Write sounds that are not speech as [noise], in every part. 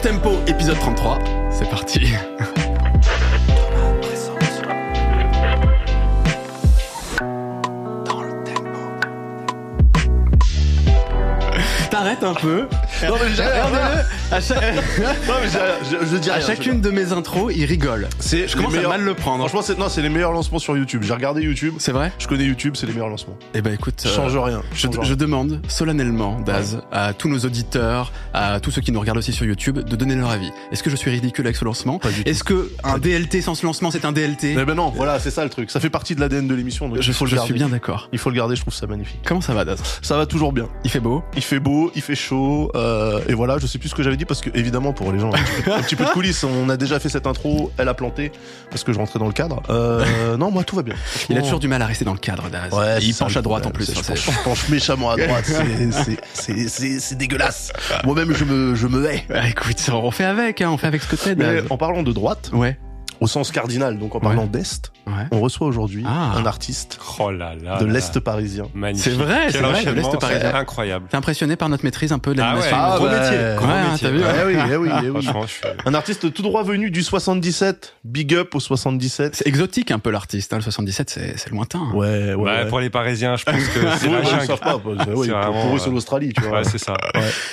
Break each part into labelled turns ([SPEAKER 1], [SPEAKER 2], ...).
[SPEAKER 1] tempo, épisode 33. C'est parti. [laughs] T'arrêtes un peu.
[SPEAKER 2] Non, mais j'ai-
[SPEAKER 1] Regardez-le. À, cha-
[SPEAKER 2] Non, mais j'ai- je, je dis
[SPEAKER 1] à
[SPEAKER 2] rien,
[SPEAKER 1] chacune de mes intros, il rigole.
[SPEAKER 2] C'est
[SPEAKER 1] Je commence à
[SPEAKER 2] meilleurs-
[SPEAKER 1] mal le prendre.
[SPEAKER 2] Franchement, c'est non, c'est les meilleurs lancements sur YouTube. J'ai regardé YouTube.
[SPEAKER 1] C'est vrai
[SPEAKER 2] Je connais YouTube, c'est les meilleurs lancements.
[SPEAKER 1] Eh ben écoute,
[SPEAKER 2] Je
[SPEAKER 1] euh,
[SPEAKER 2] change rien.
[SPEAKER 1] Je,
[SPEAKER 2] change rien.
[SPEAKER 1] je demande solennellement, Daz, à tous nos auditeurs, à tous ceux qui nous regardent aussi sur YouTube, de donner leur avis. Est-ce que je suis ridicule avec ce lancement
[SPEAKER 2] Pas du tout.
[SPEAKER 1] Est-ce que un DLT sans ce lancement, c'est un DLT
[SPEAKER 2] Mais ben non, voilà, c'est ça le truc. Ça fait partie de l'ADN de l'émission. donc
[SPEAKER 1] Je,
[SPEAKER 2] il faut le
[SPEAKER 1] je
[SPEAKER 2] garder.
[SPEAKER 1] suis bien d'accord.
[SPEAKER 2] Il faut le garder. Je trouve ça magnifique.
[SPEAKER 1] Comment ça va, Daz?
[SPEAKER 2] Ça va toujours bien.
[SPEAKER 1] Il fait beau?
[SPEAKER 2] Il fait beau, il fait chaud, euh, et voilà. Je sais plus ce que j'avais dit parce que évidemment pour les gens un petit, peu, un petit peu de coulisses, on a déjà fait cette intro. Elle a planté parce que je rentrais dans le cadre. Euh, non, moi tout va bien.
[SPEAKER 1] Il a toujours du mal à rester dans le cadre, Daz.
[SPEAKER 2] Ouais,
[SPEAKER 1] il penche à droite en plus. Hein,
[SPEAKER 2] Je penche, je penche méchamment à droite. C'est- dégueulasse. Moi-même, je me, je me hais.
[SPEAKER 1] Ah, écoute, on fait avec, hein, on fait avec ce que Daz.
[SPEAKER 2] en parlant de droite,
[SPEAKER 1] Ouais,
[SPEAKER 2] au sens cardinal, donc en parlant d'est,
[SPEAKER 1] ouais.
[SPEAKER 2] on reçoit aujourd'hui
[SPEAKER 1] Ah.
[SPEAKER 2] un artiste
[SPEAKER 3] Oh là là.
[SPEAKER 2] de l'est
[SPEAKER 3] là.
[SPEAKER 2] parisien.
[SPEAKER 3] Magnifique.
[SPEAKER 1] C'est vrai, c'est vrai, de l'Est parisien.
[SPEAKER 3] c'est Incroyable.
[SPEAKER 1] T'es impressionné par notre maîtrise un peu de
[SPEAKER 3] Ah ouais,
[SPEAKER 1] l'animation
[SPEAKER 3] ah
[SPEAKER 2] gros
[SPEAKER 3] ouais,
[SPEAKER 2] métier,
[SPEAKER 3] gros
[SPEAKER 1] Ouais, hein,
[SPEAKER 3] métier.
[SPEAKER 1] t'as vu,
[SPEAKER 2] Eh oui, eh oui, eh oui.
[SPEAKER 3] Franchement, je suis...
[SPEAKER 2] Un artiste tout droit venu du 77. Big up au 77.
[SPEAKER 1] C'est exotique un peu l'artiste, hein, le 77, c'est c'est lointain.
[SPEAKER 2] Ouais, ouais.
[SPEAKER 3] Bah,
[SPEAKER 2] ouais.
[SPEAKER 3] Pour les Parisiens, je pense que [laughs] c'est
[SPEAKER 2] Ouais,
[SPEAKER 3] la jungle.
[SPEAKER 2] savent pas. pour- eux, c'est l'Australie, tu vois.
[SPEAKER 3] Ouais, c'est ça.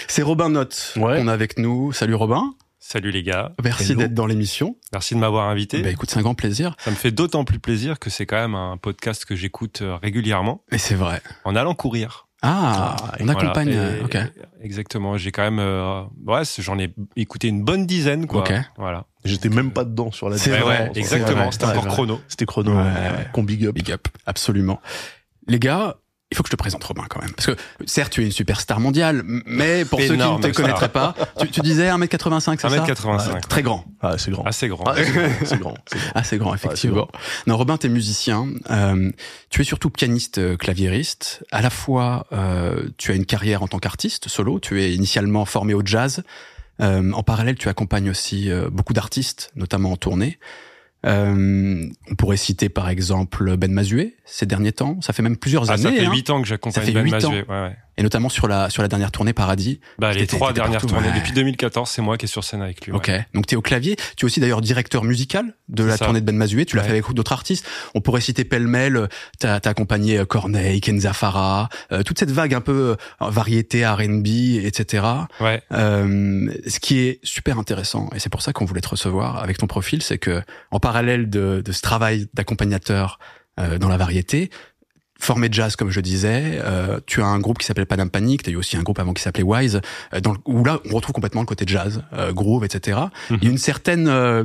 [SPEAKER 1] C'est Robin Note qu'on a avec nous. Salut Robin,
[SPEAKER 3] Salut les gars.
[SPEAKER 1] merci d'être dans l'émission.
[SPEAKER 3] Merci de m'avoir invité.
[SPEAKER 1] Bah écoute, c'est un grand plaisir.
[SPEAKER 3] Ça me fait d'autant plus plaisir que c'est quand même un podcast que j'écoute euh, régulièrement
[SPEAKER 1] Et c'est vrai.
[SPEAKER 3] en allant courir.
[SPEAKER 1] Ah,
[SPEAKER 2] Ah,
[SPEAKER 1] on
[SPEAKER 3] Voilà.
[SPEAKER 1] accompagne.
[SPEAKER 3] Et-
[SPEAKER 1] euh, ok.
[SPEAKER 3] Exactement. J'ai quand même, euh, ouais, j'en ai écouté une bonne dizaine, quoi.
[SPEAKER 1] Ok.
[SPEAKER 3] Voilà.
[SPEAKER 2] J'étais même pas dedans sur la
[SPEAKER 1] C'est
[SPEAKER 3] Ouais,
[SPEAKER 1] vrai,
[SPEAKER 3] exactement. C'était
[SPEAKER 1] c'est
[SPEAKER 3] encore chrono.
[SPEAKER 2] C'était chrono.
[SPEAKER 1] Ouais,
[SPEAKER 2] Ouais, big up.
[SPEAKER 1] Big up, absolument. Les gars, il faut que je te présente Robin quand même. Parce que certes, tu es une superstar mondiale, mais pour ceux qui ne te connaîtraient pas, tu, tu disais 1m85, c'est ça
[SPEAKER 3] 1m85.
[SPEAKER 1] Très grand.
[SPEAKER 2] Ah, c'est grand.
[SPEAKER 3] Assez grand.
[SPEAKER 2] Ah, c'est grand. [laughs] C'est grand. c'est grand.
[SPEAKER 1] Assez grand, effectivement. non, Robin, t'es musicien. Euh, tu es surtout pianiste euh, claviériste. À la fois, euh, tu as une carrière en tant qu'artiste solo. Tu es initialement formé au jazz. Euh, en parallèle, tu accompagnes aussi euh, beaucoup d'artistes, notamment en tournée. Euh, on pourrait citer par exemple Ben Mazué ces derniers temps. Ça fait même plusieurs
[SPEAKER 3] Ah, ça
[SPEAKER 1] années,
[SPEAKER 3] fait
[SPEAKER 1] hein.
[SPEAKER 3] 8 ans que
[SPEAKER 1] Ça
[SPEAKER 3] j'accompagne Ben
[SPEAKER 1] huit
[SPEAKER 3] Mazué. Ouais, ouais.
[SPEAKER 1] Et notamment sur la sur la dernière tournée Paradis.
[SPEAKER 3] Bah, les trois dernières
[SPEAKER 1] partout,
[SPEAKER 3] tournées.
[SPEAKER 1] ouais.
[SPEAKER 3] Depuis 2014, c'est moi qui est sur scène avec lui. ouais.
[SPEAKER 1] Ok. Donc tu es au clavier. Tu es aussi d'ailleurs directeur musical de la
[SPEAKER 3] ça.
[SPEAKER 1] tournée de Ben Mazué. Tu l'as
[SPEAKER 3] Ouais.
[SPEAKER 1] fait avec d'autres artistes. On pourrait citer pêle-mêle. T'as as accompagné euh, Corneille, Kenza Farah, euh, toute cette vague un peu euh, variété R&B, etc.
[SPEAKER 3] Ouais.
[SPEAKER 1] Euh, ce qui est super intéressant, et c'est pour ça qu'on voulait te recevoir avec ton profil, c'est que en parallèle de, de ce travail d'accompagnateur euh, dans la variété, formé jazz comme je disais, euh, tu as un groupe qui s'appelle Panam Panic, tu as eu aussi un groupe avant qui s'appelait Wise, euh, dans le- où là on retrouve complètement le côté jazz, euh, groove, etc.
[SPEAKER 3] Mhm.
[SPEAKER 1] Il y a une certaine... euh,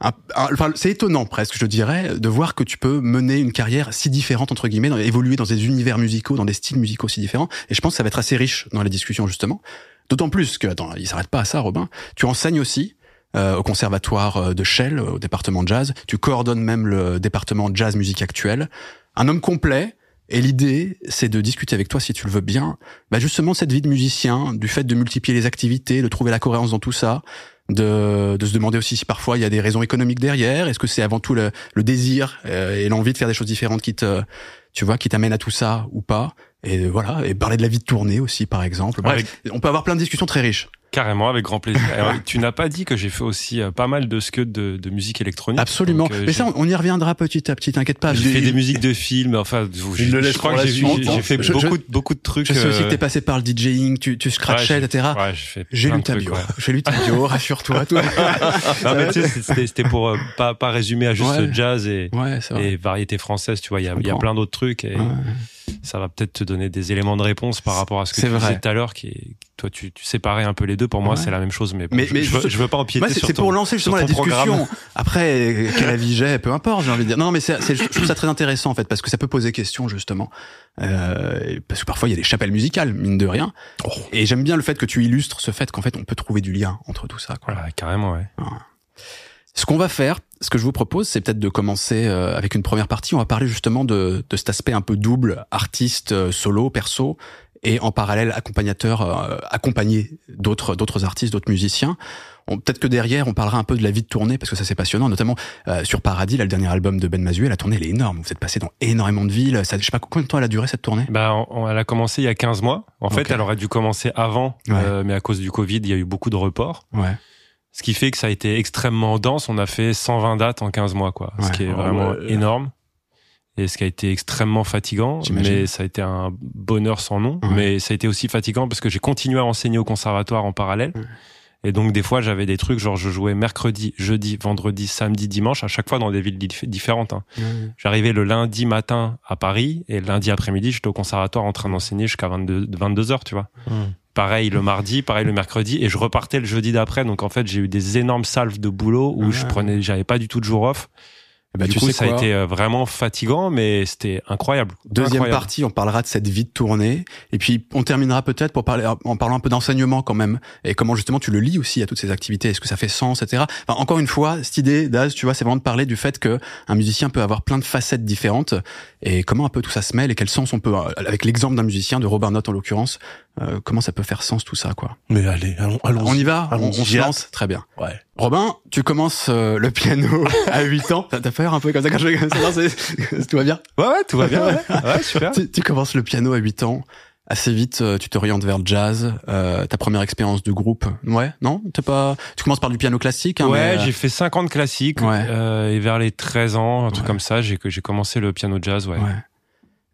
[SPEAKER 1] un- un- enfin, c'est étonnant presque, je dirais, de voir que tu peux mener une carrière si différente entre guillemets, dans- évoluer dans des univers musicaux, dans des styles musicaux si différents. Et je pense que ça va être assez riche dans les discussions justement. D'autant plus que, attends, il s'arrête pas à ça, Robin. Tu enseignes aussi euh, au conservatoire euh, de Shell, au département de jazz. Tu coordonnes même le département jazz musique actuelle. Un homme complet. Et l'idée, c'est de discuter avec toi, si tu le veux bien, bah justement cette vie de musicien, du fait de multiplier les activités, de trouver la cohérence dans tout ça, de, de se demander aussi si parfois il y a des raisons économiques derrière. Est-ce que c'est avant tout le, le désir euh, et l'envie de faire des choses différentes qui te, tu vois, qui t'amènent à tout ça ou pas Et voilà, et parler de la vie de tournée aussi, par exemple. Bref, on peut avoir plein de discussions très riches.
[SPEAKER 3] Carrément, avec grand plaisir. Alors, [laughs] tu n'as pas dit que j'ai fait aussi euh, pas mal de scuds de, de musique électronique.
[SPEAKER 1] Absolument.
[SPEAKER 3] Donc, euh,
[SPEAKER 1] Mais ça, on y reviendra petit à petit. T'inquiète pas.
[SPEAKER 3] j'ai fait des musiques de films, enfin, je,
[SPEAKER 2] le
[SPEAKER 3] crois que j'ai fait
[SPEAKER 1] Je-
[SPEAKER 3] beaucoup,
[SPEAKER 1] je-
[SPEAKER 3] de- beaucoup de trucs.
[SPEAKER 1] je sais aussi que
[SPEAKER 3] euh,
[SPEAKER 1] t'es passé par le DJing, tu, tu scratchais,
[SPEAKER 3] ouais,
[SPEAKER 1] etc.
[SPEAKER 3] Ouais, j'ai
[SPEAKER 1] lu ta bio.
[SPEAKER 3] ouais.
[SPEAKER 1] J'ai lu ta bio. [laughs] Rassure-toi.
[SPEAKER 3] C'était pour euh, pas, pas résumer à juste
[SPEAKER 1] Ouais.
[SPEAKER 3] jazz et, et variété française, tu vois, il y a,
[SPEAKER 1] Je
[SPEAKER 3] il y a
[SPEAKER 1] comprends.
[SPEAKER 3] plein d'autres trucs et. Ça va peut-être te donner des éléments de réponse par rapport à ce que tu
[SPEAKER 1] vrai.
[SPEAKER 3] disais tout à l'heure, qui est, toi, tu, tu séparais un peu les deux. Pour moi,
[SPEAKER 1] Ouais.
[SPEAKER 3] c'est la même chose, mais, bon,
[SPEAKER 1] Mais-
[SPEAKER 3] je,
[SPEAKER 1] mais
[SPEAKER 3] je, veux,
[SPEAKER 1] je-
[SPEAKER 3] je veux pas empiéter
[SPEAKER 1] c'est
[SPEAKER 3] sur
[SPEAKER 1] c'est pour lancer justement la discussion. [laughs] Après, quel avis j'ai, peu importe, j'ai envie de dire. Non, mais c'est, c'est- je trouve ça très intéressant en fait, parce que ça peut poser question justement, euh, parce que parfois il y a des chapelles musicales, mine de rien.
[SPEAKER 3] Oh.
[SPEAKER 1] Et j'aime bien le fait que tu illustres ce fait qu'en fait on peut trouver du lien entre tout ça. Quoi.
[SPEAKER 3] Voilà, carrément, ouais.
[SPEAKER 1] Ce qu'on va faire, ce que je vous propose, c'est peut-être de commencer euh, avec une première partie. On va parler justement de, de cet aspect un peu double, artiste, euh, solo, perso, et en parallèle accompagnateur, euh, accompagné d'autres d'autres artistes, d'autres musiciens. peut-être que derrière, on parlera un peu de la vie de tournée parce que ça c'est passionnant, notamment euh, sur Paradis, là, le dernier album de Ben Mazuet. La tournée elle est énorme. Vous êtes passé dans énormément de villes. Ça, je sais pas combien de temps elle a duré cette tournée?
[SPEAKER 3] Bah, on- elle a commencé il y a 15 mois. En fait, elle aurait dû commencer avant,
[SPEAKER 1] Ouais.
[SPEAKER 3] euh, mais à cause du Covid, il y a eu beaucoup de reports.
[SPEAKER 1] Ouais.
[SPEAKER 3] Ce qui fait que ça a été extrêmement dense. On a fait 120 dates en 15 mois, quoi.
[SPEAKER 1] Ouais.
[SPEAKER 3] Ce qui est
[SPEAKER 2] Oh,
[SPEAKER 3] vraiment
[SPEAKER 2] ouais.
[SPEAKER 3] énorme. Et ce qui a été extrêmement fatigant. Mais ça a été un bonheur sans nom.
[SPEAKER 1] Ouais.
[SPEAKER 3] Mais ça a été aussi fatigant parce que j'ai continué à enseigner au conservatoire en parallèle.
[SPEAKER 1] Ouais.
[SPEAKER 3] Et donc, des fois, j'avais des trucs, genre, je jouais mercredi, jeudi, vendredi, samedi, dimanche, à chaque fois dans des villes dif- différentes. hein. J'arrivais le lundi matin à Paris et le lundi après-midi, j'étais au conservatoire en train d'enseigner jusqu'à 22, 22 heures, tu vois.
[SPEAKER 2] Hmm.
[SPEAKER 3] Pareil le mardi, pareil le mercredi et je repartais le jeudi d'après. Donc en fait, j'ai eu des énormes salves de boulot où
[SPEAKER 1] Ah.
[SPEAKER 3] je prenais, j'avais pas du tout de jour off.
[SPEAKER 1] Bah,
[SPEAKER 3] du
[SPEAKER 1] tu
[SPEAKER 3] coup,
[SPEAKER 1] sais
[SPEAKER 3] ça a été euh, vraiment fatigant, mais c'était incroyable.
[SPEAKER 1] Deuxième
[SPEAKER 3] Incroyable.
[SPEAKER 1] partie, on parlera de cette vie de tournée. Et puis, on terminera peut-être pour parler, en parlant un peu d'enseignement quand même. Et comment justement tu le lis aussi à toutes ces activités. Est-ce que ça fait sens, etc. Enfin, encore une fois, cette idée, Daz, tu vois, c'est vraiment de parler du fait que un musicien peut avoir plein de facettes différentes. Et comment un peu tout ça se mêle et quel sens on peut, euh, avec l'exemple d'un musicien, de Robert Knott en l'occurrence, euh, comment ça peut faire sens tout ça, quoi?
[SPEAKER 2] Mais allez, allons, allons.
[SPEAKER 1] On y va? On,
[SPEAKER 2] allons-y.
[SPEAKER 1] on se lance? Très bien.
[SPEAKER 2] Ouais.
[SPEAKER 1] Robin, tu commences euh, le piano [laughs] à 8 ans. T'as peur un peu comme ça quand je fais comme ça? Non, c'est- tout va bien?
[SPEAKER 3] Ouais, ouais, tout va bien. Ouais, Ouais, super.
[SPEAKER 1] tu, tu commences le piano à 8 ans. Assez vite, euh, tu t'orientes vers le jazz. Euh, ta première expérience de groupe, ouais, non, t'es pas. Tu commences par du piano classique. Hein,
[SPEAKER 3] ouais,
[SPEAKER 1] mais, euh,
[SPEAKER 3] j'ai fait 50 classiques
[SPEAKER 1] Ouais.
[SPEAKER 3] euh, et vers les 13 ans, un truc comme ça, j'ai j'ai commencé le piano jazz. Ouais.
[SPEAKER 1] ouais.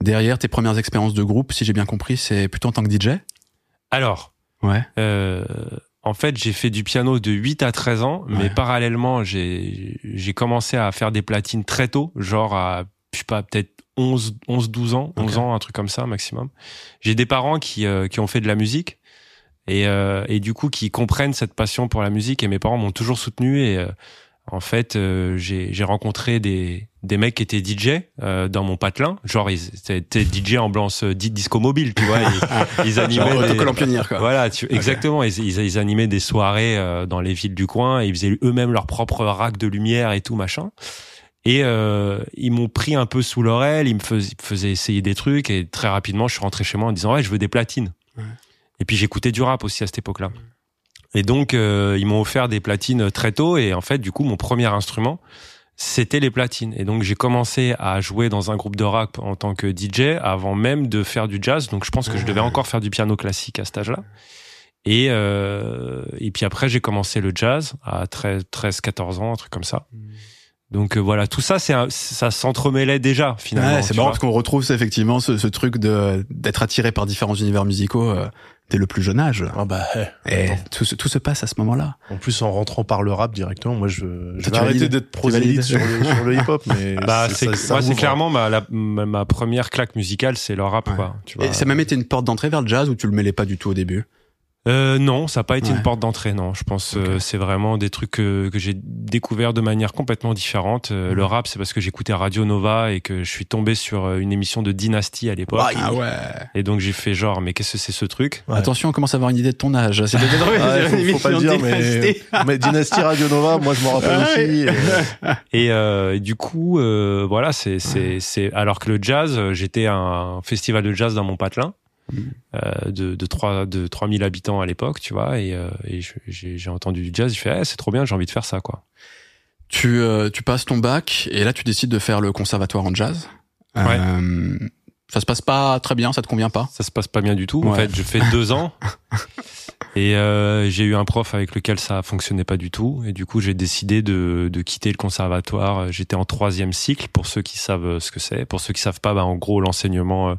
[SPEAKER 1] Derrière tes premières expériences de groupe, si j'ai bien compris, c'est plutôt en tant que DJ.
[SPEAKER 3] Alors,
[SPEAKER 1] Ouais.
[SPEAKER 3] Euh, en fait, j'ai fait du piano de 8 à 13 ans, mais
[SPEAKER 1] Ouais.
[SPEAKER 3] parallèlement, j'ai commencé à faire des platines très tôt, genre à je sais pas, peut-être 11 11 12 ans, 11
[SPEAKER 1] Ok.
[SPEAKER 3] ans, un truc comme ça maximum. J'ai des parents qui euh, qui ont fait de la musique et euh, et du coup qui comprennent cette passion pour la musique et mes parents m'ont toujours soutenu et euh, en fait, euh, j'ai rencontré des des mecs qui étaient DJ euh, dans mon patelin, genre ils étaient DJ en blanc disco mobile, tu vois, ils, [laughs] ils animaient
[SPEAKER 1] Genre
[SPEAKER 3] des-
[SPEAKER 1] autocollant pionnière, quoi.
[SPEAKER 3] voilà, tu- exactement. Ils, ils, ils animaient des soirées euh, dans les villes du coin. Et ils faisaient eux-mêmes leur propre rack de lumière et tout machin. Et euh, ils m'ont pris un peu sous leur aile. Ils me faisaient, essayer des trucs. Et très rapidement, je suis rentré chez moi en disant ouais, je veux des platines.
[SPEAKER 1] Ouais.
[SPEAKER 3] Et puis j'écoutais du rap aussi à cette époque-là. Et donc euh, ils m'ont offert des platines très tôt. Et en fait, du coup, mon premier instrument c'était les platines. Et donc j'ai commencé à jouer dans un groupe de rap en tant que DJ avant même de faire du jazz. Donc je pense que je devais encore faire du piano classique à cet âge-là. Et, euh, et puis après j'ai commencé le jazz à 13, 13 14 ans, un truc comme ça. Donc euh, voilà, tout ça, c'est ça s'entremêlait déjà finalement.
[SPEAKER 1] Ouais, c'est marrant
[SPEAKER 3] vois.
[SPEAKER 1] parce qu'on retrouve ça, effectivement ce, ce truc de d'être attiré par différents univers musicaux euh, dès le plus jeune âge.
[SPEAKER 2] Ah bah, eh,
[SPEAKER 1] Et tout, se- tout se passe à ce moment-là.
[SPEAKER 2] en plus en rentrant par le rap directement, moi je, je
[SPEAKER 1] tu
[SPEAKER 2] vais arrêter d'être prosélyte sur le, sur le hip-hop, mais [laughs]
[SPEAKER 3] Bah, c'est
[SPEAKER 2] ouvre.
[SPEAKER 3] clairement ma, la- ma, ma première claque musicale, c'est le rap,
[SPEAKER 1] Ouais.
[SPEAKER 3] quoi. Tu vois.
[SPEAKER 1] Et ça a même été une porte d'entrée vers le jazz ou tu le mêlais pas du tout au début
[SPEAKER 3] Euh, non, ça n'a pas été
[SPEAKER 1] Ouais.
[SPEAKER 3] une porte d'entrée, non. Je pense
[SPEAKER 1] Ok.
[SPEAKER 3] euh, c'est vraiment des trucs que, que j'ai découvert de manière complètement différente. Euh. Le rap, c'est parce que j'écoutais Radio Nova et que je suis tombé sur euh, une émission de Dynasty à l'époque.
[SPEAKER 1] Ah ouais.
[SPEAKER 3] Et donc j'ai fait genre, mais qu'est-ce que c'est ce truc?
[SPEAKER 2] Ouais.
[SPEAKER 1] Attention, on commence à avoir une idée de ton âge. C'est [laughs] peut-être
[SPEAKER 2] Ouais,
[SPEAKER 1] une
[SPEAKER 2] faut, faut pas dire, mais,
[SPEAKER 1] Dynasty.
[SPEAKER 2] mais Dynasty Radio Nova, moi je m'en rappelle
[SPEAKER 1] Ouais.
[SPEAKER 2] aussi. et-
[SPEAKER 3] et, euh, et du coup, euh, voilà, c'est c'est c'est alors que le jazz, euh, j'étais à un festival de jazz dans mon patelin. Euh, de de trois de 3000 habitants à l'époque tu vois et, euh, et j'ai entendu du jazz je fais eh, c'est trop bien j'ai envie de faire ça quoi
[SPEAKER 1] Tu, euh, tu passes ton bac et là tu décides de faire le conservatoire en jazz.
[SPEAKER 3] Ouais.
[SPEAKER 1] Euh, ça se passe pas très bien, ça te convient pas?
[SPEAKER 3] Ça se passe pas bien du tout. En fait, je fais deux ans [laughs] et euh, j'ai eu un prof avec lequel ça fonctionnait pas du tout. Et du coup, j'ai décidé de, de quitter le conservatoire. J'étais en troisième cycle pour ceux qui savent ce que c'est. Pour ceux qui savent pas, bah, en gros, l'enseignement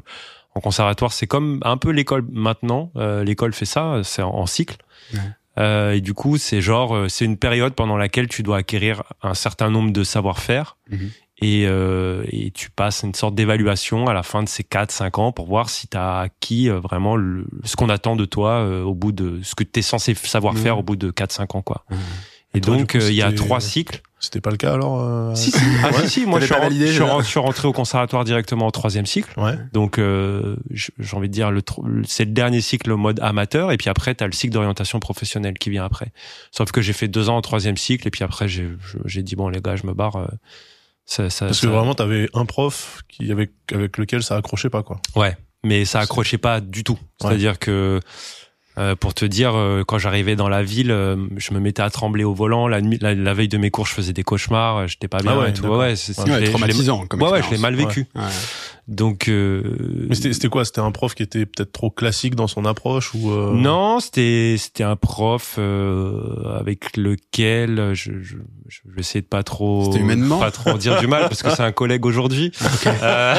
[SPEAKER 3] en conservatoire, c'est comme un peu l'école maintenant. Euh, l'école fait ça, c'est en, en cycle.
[SPEAKER 1] Ouais.
[SPEAKER 3] Euh, et du coup, c'est genre, euh, c'est une période pendant laquelle tu dois acquérir un certain nombre de savoir-faire
[SPEAKER 1] Mhm.
[SPEAKER 3] et, euh, et tu passes une sorte d'évaluation à la fin de ces 4-5 ans pour voir si tu as acquis vraiment le- ce qu'on attend de toi au bout de ce que tu es censé savoir faire au bout de 4-5 ans quoi. Et
[SPEAKER 2] toi,
[SPEAKER 3] donc il y a trois cycles.
[SPEAKER 2] C'était pas le cas alors euh,
[SPEAKER 3] Si si, [laughs] ah, si, si, moi
[SPEAKER 1] T'avais
[SPEAKER 3] je suis,
[SPEAKER 1] validé,
[SPEAKER 3] je, je rentré au conservatoire directement au troisième cycle.
[SPEAKER 2] Ouais.
[SPEAKER 3] Donc euh, j'ai envie de dire le c'est le dernier cycle au mode amateur et puis après tu as le cycle d'orientation professionnelle qui vient après. Sauf que j'ai fait deux ans au troisième cycle et puis après j'ai j'ai dit bon les gars je me barre. euh, ça, ça,
[SPEAKER 2] Parce que vraiment, t'avais un prof qui avec avec lequel ça accrochait pas quoi.
[SPEAKER 3] Ouais, mais ça accrochait pas du tout. C'est-à-dire que Euh, pour te dire, euh, quand j'arrivais dans la ville, euh, je me mettais à trembler au volant. La, nuit, la, la veille de mes cours, je faisais des cauchemars. euh, J'étais pas bien
[SPEAKER 2] Ah ouais,
[SPEAKER 3] et tout.
[SPEAKER 2] d'accord.
[SPEAKER 3] Ouais, c'est-
[SPEAKER 1] Ouais, traumatisant comme
[SPEAKER 3] Ouais, ouais, je l'ai mal vécu. Donc, euh,
[SPEAKER 2] Mais c'était c'était quoi? C'était un prof qui était peut-être trop classique dans son approche ou euh,
[SPEAKER 3] non, c'était c'était un prof euh, avec lequel je je, je je vais essayer de pas trop
[SPEAKER 1] C'était humainement?
[SPEAKER 3] pas trop en dire du mal parce que c'est un collègue aujourd'hui. [laughs] Euh,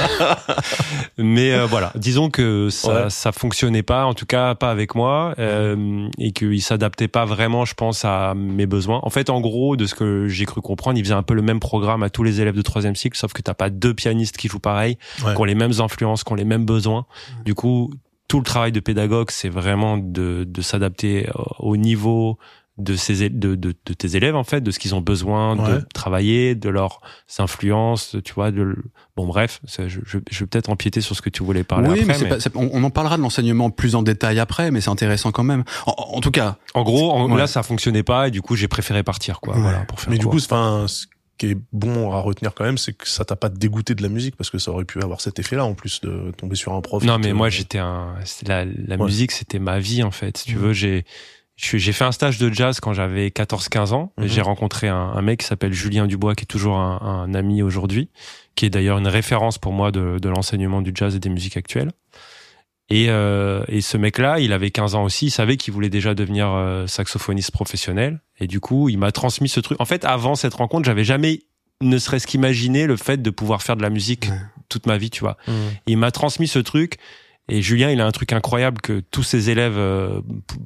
[SPEAKER 3] mais euh, voilà, disons que ça
[SPEAKER 2] Ouais.
[SPEAKER 3] ça fonctionnait pas, en tout cas pas avec moi, euh, et qu'il s'adaptait pas vraiment, je pense, à mes besoins. En fait, en gros, de ce que j'ai cru comprendre, il faisait un peu le même programme à tous les élèves de troisième cycle, sauf que t'as pas deux pianistes qui jouent pareil,
[SPEAKER 2] Ouais.
[SPEAKER 3] Qui ont les mêmes influences, qui ont les mêmes besoins. Du coup, tout le travail de pédagogue, c'est vraiment de, de s'adapter au niveau de, ces, é- de, de, de tes élèves, en fait, de ce qu'ils ont besoin
[SPEAKER 2] Ouais.
[SPEAKER 3] de travailler, de leurs influences, tu vois. De, bon, bref, je, je, je vais peut-être empiéter sur ce que tu voulais parler
[SPEAKER 1] oui,
[SPEAKER 3] après.
[SPEAKER 1] mais, c'est
[SPEAKER 3] mais-
[SPEAKER 1] pas- on, on en parlera de l'enseignement plus en détail après, mais c'est intéressant quand même. En, en tout cas,
[SPEAKER 3] En gros, en-
[SPEAKER 1] Ouais.
[SPEAKER 3] là, ça fonctionnait pas et du coup, j'ai préféré partir, quoi.
[SPEAKER 1] Ouais.
[SPEAKER 3] Voilà, pour faire
[SPEAKER 2] Mais du coup, enfin, ce qui est bon à retenir quand même, c'est que ça t'a pas dégoûté de la musique parce que ça aurait pu avoir cet effet-là en plus de tomber sur un prof.
[SPEAKER 3] Non, mais moi, j'étais un. La, la
[SPEAKER 2] Ouais.
[SPEAKER 3] musique, c'était ma vie, en fait. Si tu
[SPEAKER 2] Mhm.
[SPEAKER 3] veux, j'ai. J'ai fait un stage de jazz quand j'avais 14-15 ans. et
[SPEAKER 2] Mhm.
[SPEAKER 3] J'ai rencontré un, un mec qui s'appelle Julien Dubois, qui est toujours un, un ami aujourd'hui, qui est d'ailleurs une référence pour moi de, de l'enseignement du jazz et des musiques actuelles. Et, euh, et ce mec-là, il avait 15 ans aussi, il savait qu'il voulait déjà devenir euh, saxophoniste professionnel. Et du coup, il m'a transmis ce truc. En fait, avant cette rencontre, j'avais jamais ne serait-ce qu'imaginé le fait de pouvoir faire de la musique
[SPEAKER 1] Ouais.
[SPEAKER 3] toute ma vie, tu vois.
[SPEAKER 2] Mhm.
[SPEAKER 3] Il m'a transmis ce truc. Et Julien, il a un truc incroyable que tous ses élèves euh,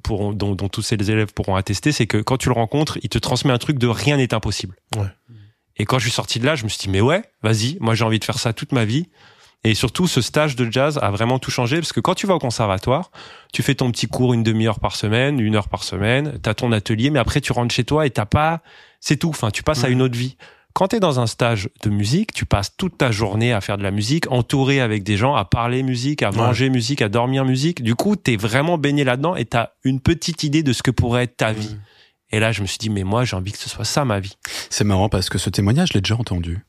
[SPEAKER 3] pourront, dont, dont tous ses élèves pourront attester, c'est que quand tu le rencontres, il te transmet un truc de rien n'est impossible.
[SPEAKER 2] Ouais.
[SPEAKER 3] Et quand je suis sorti de là, je me suis dit mais ouais, vas-y, moi j'ai envie de faire ça toute ma vie. Et surtout, ce stage de jazz a vraiment tout changé parce que quand tu vas au conservatoire, tu fais ton petit cours une demi-heure par semaine, une heure par semaine, t'as ton atelier, mais après tu rentres chez toi et t'as pas, c'est tout. Enfin, tu passes à
[SPEAKER 1] Ouais.
[SPEAKER 3] une autre vie. Quand tu es dans un stage de musique, tu passes toute ta journée à faire de la musique, entouré avec des gens, à parler musique, à
[SPEAKER 2] Ouais.
[SPEAKER 3] manger musique, à dormir musique. Du coup, tu es vraiment baigné là-dedans et tu as une petite idée de ce que pourrait être ta vie. Et là, je me suis dit, mais moi, j'ai envie que ce soit ça ma vie.
[SPEAKER 1] c'est marrant parce que ce témoignage, je l'ai déjà entendu.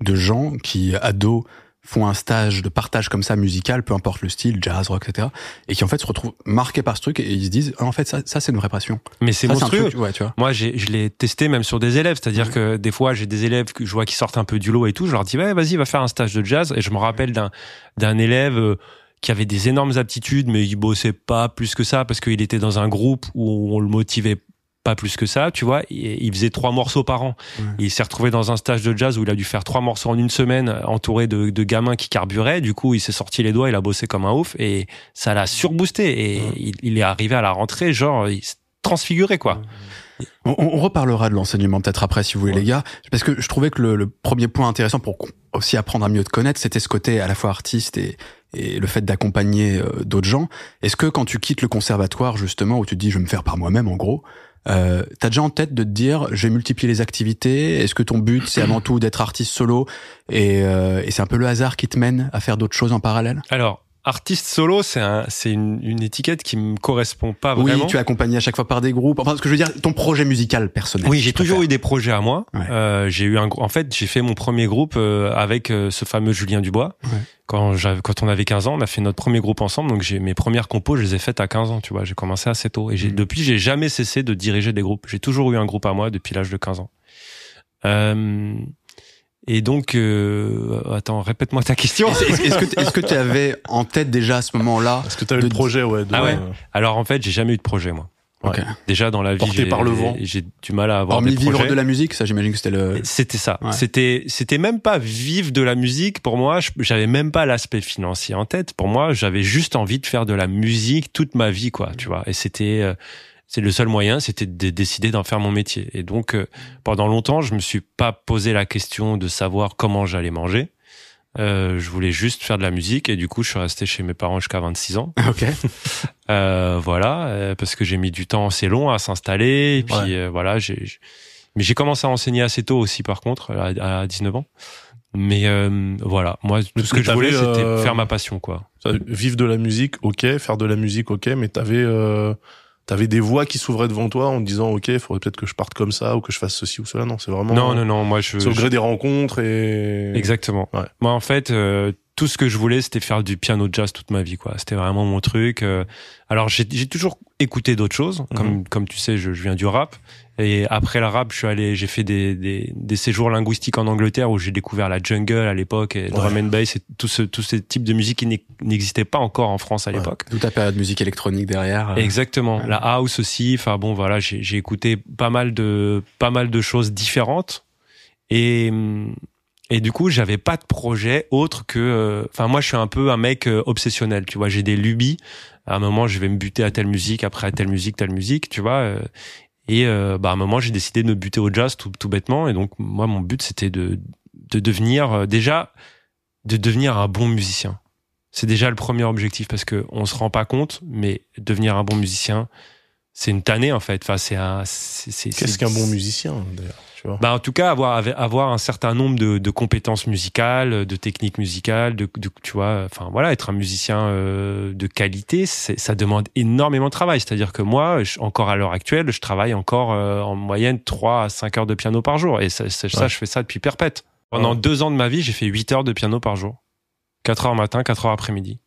[SPEAKER 1] De gens qui, ados, font un stage de partage comme ça musical, peu importe le style, jazz, rock, etc. Et qui en fait se retrouvent marqués par ce truc et ils se disent, ah, en fait, ça, ça c'est une vraie passion.
[SPEAKER 3] Mais c'est monstrueux.
[SPEAKER 1] truc, ouais, tu vois.
[SPEAKER 3] Moi, je l'ai testé même sur des élèves. C'est-à-dire que des fois, j'ai des élèves que je vois qui sortent un peu du lot et tout. Je leur dis, ouais, vas-y, va faire un stage de jazz. Et je me rappelle d'un, d'un élève euh, qui avait des énormes aptitudes, mais il bossait pas plus que ça parce qu'il était dans un groupe où on le motivait pas plus que ça, tu vois. Il faisait trois morceaux par an.
[SPEAKER 1] Ouais.
[SPEAKER 3] Il s'est retrouvé dans un stage de jazz où il a dû faire trois morceaux en une semaine, entouré de, de gamins qui carburaient. Du coup, il s'est sorti les doigts, il a bossé comme un ouf et ça l'a surboosté. Et
[SPEAKER 2] Ouais.
[SPEAKER 3] il, il est arrivé à la rentrée, genre, il s'est transfiguré, quoi.
[SPEAKER 1] On, on reparlera de l'enseignement peut-être après si vous voulez
[SPEAKER 2] Ouais.
[SPEAKER 1] les gars, parce que je trouvais que le, le premier point intéressant pour aussi apprendre à mieux te connaître, c'était ce côté à la fois artiste et, et le fait d'accompagner euh, d'autres gens. Est-ce que quand tu quittes le conservatoire justement, où tu te dis je vais me faire par moi-même en gros, euh, t'as déjà en tête de te dire je vais multiplier les activités Est-ce que ton but c'est avant tout d'être artiste solo et, euh, et c'est un peu le hasard qui te mène à faire d'autres choses en parallèle?
[SPEAKER 3] Alors, artiste solo, c'est un, c'est une, une étiquette qui me correspond pas
[SPEAKER 1] Oui,
[SPEAKER 3] vraiment.
[SPEAKER 1] tu es accompagné à chaque fois par des groupes. Enfin, ce que je veux dire, ton projet musical personnel.
[SPEAKER 3] Oui, j'ai toujours eu des projets à moi.
[SPEAKER 1] Ouais.
[SPEAKER 3] Euh, j'ai eu un en fait, j'ai fait mon premier groupe euh, avec euh, ce fameux Julien Dubois.
[SPEAKER 1] Ouais.
[SPEAKER 3] Quand j'avais, quand on avait 15 ans, on a fait notre premier groupe ensemble. Donc j'ai mes premières compos, je les ai faites à 15 ans. Tu vois, j'ai commencé assez tôt et j'ai
[SPEAKER 1] Mhm.
[SPEAKER 3] depuis j'ai jamais cessé de diriger des groupes. J'ai toujours eu un groupe à moi depuis l'âge de 15 ans. Euh, et donc, euh, attends, répète-moi ta question.
[SPEAKER 1] Est-ce que tu avais en tête déjà à ce moment-là
[SPEAKER 2] Est-ce que tu
[SPEAKER 1] de-
[SPEAKER 2] le projet, ouais. de-
[SPEAKER 3] Ah ouais Alors en fait, j'ai jamais eu de projet moi.
[SPEAKER 1] Ok.
[SPEAKER 2] Ouais.
[SPEAKER 3] Déjà dans la vie,
[SPEAKER 2] Porté
[SPEAKER 3] j'ai,
[SPEAKER 2] par le vent.
[SPEAKER 3] j'ai du mal à avoir
[SPEAKER 1] Hormis
[SPEAKER 3] des
[SPEAKER 1] vivre
[SPEAKER 3] projets.
[SPEAKER 1] de la musique, ça j'imagine que c'était le.
[SPEAKER 3] C'était ça.
[SPEAKER 1] Ouais.
[SPEAKER 3] C'était c'était même pas vivre de la musique pour moi. J'avais même pas l'aspect financier en tête. Pour moi, j'avais juste envie de faire de la musique toute ma vie, quoi. Tu vois. Et c'était euh, c'est le seul moyen, c'était de décider d'en faire mon métier. Et donc euh, pendant longtemps, je me suis pas posé la question de savoir comment j'allais manger. Euh, je voulais juste faire de la musique et du coup, je suis resté chez mes parents jusqu'à 26 ans. [laughs]
[SPEAKER 1] Ok.
[SPEAKER 3] Euh, voilà, euh, parce que j'ai mis du temps assez long à s'installer. Et puis
[SPEAKER 2] Ouais.
[SPEAKER 3] euh, voilà, j'ai. Mais j'ai commencé à enseigner assez tôt aussi, par contre, à, à 19 ans. Mais euh, voilà, moi, tout ce
[SPEAKER 2] que
[SPEAKER 3] je voulais, c'était
[SPEAKER 2] euh,
[SPEAKER 3] faire ma passion, quoi.
[SPEAKER 2] Vivre de la musique, ok. Faire de la musique, ok. Mais t'avais, euh, t'avais des voix qui s'ouvraient devant toi en te disant, ok, il faudrait peut-être que je parte comme ça ou que je fasse ceci ou cela. Non, c'est vraiment.
[SPEAKER 3] Non, non, non, moi, je.
[SPEAKER 2] C'est au
[SPEAKER 3] je-
[SPEAKER 2] gré des rencontres et.
[SPEAKER 3] Exactement.
[SPEAKER 2] Ouais.
[SPEAKER 3] Moi, en fait, euh, tout ce que je voulais, c'était faire du piano jazz toute ma vie, quoi. C'était vraiment mon truc. Euh. Alors j'ai toujours écouté d'autres choses, comme
[SPEAKER 2] Mhm.
[SPEAKER 3] comme tu sais, je, je viens du rap. Et après le rap, je suis allé, j'ai fait des, des, des séjours linguistiques en Angleterre où j'ai découvert la jungle à l'époque, et drum and bass, et tout ce, tous ces types de musique qui n'ex- n'existaient pas encore en France à
[SPEAKER 2] Ouais.
[SPEAKER 3] l'époque.
[SPEAKER 1] Toute ta période musique électronique derrière. euh,
[SPEAKER 3] Exactement.
[SPEAKER 1] Ouais.
[SPEAKER 3] La house aussi. Enfin bon, voilà, j'ai écouté pas mal de pas mal de choses différentes et et du coup, j'avais pas de projet autre que. euh, Enfin, moi, je suis un peu un mec euh, obsessionnel. Tu vois, j'ai des lubies. À un moment, je vais me buter à telle musique, après à telle musique, telle musique. Tu vois. euh, et euh, bah, à un moment, j'ai décidé de me buter au jazz tout, tout bêtement. Et donc, moi, mon but, c'était de de devenir euh, déjà de devenir un bon musicien. C'est déjà le premier objectif parce que on se rend pas compte, mais devenir un bon musicien, c'est une tannée en fait. Enfin, c'est un.
[SPEAKER 2] Qu'est-ce qu'un bon musicien d'ailleurs? Tu vois
[SPEAKER 3] bah, en tout cas, avoir avoir un certain nombre de, de compétences musicales, de techniques musicales, de, de tu vois, enfin voilà, être un musicien euh, de qualité, ça demande énormément de travail. C'est-à-dire que moi, je- encore à l'heure actuelle, je travaille encore euh, en moyenne 3 à 5 heures de piano par jour, et ça, ça, je fais ça depuis perpète. Pendant
[SPEAKER 2] Ouais.
[SPEAKER 3] deux ans de ma vie, j'ai fait 8 heures de piano par jour, 4 heures matin, 4 heures après-midi.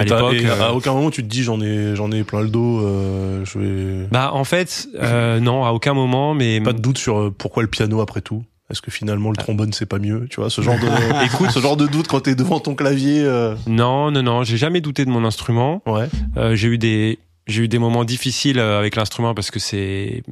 [SPEAKER 3] À l'époque, euh,
[SPEAKER 2] à aucun moment tu te dis j'en ai j'en ai plein le dos euh, je vais
[SPEAKER 3] bah en fait, euh, non, à aucun moment, mais
[SPEAKER 2] pas de doute sur euh, pourquoi le piano après tout? Est-ce que finalement le trombone c'est pas mieux? Tu vois ce genre de [laughs]
[SPEAKER 3] Écoute.
[SPEAKER 2] ce genre de doute quand t'es devant ton clavier
[SPEAKER 3] non, non, non, j'ai jamais douté de mon instrument.
[SPEAKER 2] ouais
[SPEAKER 3] Euh, j'ai eu des j'ai eu des moments difficiles avec l'instrument parce que c'est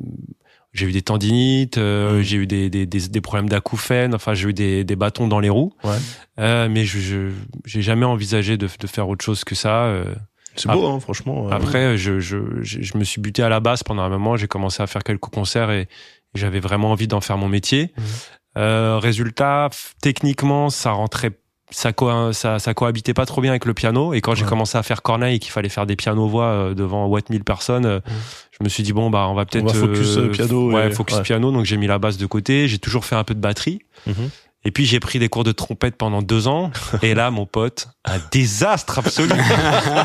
[SPEAKER 3] j'ai eu des tendinites, euh, j'ai eu des, des, des, des problèmes d'acouphènes, enfin j'ai eu des, des bâtons dans les roues.
[SPEAKER 2] Ouais.
[SPEAKER 3] Euh, mais je j'ai jamais envisagé de, de faire autre chose que ça. euh.
[SPEAKER 2] c'est beau hein franchement.
[SPEAKER 3] Après, je, je, je, je me suis buté à la basse pendant un moment. J'ai commencé à faire quelques concerts et, j'avais vraiment envie d'en faire mon métier. Euh, résultat, techniquement, ça rentrait, ça, co ça, ça cohabitait pas trop bien avec le piano. Et quand j'ai commencé à faire Corneille et qu'il fallait faire des pianos-voix euh, devant what 1000 personnes, euh, je me suis dit bon bah on va peut-être
[SPEAKER 2] focus, euh, piano
[SPEAKER 3] ouais
[SPEAKER 2] et-
[SPEAKER 3] focus piano. Donc j'ai mis la basse de côté. J'ai toujours fait un peu de batterie.
[SPEAKER 2] Mhm.
[SPEAKER 3] Et puis j'ai pris des cours de trompette pendant deux ans. [laughs] Et là, mon pote, un désastre absolu.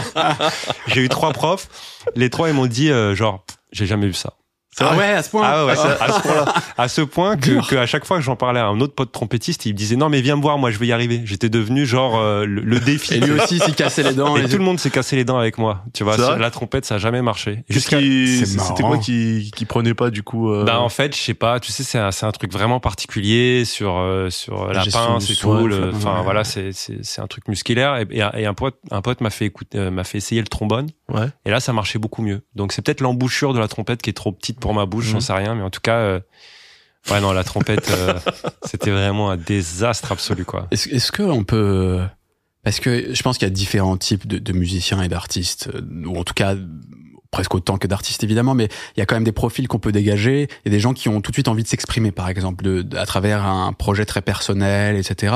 [SPEAKER 3] [laughs] j'ai eu trois profs. Les trois, ils m'ont dit euh, genre, j'ai jamais vu ça.
[SPEAKER 1] Ah
[SPEAKER 2] vrai
[SPEAKER 1] ouais, à ce point.
[SPEAKER 3] Ah ouais,
[SPEAKER 2] Ah,
[SPEAKER 3] à, ce point, [laughs] à ce point que, que à chaque fois que j'en parlais à un autre pote trompettiste, il me disait non mais viens me voir, moi je vais y arriver. J'étais devenu genre euh, le, le défi.
[SPEAKER 1] Et lui aussi s'y cassait les dents.
[SPEAKER 3] Et
[SPEAKER 1] les-
[SPEAKER 3] tout le monde s'est cassé les dents avec moi. Tu vois, la trompette ça a jamais marché. Jusqu'à
[SPEAKER 2] c'était quoi qui qui prenait pas du coup euh,
[SPEAKER 3] bah en fait, je sais pas, tu sais c'est un, c'est un truc vraiment particulier sur euh, sur la pince et tout.
[SPEAKER 1] ouais.
[SPEAKER 3] Enfin voilà, c'est c'est c'est un truc musculaire et, et un- et un pote un pote m'a fait écouter euh, m'a fait essayer le trombone
[SPEAKER 2] ouais
[SPEAKER 3] et là ça marchait beaucoup mieux. Donc c'est peut-être l'embouchure de la trompette qui est trop petite pour ma bouche,
[SPEAKER 2] Mhm.
[SPEAKER 3] j'en sais rien, mais en tout cas euh, ouais non la trompette euh, [laughs] c'était vraiment un désastre absolu quoi.
[SPEAKER 1] Est-ce est-ce que on peut parce que je pense qu'il y a différents types de, de musiciens et d'artistes, euh, ou en tout cas presque autant que d'artistes évidemment, mais il y a quand même des profils qu'on peut dégager. A des gens qui ont tout de suite envie de s'exprimer, par exemple, de, de- à travers un projet très personnel, etc.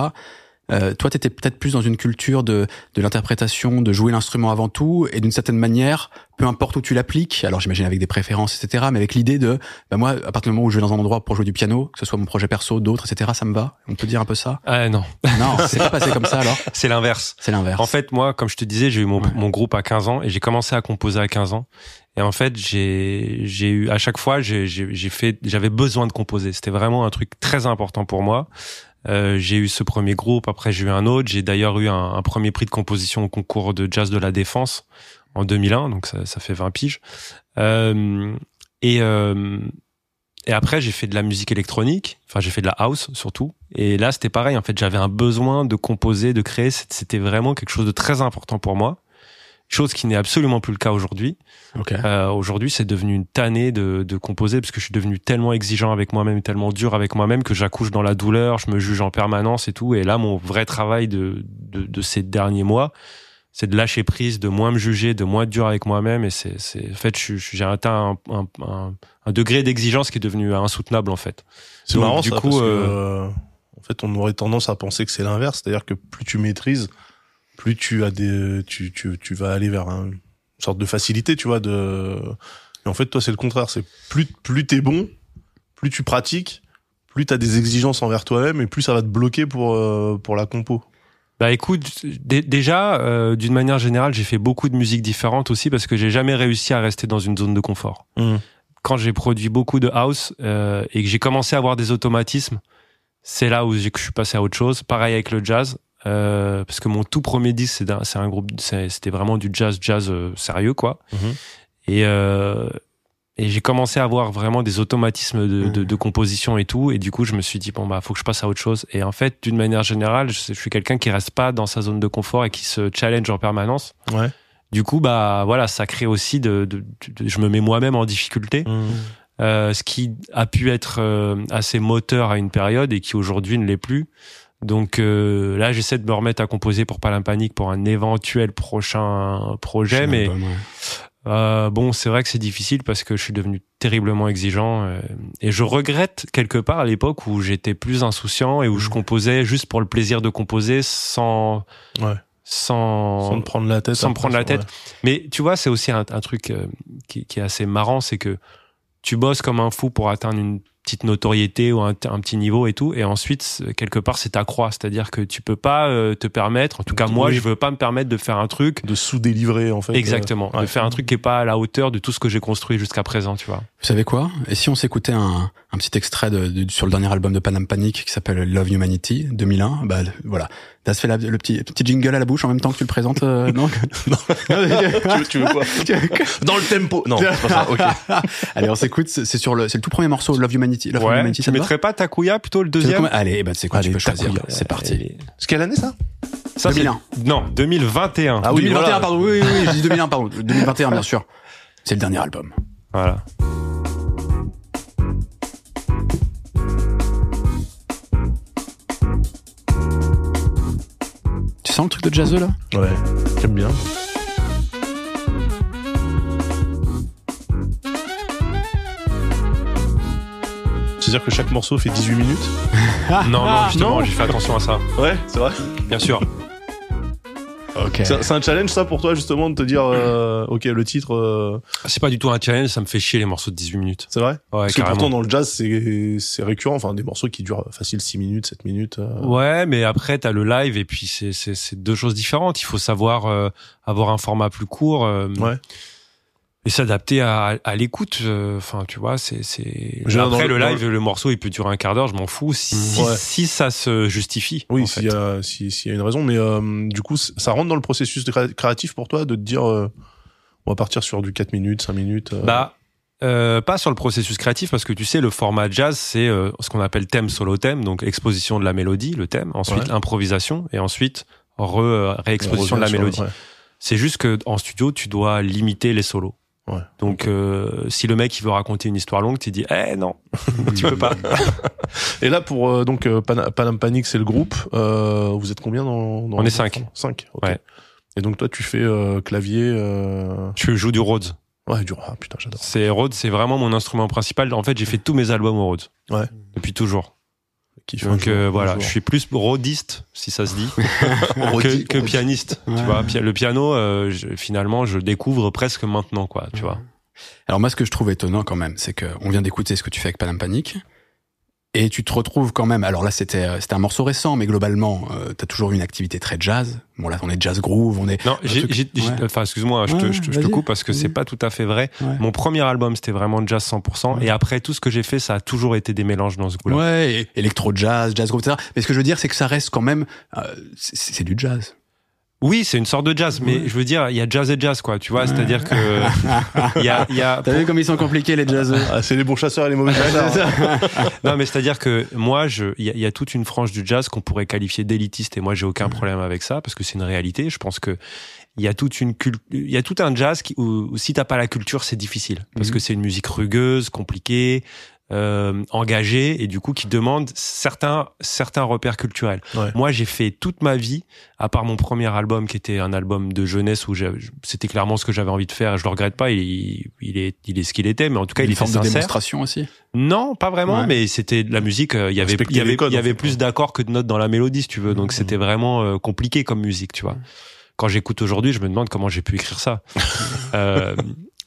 [SPEAKER 1] Euh, toi, t'étais peut-être plus dans une culture de, de l'interprétation, de jouer l'instrument avant tout, et d'une certaine manière, peu importe où tu l'appliques, alors j'imagine avec des préférences, etc., mais avec l'idée de, bah moi, à partir du moment où je vais dans un endroit pour jouer du piano, que ce soit mon projet perso, d'autres, etc., ça me va? On peut dire un peu ça?
[SPEAKER 3] Ah non,
[SPEAKER 1] Non, [laughs] c'est pas passé comme ça alors?
[SPEAKER 3] c'est l'inverse.
[SPEAKER 1] C'est l'inverse.
[SPEAKER 3] En fait, moi, comme je te disais, j'ai eu mon,
[SPEAKER 1] Ouais.
[SPEAKER 3] mon groupe à 15 ans et j'ai commencé à composer à 15 ans. Et en fait, j'ai j'ai eu à chaque fois, j'ai j'ai j'ai fait, j'avais besoin de composer. C'était vraiment un truc très important pour moi. Euh, j'ai eu ce premier groupe, après j'ai eu un autre. J'ai d'ailleurs eu un, premier prix de composition au concours de jazz de la défense en 2001, donc ça, ça fait 20 piges. Euh, et euh, et après, j'ai fait de la musique électronique. Enfin, j'ai fait de la house surtout. Et là, c'était pareil. En fait, j'avais un besoin de composer, de créer. C'était vraiment quelque chose de très important pour moi. Chose qui n'est absolument plus le cas aujourd'hui.
[SPEAKER 1] Ok.
[SPEAKER 3] Euh, aujourd'hui, c'est devenu une tannée de, de composer parce que je suis devenu tellement exigeant avec moi-même, tellement dur avec moi-même que j'accouche dans la douleur, je me juge en permanence et tout. Et là, mon vrai travail de, de, de ces derniers mois, c'est de lâcher prise, de moins me juger, de moins être dur avec moi-même. Et c'est, c'est, en fait, je- je- j'ai atteint un, un, un, un degré d'exigence qui est devenu insoutenable, en fait.
[SPEAKER 2] C'est marrant
[SPEAKER 3] du
[SPEAKER 2] ça,
[SPEAKER 3] coup,
[SPEAKER 2] parce que,
[SPEAKER 3] euh,
[SPEAKER 2] euh, en fait, on aurait tendance à penser que c'est l'inverse, c'est-à-dire que plus tu maîtrises, plus tu as des, tu, tu, tu vas aller vers un- une sorte de facilité, tu vois. De, et en fait, toi, c'est le contraire. C'est plus, plus t'es bon, plus tu pratiques, plus t'as des exigences envers toi-même, et plus ça va te bloquer pour euh, pour la compo.
[SPEAKER 3] Bah écoute, dé- déjà, euh, d'une manière générale, j'ai fait beaucoup de musiques différentes aussi parce que j'ai jamais réussi à rester dans une zone de confort. quand j'ai produit beaucoup de house euh, et que j'ai commencé à avoir des automatismes, c'est là où je suis passé à autre chose. Pareil avec le jazz. Euh, parce que mon tout premier disque c'est un, groupe, c'était vraiment du jazz, jazz euh, sérieux quoi.
[SPEAKER 2] Mhm.
[SPEAKER 3] Et euh, et j'ai commencé à avoir vraiment des automatismes de, de, de composition et tout. Et du coup, je me suis dit bon bah faut que je passe à autre chose. Et en fait, d'une manière générale, je, je suis quelqu'un qui reste pas dans sa zone de confort et qui se challenge en permanence.
[SPEAKER 2] Ouais.
[SPEAKER 3] Du coup, bah voilà, ça crée aussi de, de- de- je me mets moi-même en difficulté.
[SPEAKER 2] Mhm.
[SPEAKER 3] Euh, ce qui a pu être euh, assez moteur à une période et qui aujourd'hui ne l'est plus. Donc euh, là, j'essaie de me remettre à composer pour Panique pour un éventuel prochain projet, mais euh, bon, c'est vrai que c'est difficile parce que je suis devenu terriblement exigeant euh, et je regrette quelque part à l'époque où j'étais plus insouciant et où je
[SPEAKER 2] Mhm.
[SPEAKER 3] composais juste pour le plaisir de composer sans
[SPEAKER 2] Ouais.
[SPEAKER 3] sans,
[SPEAKER 2] Sans te prendre la tête.
[SPEAKER 3] sans me prendre la
[SPEAKER 2] ouais.
[SPEAKER 3] tête. Mais tu vois, c'est aussi un, un truc euh, qui, qui est assez marrant, c'est que tu bosses comme un fou pour atteindre une petite notoriété ou un, un petit niveau et tout, et ensuite quelque part c'est ta croix, c'est-à-dire que tu peux pas euh, te permettre, en tout cas moi
[SPEAKER 2] Oui.
[SPEAKER 3] je veux pas me permettre de faire un truc
[SPEAKER 2] De sous-délivrer, en fait.
[SPEAKER 3] exactement,
[SPEAKER 2] euh,
[SPEAKER 3] de
[SPEAKER 2] ouais.
[SPEAKER 3] faire un truc qui est pas à la hauteur de tout ce que j'ai construit jusqu'à présent, tu vois.
[SPEAKER 1] Vous savez quoi? Et si on s'écoutait un, un petit extrait de, de- sur le dernier album de Panam Panic qui s'appelle Love Humanity 2001 Bah voilà, t'as fait la- le petit le petit jingle à la bouche en même temps que tu le présentes, euh, [laughs] non
[SPEAKER 2] tu, veux, [laughs] tu veux quoi Dans le tempo. Non, c'est pas ça. Ok. [laughs]
[SPEAKER 1] Allez, on s'écoute. C'est sur le, c'est le tout premier morceau Love Humanity. Love
[SPEAKER 3] ouais,
[SPEAKER 1] Humanity,
[SPEAKER 3] tu
[SPEAKER 1] ça va
[SPEAKER 3] mettrais pas Takuya plutôt le deuxième
[SPEAKER 1] Allez, bah c'est quoi
[SPEAKER 2] Allez,
[SPEAKER 1] Tu peux choisir. C'est parti.
[SPEAKER 2] C'est quelle année, ça
[SPEAKER 3] Ça, c'est-
[SPEAKER 1] 2001.
[SPEAKER 3] Non, 2021.
[SPEAKER 2] Ah oui,
[SPEAKER 1] 2021,
[SPEAKER 2] voilà.
[SPEAKER 1] pardon. Oui, oui, oui, je dis 2001, pardon. 2021, bien sûr. C'est le dernier album.
[SPEAKER 3] Voilà.
[SPEAKER 1] Sens le truc de jazzeux là
[SPEAKER 2] Ouais, j'aime bien. C'est-à-dire que chaque morceau fait 18 minutes [laughs]
[SPEAKER 3] non, non, justement,
[SPEAKER 2] non.
[SPEAKER 3] j'ai fait attention à ça.
[SPEAKER 2] Ouais, c'est vrai.
[SPEAKER 3] Bien sûr.
[SPEAKER 1] Ok.
[SPEAKER 2] C'est un challenge, ça, pour toi, justement, de te dire, euh, ok, le titre, euh,
[SPEAKER 3] C'est pas du tout un challenge, ça me fait chier les morceaux de 18 minutes.
[SPEAKER 2] c'est vrai
[SPEAKER 3] Ouais,
[SPEAKER 2] Parce que pourtant, dans le jazz, c'est c'est récurrent. Enfin, des morceaux qui durent facile 6 minutes, 7 minutes. euh.
[SPEAKER 3] Ouais, mais après t'as le live et puis c'est c'est c'est deux choses différentes. Il faut savoir euh, avoir un format plus court euh,
[SPEAKER 2] Ouais.
[SPEAKER 3] Et s'adapter à, à l'écoute. euh, Enfin, tu vois, c'est c'est après le, live, le morceau il peut durer un quart d'heure, je m'en fous. Si, si,
[SPEAKER 2] Ouais.
[SPEAKER 3] si ça se justifie.
[SPEAKER 2] Oui, s'il y a, si- y a une raison. Mais euh, du coup, ça rentre dans le processus créatif pour toi de te dire, euh, on va partir sur du 4 minutes, 5 minutes. euh.
[SPEAKER 3] Bah, euh, pas sur le processus créatif parce que tu sais le format jazz c'est euh, ce qu'on appelle thème solo thème donc exposition de la mélodie le thème ensuite
[SPEAKER 2] Ouais.
[SPEAKER 3] improvisation et ensuite re, euh, réexposition de la mélodie
[SPEAKER 2] ouais.
[SPEAKER 3] c'est juste que en studio tu dois limiter les solos
[SPEAKER 2] Ouais.
[SPEAKER 3] donc euh, si le mec il veut raconter une histoire longue tu dis eh non [laughs] tu peux pas [laughs]
[SPEAKER 2] Et là, pour euh, donc euh, Pan- Panam Panic, c'est le groupe. Euh, vous êtes combien dans, dans
[SPEAKER 3] On est cinq.
[SPEAKER 2] Cinq. ok.
[SPEAKER 3] Ouais.
[SPEAKER 2] Et donc toi, tu fais euh, clavier. Euh...
[SPEAKER 3] je joue du Rhodes
[SPEAKER 2] Ouais, du ah putain, j'adore.
[SPEAKER 3] c'est Rhodes c'est vraiment mon instrument principal en fait j'ai fait tous mes albums au Rhodes
[SPEAKER 2] Ouais.
[SPEAKER 3] depuis toujours
[SPEAKER 2] Qui
[SPEAKER 3] donc euh, voilà
[SPEAKER 2] jour.
[SPEAKER 3] je suis plus rhodiste si ça se dit [laughs] que, pianiste.
[SPEAKER 1] Ouais.
[SPEAKER 3] Tu vois, le piano, euh, je- finalement, je découvre presque maintenant, quoi. Tu vois.
[SPEAKER 1] Alors moi, ce que je trouve étonnant quand même, c'est que on vient d'écouter ce que tu fais avec Panam Panic. Et tu te retrouves quand même. Alors là, c'était euh, c'était un morceau récent, mais globalement, euh, t'as toujours eu une activité très jazz. Bon là, on est jazz groove, on est.
[SPEAKER 3] Non,
[SPEAKER 1] ouais.
[SPEAKER 3] enfin, excuse-moi, je,
[SPEAKER 1] Ouais,
[SPEAKER 3] te, je, coupe parce que c'est pas tout à fait vrai.
[SPEAKER 1] Ouais.
[SPEAKER 3] Mon premier album, c'était vraiment jazz 100%.
[SPEAKER 1] Ouais.
[SPEAKER 3] Et après, tout ce que j'ai fait, ça a toujours été des mélanges dans ce goût-là.
[SPEAKER 1] Ouais, et électro jazz, jazz groove, etc. Mais ce que je veux dire, c'est que ça reste quand même, euh, c'est du jazz.
[SPEAKER 3] Oui, c'est une sorte de jazz, mais
[SPEAKER 1] Ouais.
[SPEAKER 3] je veux dire, il y a jazz et jazz, quoi. Tu vois,
[SPEAKER 1] Ouais.
[SPEAKER 3] c'est-à-dire que il y a, il y a [laughs]
[SPEAKER 1] T'as vu comme ils sont compliqués les jazzeux
[SPEAKER 2] Ah, c'est les bons chasseurs et les mauvais chasseurs. [laughs]
[SPEAKER 3] non, mais c'est-à-dire que moi, je, il y, a- il y a toute une frange du jazz qu'on pourrait qualifier d'élitiste, et moi, j'ai aucun problème avec ça parce que c'est une réalité. Je pense que il y a toute une il y a tout un jazz qui, où, où si t'as pas la culture, c'est difficile parce
[SPEAKER 1] Mhm.
[SPEAKER 3] que c'est une musique rugueuse, compliquée, euh, et du coup qui demande certains certains repères culturels.
[SPEAKER 2] Ouais.
[SPEAKER 3] Moi, j'ai fait toute ma vie, à part mon premier album qui était un album de jeunesse où c'était clairement ce que j'avais envie de faire. et Je le regrette pas. Il, il est il est ce qu'il était, mais en tout cas, il
[SPEAKER 1] Une
[SPEAKER 3] était
[SPEAKER 1] forme de
[SPEAKER 3] sincère.
[SPEAKER 1] démonstration aussi?
[SPEAKER 3] Non, pas vraiment,
[SPEAKER 1] Ouais.
[SPEAKER 3] mais c'était la musique. euh, Il y avait, il y avait,
[SPEAKER 2] codes,
[SPEAKER 3] il y avait plus d'accords que de notes dans la mélodie, si tu veux. Donc c'était vraiment euh, compliqué comme musique, tu vois. Quand j'écoute aujourd'hui, je me demande comment j'ai pu écrire ça. [laughs] Euh,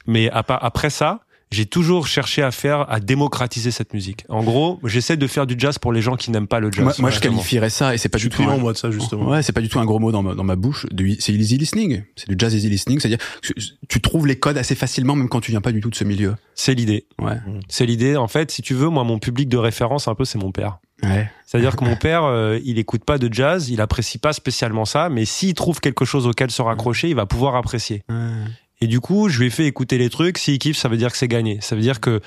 [SPEAKER 3] mais après ça, j'ai toujours cherché à faire, à démocratiser cette musique. En gros, j'essaie de faire du jazz pour les gens qui n'aiment pas le jazz.
[SPEAKER 1] Moi, moi, je qualifierais ça, et c'est pas du tout. un-
[SPEAKER 2] moi, de ça, justement.
[SPEAKER 1] Ouais, c'est pas du tout un gros mot dans ma, dans ma bouche. C'est easy listening. C'est du jazz easy listening. C'est-à-dire, que tu trouves les codes assez facilement, même quand tu viens pas du tout de ce milieu.
[SPEAKER 3] C'est l'idée.
[SPEAKER 1] Ouais.
[SPEAKER 3] C'est l'idée. En fait, si tu veux, moi, mon public de référence, un peu, c'est mon père.
[SPEAKER 1] Ouais.
[SPEAKER 3] C'est-à-dire que mon [laughs] père, euh, il écoute pas de jazz, il apprécie pas spécialement ça, mais s'il trouve quelque chose auquel se raccrocher, il va pouvoir apprécier. Et du coup, je lui ai fait écouter les trucs. S'il kiffe, ça veut dire que c'est gagné. Ça veut dire que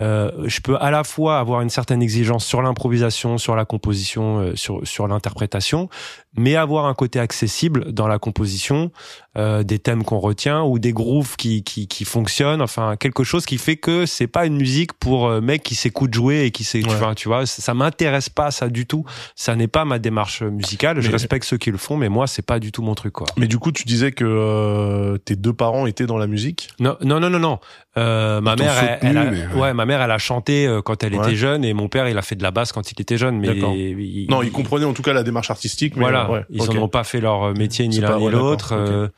[SPEAKER 3] euh, je peux à la fois avoir une certaine exigence sur l'improvisation, sur la composition, euh, sur sur l'interprétation, mais avoir un côté accessible dans la composition, euh, des thèmes qu'on retient ou des grooves qui qui qui fonctionnent, enfin quelque chose qui fait que c'est pas une musique pour euh, mec qui s'écoute jouer et qui sait, tu vois, tu vois, ça m'intéresse pas ça du tout. Ça n'est pas ma démarche musicale. Je respecte ceux qui le font, mais moi c'est pas du tout mon truc quoi.
[SPEAKER 2] Mais du coup, tu disais que euh, tes deux parents étaient dans la musique?
[SPEAKER 3] Non, non, non, non, non. Euh, ma mère, elle,
[SPEAKER 1] soutenu,
[SPEAKER 3] elle a,
[SPEAKER 1] mais
[SPEAKER 3] ouais. ma mère, elle a chanté euh, quand elle
[SPEAKER 2] Ouais.
[SPEAKER 3] était jeune, et mon père, il a fait de la basse quand il était jeune. Mais il-
[SPEAKER 2] Non, ils comprenaient en tout cas la démarche artistique. Mais
[SPEAKER 3] Voilà,
[SPEAKER 2] ouais,
[SPEAKER 3] ils
[SPEAKER 2] ok.
[SPEAKER 3] n'ont pas fait leur métier ni l'un ni l'autre. Euh,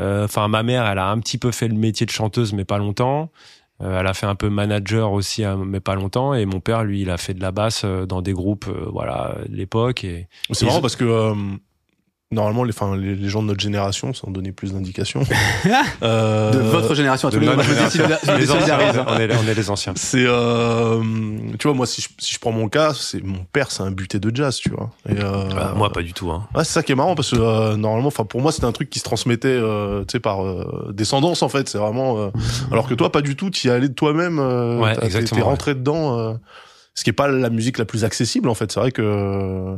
[SPEAKER 3] euh, Enfin, ma mère, elle a un petit peu fait le métier de chanteuse, mais pas longtemps. Euh, elle a fait un peu manager aussi, hein, mais pas longtemps. Et mon père, lui, il a fait de la basse euh, dans des groupes, euh, voilà, de l'époque. Et
[SPEAKER 2] C'est marrant parce que euh, normalement, les, enfin, les, les gens de notre génération, sans donner plus d'indications, [laughs] euh,
[SPEAKER 1] De votre génération à tous
[SPEAKER 3] de
[SPEAKER 1] les deux.
[SPEAKER 3] notre
[SPEAKER 1] Moi, je me
[SPEAKER 3] génération.
[SPEAKER 1] désolida- je me
[SPEAKER 3] les anciens,
[SPEAKER 1] désolidarise, hein.
[SPEAKER 3] on est, on est les anciens.
[SPEAKER 2] c'est, euh, tu vois, moi, si je, si je prends mon cas, c'est mon père, c'est un buté de jazz, tu vois. Et, euh,
[SPEAKER 3] Ah, moi, pas du tout. Hein.
[SPEAKER 2] Ouais, c'est ça qui est marrant parce que euh, normalement, enfin pour moi, c'était un truc qui se transmettait, euh, tu sais, par euh, descendance en fait. C'est vraiment. euh, alors que toi, pas du tout. Tu y es allé de toi-même. Euh,
[SPEAKER 3] Ouais,
[SPEAKER 2] t'es- rentré dedans. euh, ce qui est pas la musique la plus accessible en fait. C'est vrai que.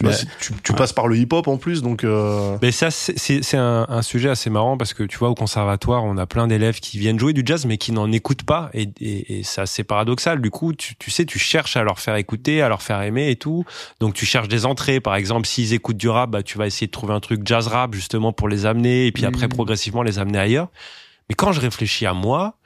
[SPEAKER 2] Tu, vois,
[SPEAKER 1] Mais-
[SPEAKER 2] si tu, tu passes par le hip-hop en plus, donc. Euh,
[SPEAKER 3] Mais ça, c'est c'est- c'est un, un sujet assez marrant parce que tu vois, au conservatoire, on a plein d'élèves qui viennent jouer du jazz mais qui n'en écoutent pas et, et, et c'est assez paradoxal. Du coup, tu, tu sais, tu cherches à leur faire écouter, à leur faire aimer et tout. Donc, tu cherches des entrées. Par exemple, s'ils écoutent du rap, bah, tu vas essayer de trouver un truc jazz rap justement pour les amener et puis après
[SPEAKER 1] Mhm.
[SPEAKER 3] progressivement les amener ailleurs. Mais quand je réfléchis à moi,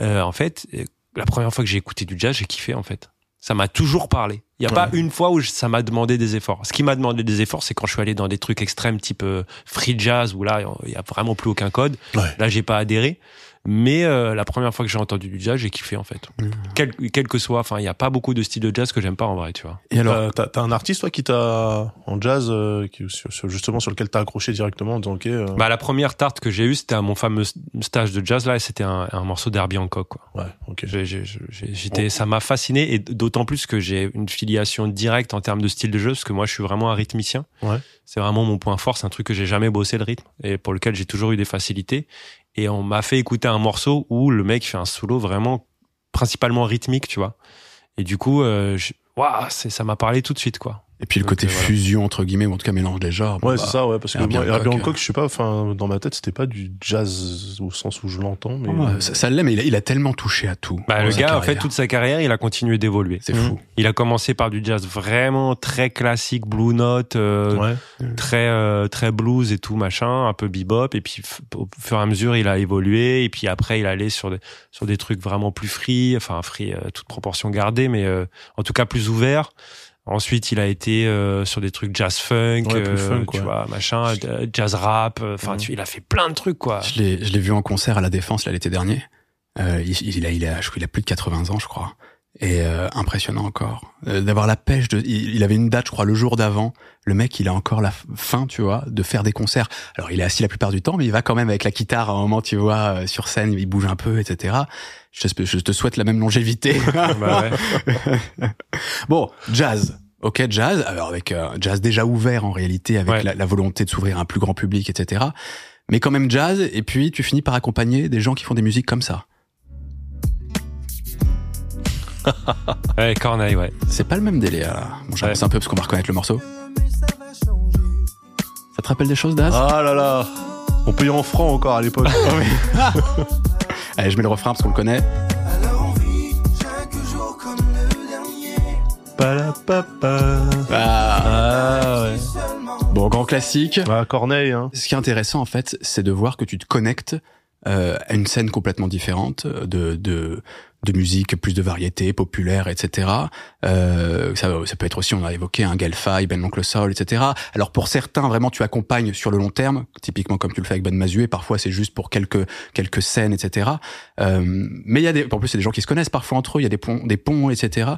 [SPEAKER 3] euh, en fait, euh, la première fois que j'ai écouté du jazz, j'ai kiffé en fait. Ça m'a toujours parlé. Il n'y a pas une fois où je- ça m'a demandé des efforts. Ce qui m'a demandé des efforts, c'est quand je suis allé dans des trucs extrêmes type euh, free jazz où là, il y a vraiment plus aucun code.
[SPEAKER 2] Ouais.
[SPEAKER 3] Là, j'ai pas adhéré. Mais euh, la première fois que j'ai entendu du jazz, j'ai kiffé en fait.
[SPEAKER 1] Mhm.
[SPEAKER 3] Quel, quel que soit, enfin, il y a pas beaucoup de styles de jazz que j'aime pas en vrai, tu vois.
[SPEAKER 1] Et alors,
[SPEAKER 2] t'as- t'as un artiste toi qui t'a en jazz, euh, qui, sur, sur- justement sur lequel t'as accroché directement en disant ok. euh,
[SPEAKER 3] Bah, la première tarte que j'ai eue, c'était à mon fameux stage de jazz là, et c'était un, un morceau d'Herbie Hancock. Quoi.
[SPEAKER 2] ouais, ok.
[SPEAKER 3] J'étais, ça m'a fasciné et d'autant plus que j'ai une filiation directe en termes de style de jeu parce que moi je suis vraiment un rythmicien.
[SPEAKER 2] Ouais.
[SPEAKER 3] C'est vraiment mon point fort, c'est un truc que j'ai jamais bossé le rythme et pour lequel j'ai toujours eu des facilités. Et on m'a fait écouter un morceau où le mec fait un solo vraiment principalement rythmique, tu vois. Et du coup, euh, ça m'a parlé tout de suite, quoi.
[SPEAKER 1] Et puis le
[SPEAKER 3] donc,
[SPEAKER 1] côté
[SPEAKER 3] voilà.
[SPEAKER 1] fusion entre guillemets, ou en tout cas mélange des genres.
[SPEAKER 2] Ouais,
[SPEAKER 1] bah,
[SPEAKER 2] c'est ça, ouais, parce que moi, Herbie
[SPEAKER 1] Hancock,
[SPEAKER 2] je sais pas, enfin, dans ma tête, c'était pas du jazz au sens où je l'entends, mais.
[SPEAKER 1] ouais, ça, ça l'est, mais il a, il a tellement touché à tout.
[SPEAKER 3] Bah, le gars, en fait, toute sa carrière, il a continué d'évoluer.
[SPEAKER 1] c'est fou.
[SPEAKER 3] Il a commencé par du jazz vraiment très classique, blue note, euh,
[SPEAKER 2] Ouais.
[SPEAKER 3] très euh, très blues et tout machin, un peu bebop et puis au fur et à mesure il a évolué et puis après il allait sur des sur des trucs vraiment plus free, enfin free euh, toute proportion gardée mais euh, en tout cas plus ouvert. Ensuite, il a été euh, sur des trucs jazz funk,
[SPEAKER 2] Ouais, plus
[SPEAKER 3] euh,
[SPEAKER 2] funk,
[SPEAKER 3] tu vois, machin, jazz rap. euh, Enfin,
[SPEAKER 2] Mhm.
[SPEAKER 3] il a fait plein de trucs, quoi.
[SPEAKER 1] Je l'ai, je l'ai vu en concert à la Défense là l'été dernier. Euh, il, il a, il a, je crois, il a plus de 80 ans, je crois. Et euh, impressionnant encore Euh, d'avoir la pêche. De, il, il avait une date, je crois, le jour d'avant. Le mec, il a encore la faim, tu vois, de faire des concerts. Alors, il est assis la plupart du temps, mais il va quand même avec la guitare à un moment, tu vois, euh, sur scène, il bouge un peu, etc. Je te, je te souhaite la même longévité. [laughs]
[SPEAKER 3] Bah.
[SPEAKER 1] Bon, jazz. Ok, jazz. Alors avec euh, jazz déjà ouvert en réalité, avec
[SPEAKER 3] Ouais.
[SPEAKER 1] la, la volonté de s'ouvrir à un plus grand public, etc. Mais quand même jazz. Et puis tu finis par accompagner des gens qui font des musiques comme ça. [laughs]
[SPEAKER 3] Ouais, Corneille, ouais.
[SPEAKER 1] C'est pas le même délai. Là. Bon, j'avance un peu parce qu'on va reconnaître le morceau. Ça te rappelle des choses, Daz?
[SPEAKER 2] Ah là là On payait en francs encore à l'époque. [laughs] [laughs]
[SPEAKER 1] Allez, je mets le refrain parce qu'on le connaît.
[SPEAKER 2] Palapapa.
[SPEAKER 1] Ah.
[SPEAKER 2] Ah ouais.
[SPEAKER 1] Bon, grand classique.
[SPEAKER 2] Bah, Corneille, hein.
[SPEAKER 1] Ce qui est intéressant, en fait, c'est de voir que tu te connectes euh, à une scène complètement différente de, de, de musique, plus de variété, populaire, etc. Euh, ça, ça peut être aussi, on a évoqué un Galfy, Ben l'Oncle Soul, etc. Alors pour certains, vraiment, tu accompagnes sur le long terme, typiquement comme tu le fais avec Ben Mazué. Parfois, c'est juste pour quelques quelques scènes, etc. Euh, mais il y a des, en plus, c'est des gens qui se connaissent parfois entre eux. Il y a des ponts, des ponts, etc.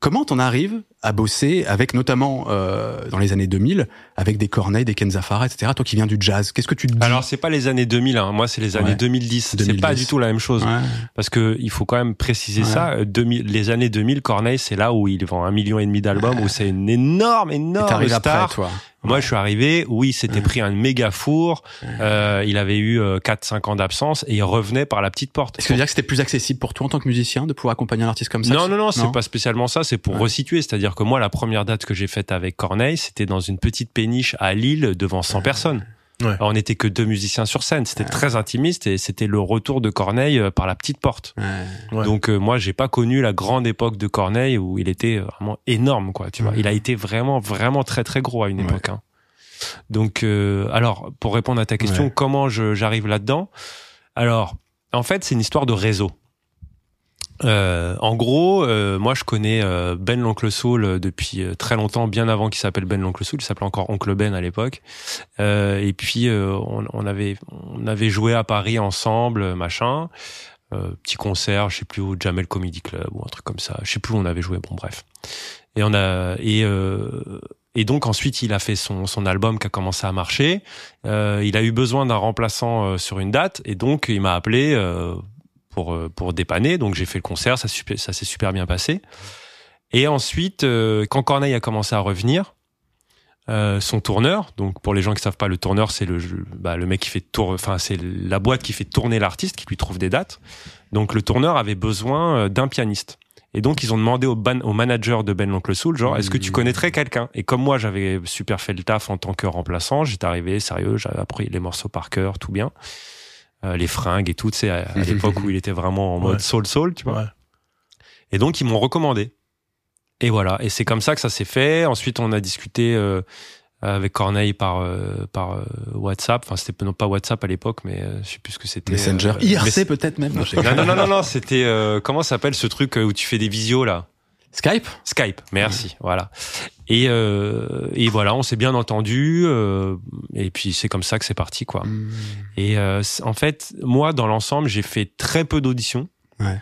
[SPEAKER 1] Comment t'en arrives à bosser avec notamment euh, dans les années 2000 avec des Corneille, des Ken Zafara, etc. Toi qui viens du jazz, qu'est-ce que tu te dis?
[SPEAKER 3] Alors c'est pas les années 2000, hein. moi c'est les années
[SPEAKER 1] Ouais.
[SPEAKER 3] 2010. C'est
[SPEAKER 1] 2010.
[SPEAKER 3] pas du tout la même chose
[SPEAKER 1] Ouais.
[SPEAKER 3] parce que il faut quand même préciser
[SPEAKER 1] Ouais.
[SPEAKER 3] ça. euh, 2000, les années 2000, Corneille c'est là où il vend un million et demi d'albums, où c'est une énorme, énorme star.
[SPEAKER 1] après, toi.
[SPEAKER 3] Moi, je suis arrivé, oui, il s'était
[SPEAKER 1] Ouais.
[SPEAKER 3] pris un méga four, euh, il avait eu 4-5 ans d'absence et il revenait par la petite porte.
[SPEAKER 1] Est-ce que ça veut dire que c'était plus accessible pour toi en tant que musicien de pouvoir accompagner un artiste comme ça
[SPEAKER 3] Non, non, non, c'est pas spécialement ça, c'est pour resituer. C'est-à-dire que moi, la première date que j'ai faite avec Corneille, c'était dans une petite péniche à Lille devant 100 personnes.
[SPEAKER 2] Ouais.
[SPEAKER 3] Alors, on n'était que deux musiciens sur scène, c'était très intimiste et c'était le retour de Corneille euh, par la petite porte.
[SPEAKER 1] Ouais.
[SPEAKER 2] Ouais.
[SPEAKER 3] Donc euh, moi, j'ai pas connu la grande époque de Corneille où il était vraiment énorme, quoi. Tu vois, il a été vraiment, vraiment très, très gros à une
[SPEAKER 1] Ouais.
[SPEAKER 3] époque. hein. Donc, euh, alors, pour répondre à ta question,
[SPEAKER 1] Ouais.
[SPEAKER 3] comment j'arrive là-dedans? Alors, en fait, c'est une histoire de réseau. Euh, en gros, euh, moi je connais euh, Ben l'oncle Soul euh, depuis euh, très longtemps, bien avant qu'il s'appelle Ben l'oncle Soul. Il s'appelait encore Oncle Ben à l'époque. Euh, et puis on, on avait on avait joué à Paris ensemble, machin. Petit concert, je sais plus où, Jamel Comedy Club ou un truc comme ça. Je sais plus où on avait joué. Bon bref. Et on a et et donc ensuite il a fait son son album qui a commencé à marcher. Euh, il a eu besoin d'un remplaçant euh, sur une date et donc il m'a appelé euh, pour euh, pour dépanner. Donc j'ai fait le concert, ça s'est super bien passé. Et ensuite, euh, quand Corneille a commencé à revenir, euh, son tourneur, donc pour les gens qui savent pas, le tourneur c'est le bah, le mec qui fait tour, enfin c'est la boîte qui fait tourner l'artiste, qui lui trouve des dates. Donc le tourneur avait besoin d'un pianiste. Et donc ils ont demandé au, ban, au manager de Ben l'oncle Soul, genre est-ce que tu connaîtrais quelqu'un? Et comme moi j'avais super fait le taf en tant que remplaçant, j'étais arrivé sérieux, j'avais appris les morceaux par cœur, tout bien, Euh, les fringues et tout, tu sais, à, à [laughs] l'époque où il était vraiment en mode
[SPEAKER 2] Ouais.
[SPEAKER 3] soul soul, tu vois.
[SPEAKER 2] Ouais.
[SPEAKER 3] Et donc ils m'ont recommandé. Et voilà, et c'est comme ça que ça s'est fait. Ensuite, on a discuté euh, avec Corneille par euh, par euh, WhatsApp. Enfin, c'était non pas WhatsApp à l'époque, mais euh, je sais plus ce que c'était.
[SPEAKER 1] Messenger,
[SPEAKER 3] Euh,
[SPEAKER 1] IRC
[SPEAKER 3] mais-
[SPEAKER 1] peut-être même. Non,
[SPEAKER 3] Non, non, non, non, non, c'était euh, comment ça s'appelle ce truc où tu fais des visios là?
[SPEAKER 1] Skype
[SPEAKER 3] Skype. Merci, voilà. Et euh, et voilà, on s'est bien entendu. euh, et puis c'est comme ça que c'est parti, quoi.
[SPEAKER 1] Hmm.
[SPEAKER 3] Et euh, en fait, moi, dans l'ensemble, j'ai fait très peu d'auditions.
[SPEAKER 1] Ouais.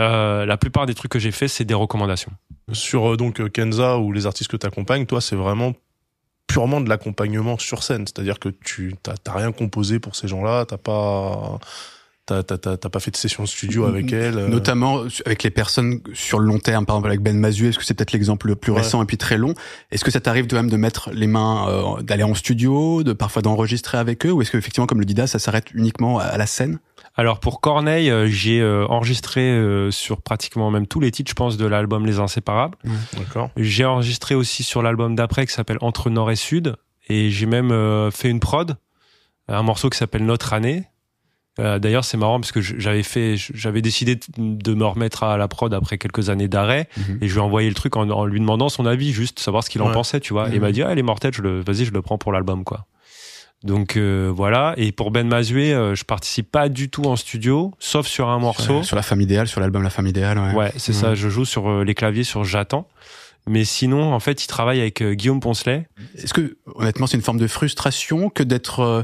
[SPEAKER 3] Euh, la plupart des trucs que j'ai fait, c'est des recommandations.
[SPEAKER 2] Sur euh, donc euh, Kenza ou les artistes que tu accompagnes, toi, c'est vraiment purement de l'accompagnement sur scène. C'est-à-dire que tu t'as rien composé pour ces gens-là, t'as pas t'as t'as t'as t'as pas fait de session studio avec elles. euh,
[SPEAKER 1] Notamment avec les personnes sur le long terme, par exemple avec Ben Mazué, est-ce que c'est peut-être l'exemple le plus
[SPEAKER 2] Ouais.
[SPEAKER 1] récent et puis très long? Est-ce que ça t'arrive de même de mettre les mains, euh, d'aller en studio, de parfois d'enregistrer avec eux, ou est-ce que effectivement, comme le dit Das, ça s'arrête uniquement à la scène?
[SPEAKER 3] Alors pour Corneille, euh, j'ai euh, enregistré euh, sur pratiquement même tous les titres, je pense, de l'album Les Inséparables.
[SPEAKER 2] D'accord.
[SPEAKER 3] J'ai enregistré aussi sur l'album d'après qui s'appelle Entre Nord et Sud, et j'ai même euh, fait une prod, un morceau qui s'appelle Notre année. Euh, D'ailleurs, c'est marrant parce que j'avais fait, j'avais décidé de- me remettre à la prod après quelques années d'arrêt,
[SPEAKER 1] Mhm.
[SPEAKER 3] et je lui ai envoyé le truc en, en lui demandant son avis, juste savoir ce qu'il en pensait, tu vois. Et il
[SPEAKER 1] Mhm.
[SPEAKER 3] m'a dit, ah, elle est mortelle, je le, vas-y, je le prends pour l'album, quoi. Donc euh, voilà. Et pour Ben Mazué, euh, je participe pas du tout en studio, sauf sur un morceau.
[SPEAKER 1] Sur, la femme idéale, sur l'album La femme idéale, ouais.
[SPEAKER 3] Ouais, c'est ça. Je joue sur euh, les claviers sur J'attends. Mais sinon, en fait, il travaille avec Guillaume Poncelet.
[SPEAKER 1] Est-ce que, honnêtement, c'est une forme de frustration que d'être euh,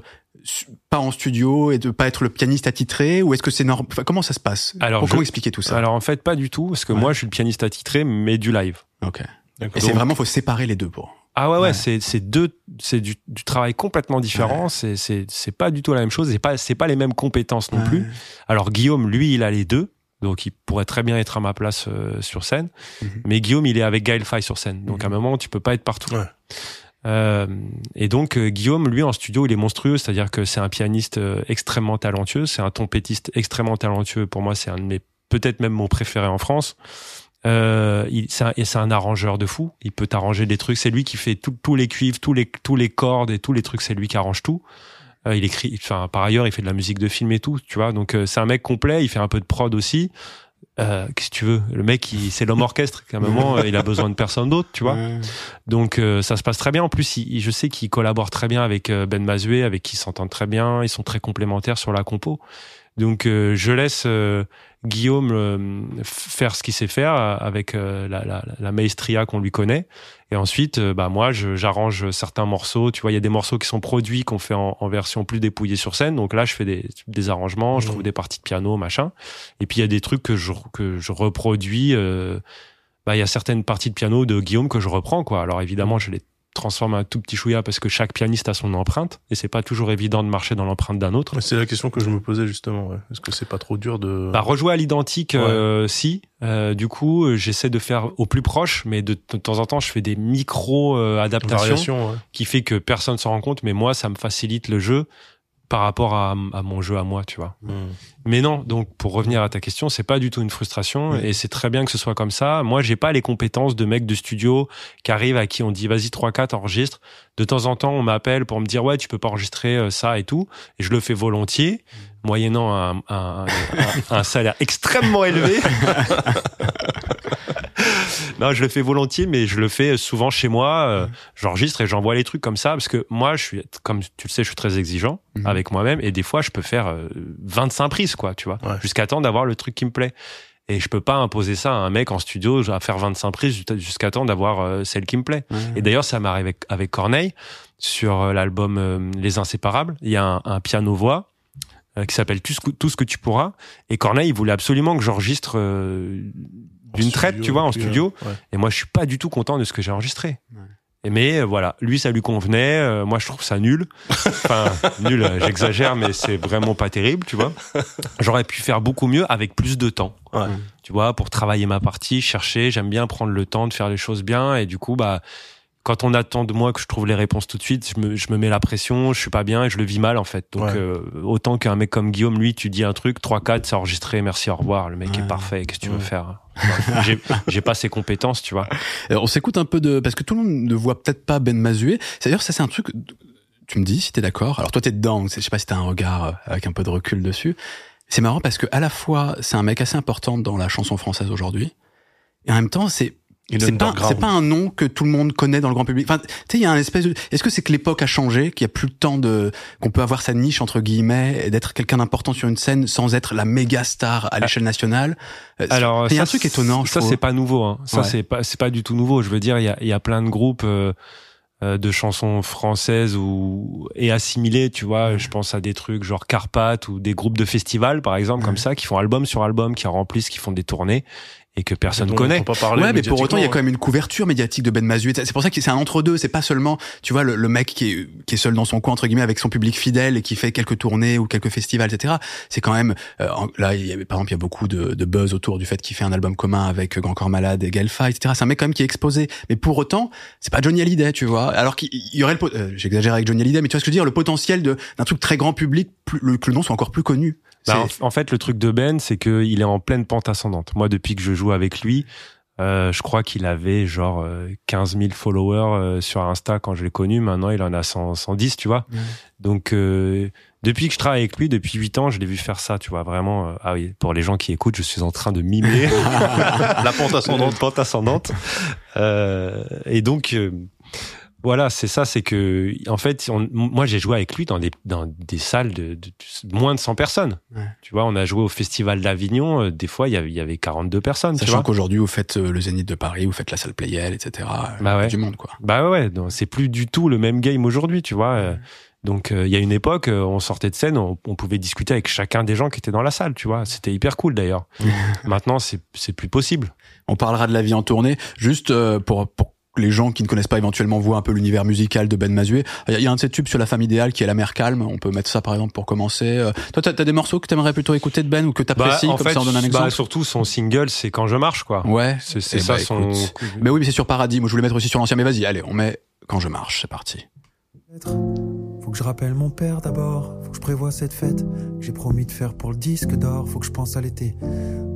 [SPEAKER 1] pas en studio et de pas être le pianiste attitré, ou est-ce que c'est normal Comment ça se passe?
[SPEAKER 3] Alors,
[SPEAKER 1] Comment
[SPEAKER 3] je-
[SPEAKER 1] expliquer tout ça?
[SPEAKER 3] Alors en fait, pas du tout, parce que
[SPEAKER 1] Ouais.
[SPEAKER 3] moi, je suis le pianiste attitré, mais du live.
[SPEAKER 1] Ok. Et c'est
[SPEAKER 3] Donc-
[SPEAKER 1] vraiment, faut séparer les deux pour.
[SPEAKER 3] Ah ouais, ouais,
[SPEAKER 1] Ouais.
[SPEAKER 3] c'est c'est deux, c'est du, du travail complètement différent. C'est c'est c'est pas du tout la même chose. Et pas c'est pas les mêmes compétences non
[SPEAKER 1] Ouais.
[SPEAKER 3] plus. Alors Guillaume, lui, il a les deux. Donc il pourrait très bien être à ma place euh, sur scène.
[SPEAKER 1] Mhm.
[SPEAKER 3] Mais Guillaume, il est avec Gaël Faye sur scène. Donc à un
[SPEAKER 1] Mhm.
[SPEAKER 3] moment, tu peux pas être partout.
[SPEAKER 2] Ouais.
[SPEAKER 3] Euh, et donc euh, Guillaume, lui, en studio, il est monstrueux. C'est-à-dire que c'est un pianiste euh, extrêmement talentueux. C'est un trompettiste extrêmement talentueux. Pour moi, c'est un de mes peut-être même mon préféré en France. Euh, c'est un, et c'est un arrangeur de fou. Il peut t'arranger des trucs. C'est lui qui fait tous les cuivres, tous les tous les cordes et tous les trucs. C'est lui qui arrange tout. Euh, il écrit. Enfin, par ailleurs, il fait de la musique de film et tout. Tu vois. Donc euh, c'est un mec complet. Il fait un peu de prod aussi. Euh, Qu'est-ce que tu veux? Le mec, il- c'est l'homme orchestre. À un moment, euh, il a besoin de personne d'autre. Tu vois.
[SPEAKER 1] Ouais.
[SPEAKER 3] Donc euh, ça se passe très bien. En plus, il- je sais qu'il collabore très bien avec euh, Ben Mazué, avec qui ils s'entendent très bien. Ils sont très complémentaires sur la compo. Donc euh, je laisse euh, Guillaume euh, faire ce qu'il sait faire avec euh, la, la, la maestria qu'on lui connaît. Et ensuite, euh, bah moi, j'arrange certains morceaux. Tu vois, il y a des morceaux qui sont produits qu'on fait en, en version plus dépouillée sur scène. Donc là, je fais des, des arrangements, je
[SPEAKER 2] Mhm.
[SPEAKER 3] trouve des parties de piano, machin. Et puis il y a des trucs que je que je reproduis. euh, bah il y a certaines parties de piano de Guillaume que je reprends quoi. Alors évidemment, je les transforme un tout petit chouïa parce que chaque pianiste a son empreinte et c'est pas toujours évident de marcher dans l'empreinte d'un autre.
[SPEAKER 2] C'est la question que je me posais justement. Ouais. Est-ce que c'est pas trop dur de
[SPEAKER 3] bah, rejouer à l'identique euh, Si. Euh, du coup, j'essaie de faire au plus proche, mais de, de, temps en temps, je fais des micro euh, adaptations
[SPEAKER 2] ouais.
[SPEAKER 3] qui fait que personne s'en rend compte. Mais moi, ça me facilite le jeu par rapport à, à, mon jeu à moi, tu vois.
[SPEAKER 2] Hmm.
[SPEAKER 3] Mais non, donc pour revenir à ta question, c'est pas du tout une frustration
[SPEAKER 2] Oui.
[SPEAKER 3] et c'est très bien que ce soit comme ça. Moi, j'ai pas les compétences de mec de studio qui arrive à qui on dit vas-y 3 4 enregistre. De temps en temps, on m'appelle pour me dire ouais, tu peux pas enregistrer euh, ça et tout et je le fais volontiers moyennant un, un, un, un salaire extrêmement élevé. [laughs] [laughs] non, je le fais volontiers, mais je le fais souvent chez moi. Euh, J'enregistre et j'envoie les trucs comme ça parce que moi, je suis, comme tu le sais, je suis très exigeant
[SPEAKER 1] Mhm.
[SPEAKER 3] avec moi-même et des fois, je peux faire euh, 25 prises, quoi, tu vois,
[SPEAKER 2] Ouais.
[SPEAKER 3] jusqu'à temps d'avoir le truc qui me plaît. Et je peux pas imposer ça à un mec en studio à faire 25 prises jusqu'à temps d'avoir euh, celle qui me plaît. Et d'ailleurs, ça m'arrive avec, avec Corneille sur euh, l'album euh, Les Inséparables. Il y a un, un piano-voix euh, qui s'appelle tout, ce que- tu pourras. Et Corneille, il voulait absolument que j'enregistre euh,
[SPEAKER 2] En
[SPEAKER 3] d'une traite, tu vois, en
[SPEAKER 2] euh,
[SPEAKER 3] studio.
[SPEAKER 2] ouais.
[SPEAKER 3] Et moi, je suis pas du tout content de ce que j'ai enregistré.
[SPEAKER 1] Ouais.
[SPEAKER 3] Mais euh, voilà, lui, ça lui convenait. euh, moi, je trouve ça nul. Enfin, [laughs] nul, euh, j'exagère, mais c'est vraiment pas terrible, tu vois. J'aurais pu faire beaucoup mieux avec plus de temps.
[SPEAKER 2] Ouais.
[SPEAKER 3] Tu vois, pour travailler ma partie, chercher. J'aime bien prendre le temps de faire les choses bien. Et du coup, bah, quand on attend de moi que je trouve les réponses tout de suite, je me, je me mets la pression, je suis pas bien et je le vis mal en fait. Donc
[SPEAKER 2] Ouais.
[SPEAKER 3] euh, autant qu'un mec comme Guillaume, lui, tu dis un truc, 3-4, c'est enregistré, merci, au revoir, le mec
[SPEAKER 1] Ouais.
[SPEAKER 3] est parfait, qu'est-ce que tu veux faire Enfin, J'ai [laughs] pas ses compétences, tu vois.
[SPEAKER 1] Euh, on s'écoute un peu de parce que tout le monde ne voit peut-être pas Ben Mazué. D'ailleurs, ça c'est un truc. Tu me dis si t'es d'accord. Alors toi t'es dedans. Je sais pas si t'as un regard euh, avec un peu de recul dessus. C'est marrant parce que à la fois c'est un mec assez important dans la chanson française aujourd'hui, et en même temps c'est c'est pas pas un nom que tout le monde connaît dans le grand public. Enfin, tu sais, il y a un espèce de. Est-ce que c'est que l'époque a changé, qu'il y a plus le temps de qu'on peut avoir sa niche entre guillemets, et d'être quelqu'un d'important sur une scène sans être la méga star à l'échelle nationale? Euh,
[SPEAKER 3] Alors,
[SPEAKER 1] il y a un truc étonnant. je
[SPEAKER 3] Ça, c'est pas nouveau. Hein. Ça,
[SPEAKER 1] Ouais.
[SPEAKER 3] c'est pas, c'est pas du tout nouveau. Je veux dire, il y a, il y a plein de groupes euh, euh, de chansons françaises ou et assimilées. Tu vois, je pense à des trucs genre Carpath ou des groupes de festivals, par exemple, comme ça, qui font album sur album, qui en remplissent, qui font des tournées et que personne
[SPEAKER 2] on
[SPEAKER 3] connaît.
[SPEAKER 2] Pas parler
[SPEAKER 1] Ouais, mais pour autant, il y a quand même une couverture médiatique de Ben Mazué. C'est pour ça que c'est un entre-deux. C'est pas seulement, tu vois, le, le mec qui est, qui est seul dans son coin, entre guillemets, avec son public fidèle et qui fait quelques tournées ou quelques festivals, etc. C'est quand même, euh, là, il y a, par exemple, il y a beaucoup de, de buzz autour du fait qu'il fait un album commun avec Grand Corps Malade et Gelfa, etc. C'est un mec quand même qui est exposé. Mais pour autant, c'est pas Johnny Hallyday, tu vois. Alors qu'il il y aurait le, euh, j'exagère avec Johnny Hallyday, mais tu vois ce que je veux dire, le potentiel d'un truc très grand public, plus, le, que le nom soit encore plus connu.
[SPEAKER 3] Bah, en, en fait, le truc de Ben, c'est qu'il est en pleine pente ascendante. Moi, depuis que je joue avec lui, euh, je crois qu'il avait genre euh, 15 000 followers euh, sur Insta quand je l'ai connu. Maintenant, il en a 100, 110, tu vois. Donc, euh, depuis que je travaille avec lui, depuis 8 ans, je l'ai vu faire ça, tu vois. Vraiment, euh, ah oui, pour les gens qui écoutent, je suis en train de mimer [laughs]
[SPEAKER 2] La pente ascendante.
[SPEAKER 3] pente ascendante. Euh, et donc, euh, voilà, c'est ça, c'est que, en fait, on- moi, j'ai joué avec lui dans des, dans des salles de, de- de moins de 100 personnes.
[SPEAKER 1] Ouais.
[SPEAKER 3] Tu vois, on a joué au Festival d'Avignon, euh, des fois, il y avait, il y avait 42 personnes,
[SPEAKER 1] Sachant qu'aujourd'hui, vous faites euh, le Zénith de Paris, vous faites la salle Playel, etc. euh,
[SPEAKER 3] Bah ouais.
[SPEAKER 1] Du monde, quoi.
[SPEAKER 3] Bah ouais, c'est plus du tout le même game aujourd'hui, tu vois. Donc, euh, il y a une époque, euh, on sortait de scène, on, on pouvait discuter avec chacun des gens qui étaient dans la salle, tu vois. C'était hyper cool d'ailleurs. [laughs] Maintenant, c'est plus possible.
[SPEAKER 1] On parlera de la vie en tournée. Juste euh, pour, pour les gens qui ne connaissent pas éventuellement voient un peu l'univers musical de Ben Mazué. Il y, a- un de ces tubes sur la femme idéale qui est La mer calme. On peut mettre ça par exemple pour commencer. Euh, toi, t'as as des morceaux que t'aimerais plutôt écouter de Ben ou que t'apprécies
[SPEAKER 3] en
[SPEAKER 1] comme
[SPEAKER 3] fait,
[SPEAKER 1] ça on donne un
[SPEAKER 3] bah,
[SPEAKER 1] exemple?
[SPEAKER 3] surtout son single, c'est quand je marche, quoi.
[SPEAKER 1] Ouais.
[SPEAKER 3] C'est
[SPEAKER 1] Eh
[SPEAKER 3] ça
[SPEAKER 1] bah,
[SPEAKER 3] son.
[SPEAKER 1] écoute. Mais oui, mais c'est sur Paradis. Moi, je voulais mettre aussi sur l'ancien. Mais vas-y, allez, on met Quand je marche. C'est parti.
[SPEAKER 4] Faut que je rappelle mon père d'abord, faut que je prévoie cette fête que j'ai promis de faire pour le disque d'or, faut que je pense à l'été,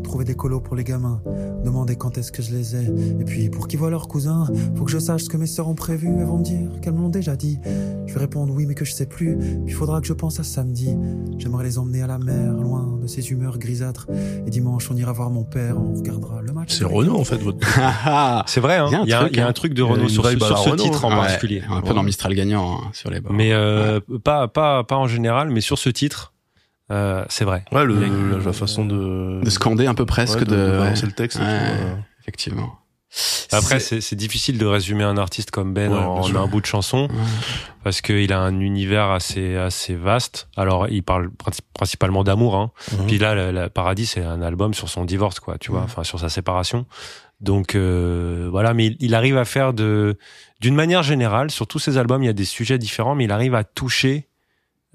[SPEAKER 4] trouver des colos pour les gamins, demander quand est-ce que je les ai, et puis pour qu'ils voient leurs cousins, faut que je sache ce que mes sœurs ont prévu, elles vont me dire qu'elles me l'ont déjà dit, je vais répondre oui mais que je sais plus, puis faudra que je pense à samedi, j'aimerais les emmener à la mer, loin de ces humeurs grisâtres, et dimanche on ira voir mon père, on regardera le match.
[SPEAKER 2] C'est Renault en fait votre. [laughs]
[SPEAKER 3] C'est vrai, hein.
[SPEAKER 1] Il y a un
[SPEAKER 3] il y a, un-
[SPEAKER 1] truc,
[SPEAKER 3] il y a
[SPEAKER 1] hein.
[SPEAKER 3] un truc de Renault
[SPEAKER 2] une
[SPEAKER 3] sur, sur
[SPEAKER 2] la
[SPEAKER 3] ce
[SPEAKER 2] Renault.
[SPEAKER 3] titre en
[SPEAKER 1] Ouais,
[SPEAKER 3] particulier.
[SPEAKER 1] Un peu dans Mistral gagnant hein, sur les bords.
[SPEAKER 3] Mais euh, pas, pas, pas en général, mais sur ce titre, euh, c'est vrai.
[SPEAKER 2] Ouais, le, la, façon de.
[SPEAKER 1] de scander un peu presque
[SPEAKER 2] ouais,
[SPEAKER 1] de.
[SPEAKER 2] de balancer le texte. et
[SPEAKER 1] Ouais.
[SPEAKER 2] tout, euh.
[SPEAKER 1] Effectivement.
[SPEAKER 3] Après,
[SPEAKER 1] C'est-
[SPEAKER 3] difficile de résumer un artiste comme Ben
[SPEAKER 2] Ouais,
[SPEAKER 3] en, un bout de chanson
[SPEAKER 1] Ouais.
[SPEAKER 3] parce qu'il a un univers assez assez vaste. Alors, il parle princi- principalement d'amour. Hein.
[SPEAKER 2] Mhm.
[SPEAKER 3] Puis là, la, la Paradis, c'est un album sur son divorce, quoi. Tu vois,
[SPEAKER 1] Mhm.
[SPEAKER 3] enfin sur sa séparation. Donc euh, voilà, mais il, il arrive à faire de, d'une manière générale, sur tous ses albums, il y a des sujets différents, mais il arrive à toucher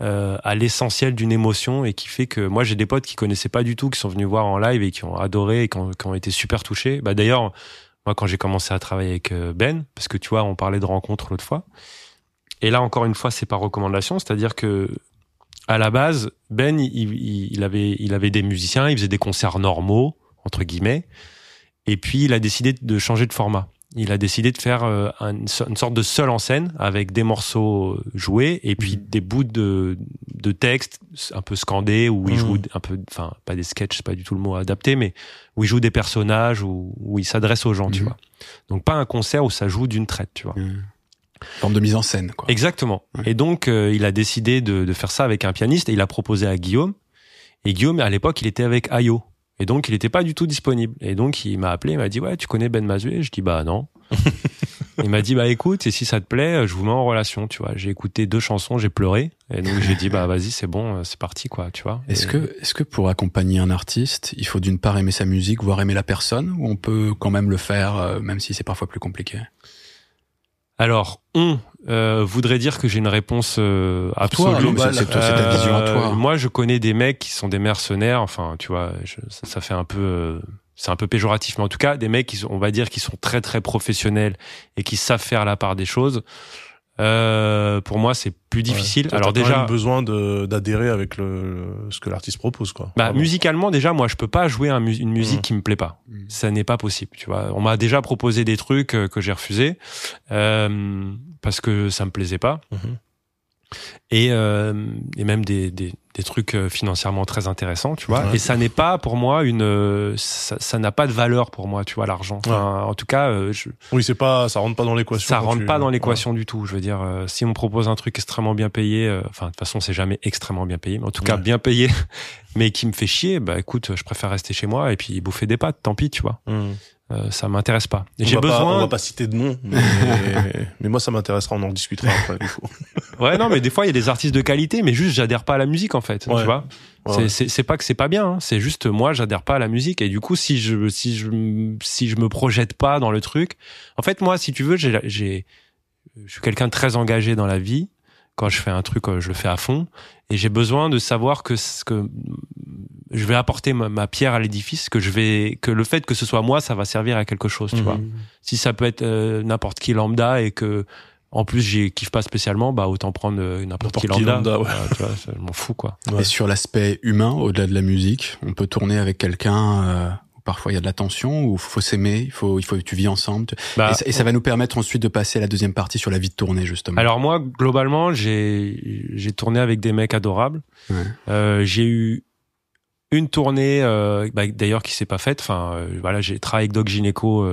[SPEAKER 3] euh, à l'essentiel d'une émotion et qui fait que moi j'ai des potes qui connaissaient pas du tout, qui sont venus voir en live et qui ont adoré et qui ont, été super touchés. Bah d'ailleurs, moi quand j'ai commencé à travailler avec euh, Ben, parce que tu vois, on parlait de rencontres l'autre fois. Et là encore une fois, c'est par recommandation, c'est-à-dire que à la base, Ben, il, il avait, il avait des musiciens, il faisait des concerts normaux entre guillemets, et puis il a décidé de changer de format il a décidé de faire euh, une, sorte de seul en scène avec des morceaux joués et puis
[SPEAKER 2] Mhm.
[SPEAKER 3] des bouts de, de texte un peu scandés où il
[SPEAKER 2] Mhm.
[SPEAKER 3] joue un peu, enfin pas des sketchs, c'est pas du tout le mot adapté, mais où il joue des personnages où, où il s'adresse aux gens, tu
[SPEAKER 1] Mhm.
[SPEAKER 3] vois. Donc pas un concert où ça joue d'une traite, tu vois.
[SPEAKER 1] Mmh. Forme de mise en scène, quoi.
[SPEAKER 3] Exactement.
[SPEAKER 1] Ouais.
[SPEAKER 3] Et donc euh, il a décidé de, de faire ça avec un pianiste et il a proposé à Guillaume. Et Guillaume à l'époque il était avec Ayo. Et donc il n'était pas du tout disponible. Et donc il m'a appelé, il m'a dit ouais tu connais Ben Mazué Je dis bah non. [laughs] il m'a dit bah écoute et si ça te plaît je vous mets en relation tu vois. J'ai écouté deux chansons j'ai pleuré et donc j'ai dit bah vas-y c'est bon c'est parti quoi tu vois.
[SPEAKER 1] Est-ce
[SPEAKER 3] Et-
[SPEAKER 1] que, est-ce que pour accompagner un artiste, il faut d'une part aimer sa musique, voire aimer la personne, ou on peut quand même le faire, euh, même si c'est parfois plus compliqué?
[SPEAKER 3] Alors on euh, voudrait dire que j'ai une réponse euh,
[SPEAKER 1] c'est toi, c'est ta vision à toi.
[SPEAKER 3] Euh, Moi, je connais des mecs qui sont des mercenaires. Enfin, tu vois, je- ça, ça fait un peu, euh, c'est un peu péjoratif, mais en tout cas, des mecs qui on va dire, qui sont très très professionnels et qui savent faire la part des choses. Euh, pour moi, c'est plus difficile.
[SPEAKER 2] Ouais.
[SPEAKER 3] Alors déjà,
[SPEAKER 2] même besoin de d'adhérer avec le ce que l'artiste propose quoi.
[SPEAKER 3] bah,
[SPEAKER 2] Vraiment.
[SPEAKER 3] musicalement, déjà, moi, je peux pas jouer un mu- une musique
[SPEAKER 2] Mhm.
[SPEAKER 3] qui me plaît pas.
[SPEAKER 1] Mhm.
[SPEAKER 3] Ça n'est pas possible, tu vois. On m'a déjà proposé des trucs euh, que j'ai refusés euh, parce que ça me plaisait pas.
[SPEAKER 2] Mhm.
[SPEAKER 3] Et, euh, et même des, des, des trucs euh, financièrement très intéressants, tu vois.
[SPEAKER 2] Ouais.
[SPEAKER 3] Et ça n'est pas pour moi une, euh, ça n'a pas de valeur pour moi, tu vois, l'argent. Enfin, En tout cas, euh, je,
[SPEAKER 2] Oui, c'est pas ça rentre pas dans l'équation.
[SPEAKER 3] ça rentre
[SPEAKER 2] tu-
[SPEAKER 3] pas dans l'équation du tout. Je veux dire, euh, si on me propose un truc extrêmement bien payé, euh, enfin de toute façon c'est jamais extrêmement bien payé, mais en tout cas bien payé, [laughs] mais qui me fait chier, bah écoute, je préfère rester chez moi et puis bouffer des pâtes, tant pis, tu vois.
[SPEAKER 2] Ouais.
[SPEAKER 3] Euh, ça m'intéresse pas. J'ai
[SPEAKER 2] va pas-
[SPEAKER 3] besoin.
[SPEAKER 2] on va pas citer de nom, mais, [laughs] mais moi ça m'intéressera, on en discutera après. du coup.
[SPEAKER 3] Ouais, non, mais des fois il y a des artistes de qualité, mais juste j'adhère pas à la musique en fait,
[SPEAKER 2] Ouais.
[SPEAKER 3] tu vois.
[SPEAKER 2] Ouais,
[SPEAKER 3] C'est- pas que c'est pas bien, hein. c'est juste moi j'adhère pas à la musique et du coup si je si je si je me projette pas dans le truc, en fait moi si tu veux j'ai j'ai je suis quelqu'un de très engagé dans la vie. Quand je fais un truc, euh, je le fais à fond et j'ai besoin de savoir que ce que je vais apporter ma, ma pierre à l'édifice, que je vais que le fait que ce soit moi, ça va servir à quelque chose, tu
[SPEAKER 2] Mhm.
[SPEAKER 3] vois. Si ça peut être euh, n'importe qui lambda et que en plus j'y kiffe pas spécialement, bah autant prendre euh, n'importe qui lambda.
[SPEAKER 2] lambda, ouais.
[SPEAKER 3] Voilà, tu vois, ça, je m'en fous quoi.
[SPEAKER 2] Ouais.
[SPEAKER 1] Et sur l'aspect humain, au-delà de la musique, on peut tourner avec quelqu'un euh, où parfois il y a de la tension, où faut s'aimer, il faut, il faut que tu vis ensemble.
[SPEAKER 3] Bah,
[SPEAKER 1] et, ça, et ça va nous permettre ensuite de passer à la deuxième partie sur la vie de tournée, justement.
[SPEAKER 3] Alors moi, globalement, j'ai j'ai tourné avec des mecs adorables.
[SPEAKER 1] Ouais.
[SPEAKER 3] Euh, j'ai eu une tournée, euh, bah, d'ailleurs, qui s'est pas faite. Enfin, euh, voilà, j'ai travaillé avec Doc Gineco.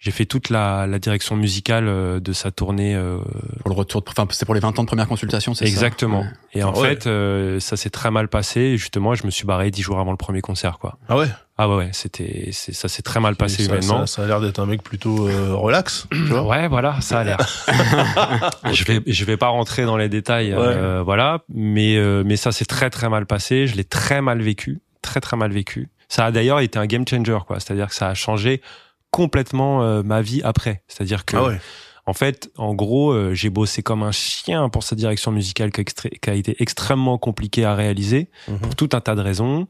[SPEAKER 3] J'ai fait toute la, la direction musicale euh, de sa tournée. euh,
[SPEAKER 1] pour le retour, de- enfin, c'est pour les 20 ans de première consultation, c'est ça?
[SPEAKER 3] Exactement.
[SPEAKER 1] Ouais.
[SPEAKER 3] Et en
[SPEAKER 2] Ah ouais.
[SPEAKER 3] fait, euh, ça s'est très mal passé. Et justement, je me suis barré dix jours avant le premier concert, quoi.
[SPEAKER 2] Ah ouais?
[SPEAKER 3] Ah ouais, ouais, c'était, c'est- ça s'est très mal passé
[SPEAKER 2] ça,
[SPEAKER 3] humainement.
[SPEAKER 2] ça, ça a l'air d'être un mec plutôt euh, relax. tu vois?
[SPEAKER 3] Ouais, voilà, ça a l'air. [laughs] je vais, je vais pas rentrer dans les détails, euh, voilà, mais euh, mais ça s'est très très mal passé. Je l'ai très mal vécu, très très mal vécu. Ça a d'ailleurs été un game changer, quoi. C'est-à-dire que ça a changé complètement euh, ma vie après. C'est-à-dire que,
[SPEAKER 2] Ah ouais.
[SPEAKER 3] en fait, en gros, euh, j'ai bossé comme un chien pour cette direction musicale qui a, extré- qui a été extrêmement compliquée à réaliser
[SPEAKER 2] Mhm.
[SPEAKER 3] pour tout un tas de raisons.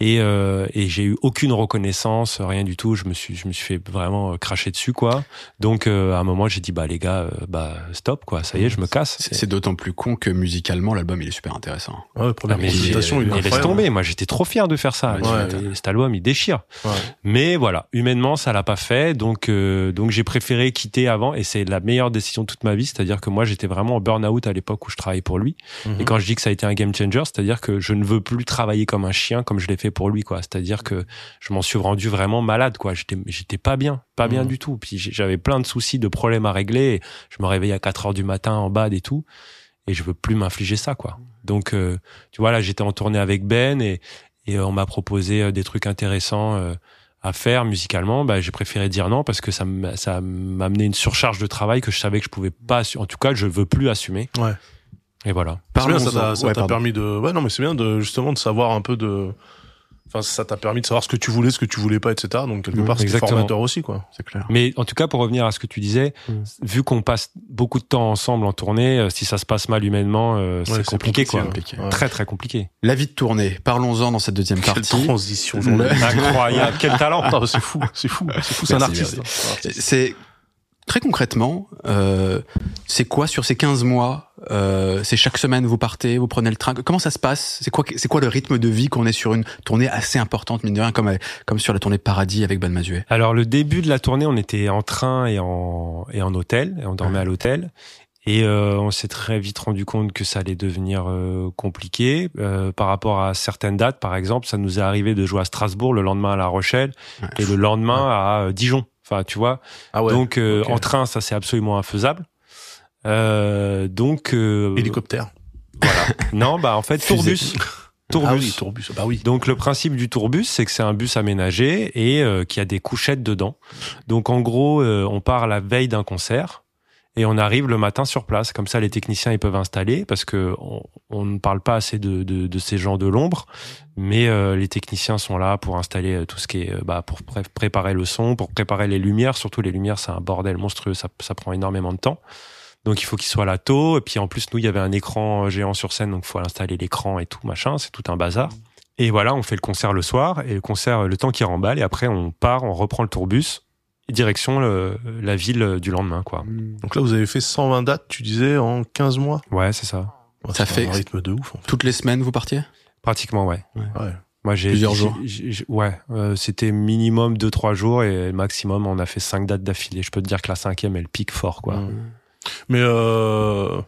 [SPEAKER 3] Et, euh, et j'ai eu aucune reconnaissance, rien du tout. Je me suis, je me suis fait vraiment euh, cracher dessus, quoi. Donc, euh, à un moment, j'ai dit, bah les gars, euh, bah stop, quoi. Ça y est, je me casse.
[SPEAKER 1] C'est d'autant plus con que musicalement, l'album, il est super intéressant.
[SPEAKER 2] Ouais, première
[SPEAKER 3] Ah, mais
[SPEAKER 2] il
[SPEAKER 3] mais laisse tomber. Moi, j'étais trop fier de faire ça.
[SPEAKER 1] Ouais,
[SPEAKER 3] Et, cet album, il déchire.
[SPEAKER 2] Ouais.
[SPEAKER 3] Mais voilà, humainement, ça l'a pas fait. Donc, euh, donc j'ai préféré quitter avant. Et c'est la meilleure décision de toute ma vie. C'est-à-dire que moi, j'étais vraiment en burn-out à l'époque où je travaillais pour lui. Et
[SPEAKER 2] Mhm.
[SPEAKER 3] quand je dis que ça a été un game changer, c'est-à-dire que je ne veux plus travailler comme un chien comme je l'ai fait pour lui, quoi. C'est-à-dire que je m'en suis rendu vraiment malade, quoi. J'étais, j'étais pas bien, pas bien
[SPEAKER 2] Mhm.
[SPEAKER 3] du tout. Puis j'avais plein de soucis, de problèmes à régler. Et je me réveillais à 4 heures du matin en bas et tout. Et je veux plus m'infliger ça, quoi. Donc, euh, tu vois, là, j'étais en tournée avec Ben et, et on m'a proposé euh, des trucs intéressants euh, à faire musicalement. Bah, j'ai préféré dire non parce que ça m'a, ça m'a amené une surcharge de travail que je savais que je pouvais pas, en tout cas, je veux plus assumer.
[SPEAKER 2] Ouais.
[SPEAKER 3] Et voilà.
[SPEAKER 2] C'est bien, ça t'a
[SPEAKER 1] Ouais,
[SPEAKER 2] permis de. Ouais, non, mais c'est bien de justement de savoir un peu de Enfin, ça t'a permis de savoir ce que tu voulais, ce que tu voulais pas, etc. Donc quelque
[SPEAKER 1] Mmh,
[SPEAKER 2] part,
[SPEAKER 3] exactement.
[SPEAKER 2] formateur aussi, quoi.
[SPEAKER 1] C'est clair.
[SPEAKER 3] Mais en tout cas, pour revenir à ce que tu disais,
[SPEAKER 1] Mm.
[SPEAKER 3] vu qu'on passe beaucoup de temps ensemble en tournée, euh, si ça se passe mal humainement, euh,
[SPEAKER 2] Ouais,
[SPEAKER 3] c'est
[SPEAKER 2] c'est
[SPEAKER 3] compliqué, quoi.
[SPEAKER 1] compliqué.
[SPEAKER 2] Ouais.
[SPEAKER 3] Très très compliqué.
[SPEAKER 1] La vie de tournée. Parlons-en dans cette deuxième
[SPEAKER 2] Quelle
[SPEAKER 1] partie.
[SPEAKER 2] transition. [laughs]
[SPEAKER 3] Incroyable, quel talent.
[SPEAKER 2] Attends, c'est fou, c'est fou, c'est fou, c'est un artiste.
[SPEAKER 1] C'est très concrètement, euh, c'est quoi sur ces 15 mois euh, C'est chaque semaine vous partez, vous prenez le train. Comment ça se passe? C'est quoi, c'est quoi le rythme de vie qu'on est sur une tournée assez importante mine de rien, comme euh, comme sur la tournée Paradis avec Ben Mazuet.
[SPEAKER 3] Alors le début de la tournée, on était en train et en et en hôtel, et on dormait à l'hôtel. Et euh, on s'est très vite rendu compte que ça allait devenir euh, compliqué euh, par rapport à certaines dates. Par exemple, ça nous est arrivé de jouer à Strasbourg le lendemain à La Rochelle
[SPEAKER 1] Ouais.
[SPEAKER 3] et le lendemain à euh, Dijon. Enfin, tu vois.
[SPEAKER 2] Ah ouais.
[SPEAKER 3] donc euh, en train, ça c'est absolument infaisable. Euh, donc euh,
[SPEAKER 2] Hélicoptère.
[SPEAKER 3] voilà. [laughs] non, bah en fait tourbus. tourbus.
[SPEAKER 2] Ah oui, tourbus. Bah oui.
[SPEAKER 3] Donc le principe du tourbus, c'est que c'est un bus aménagé et euh, qu'il y a des couchettes dedans. Donc en gros, euh, on part la veille d'un concert et on arrive le matin sur place. Comme ça, les techniciens ils peuvent installer parce que on, ne parle pas assez de, de, de ces gens de l'ombre, mais euh, les techniciens sont là pour installer euh, tout ce qui est, euh, bah, pour pré- préparer le son, pour préparer les lumières. Surtout les lumières, c'est un bordel monstrueux, ça, ça prend énormément de temps. Donc il faut qu'ils soient là tôt. Et puis en plus, nous, il y avait un écran géant sur scène, donc il faut installer l'écran et tout, machin. C'est tout un bazar. Et voilà, on fait le concert le soir, et le concert, le temps qui remballe, et après on part, on reprend le tourbus, direction le- la ville du lendemain, quoi.
[SPEAKER 2] Donc là, vous avez fait 120 dates, tu disais, en 15 mois.
[SPEAKER 3] Ouais, c'est ça.
[SPEAKER 2] Ouais,
[SPEAKER 1] Ça fait-
[SPEAKER 2] un rythme de ouf, en fait.
[SPEAKER 1] Toutes les semaines vous partiez?
[SPEAKER 3] Pratiquement, ouais.
[SPEAKER 2] Ouais.
[SPEAKER 3] Moi, j'ai
[SPEAKER 1] Plusieurs jours.
[SPEAKER 3] ouais, euh, c'était minimum 2-3 jours, et maximum, on a fait 5 dates d'affilée. Je peux te dire que la cinquième, elle pique fort, quoi.
[SPEAKER 2] Mm. Mais euh,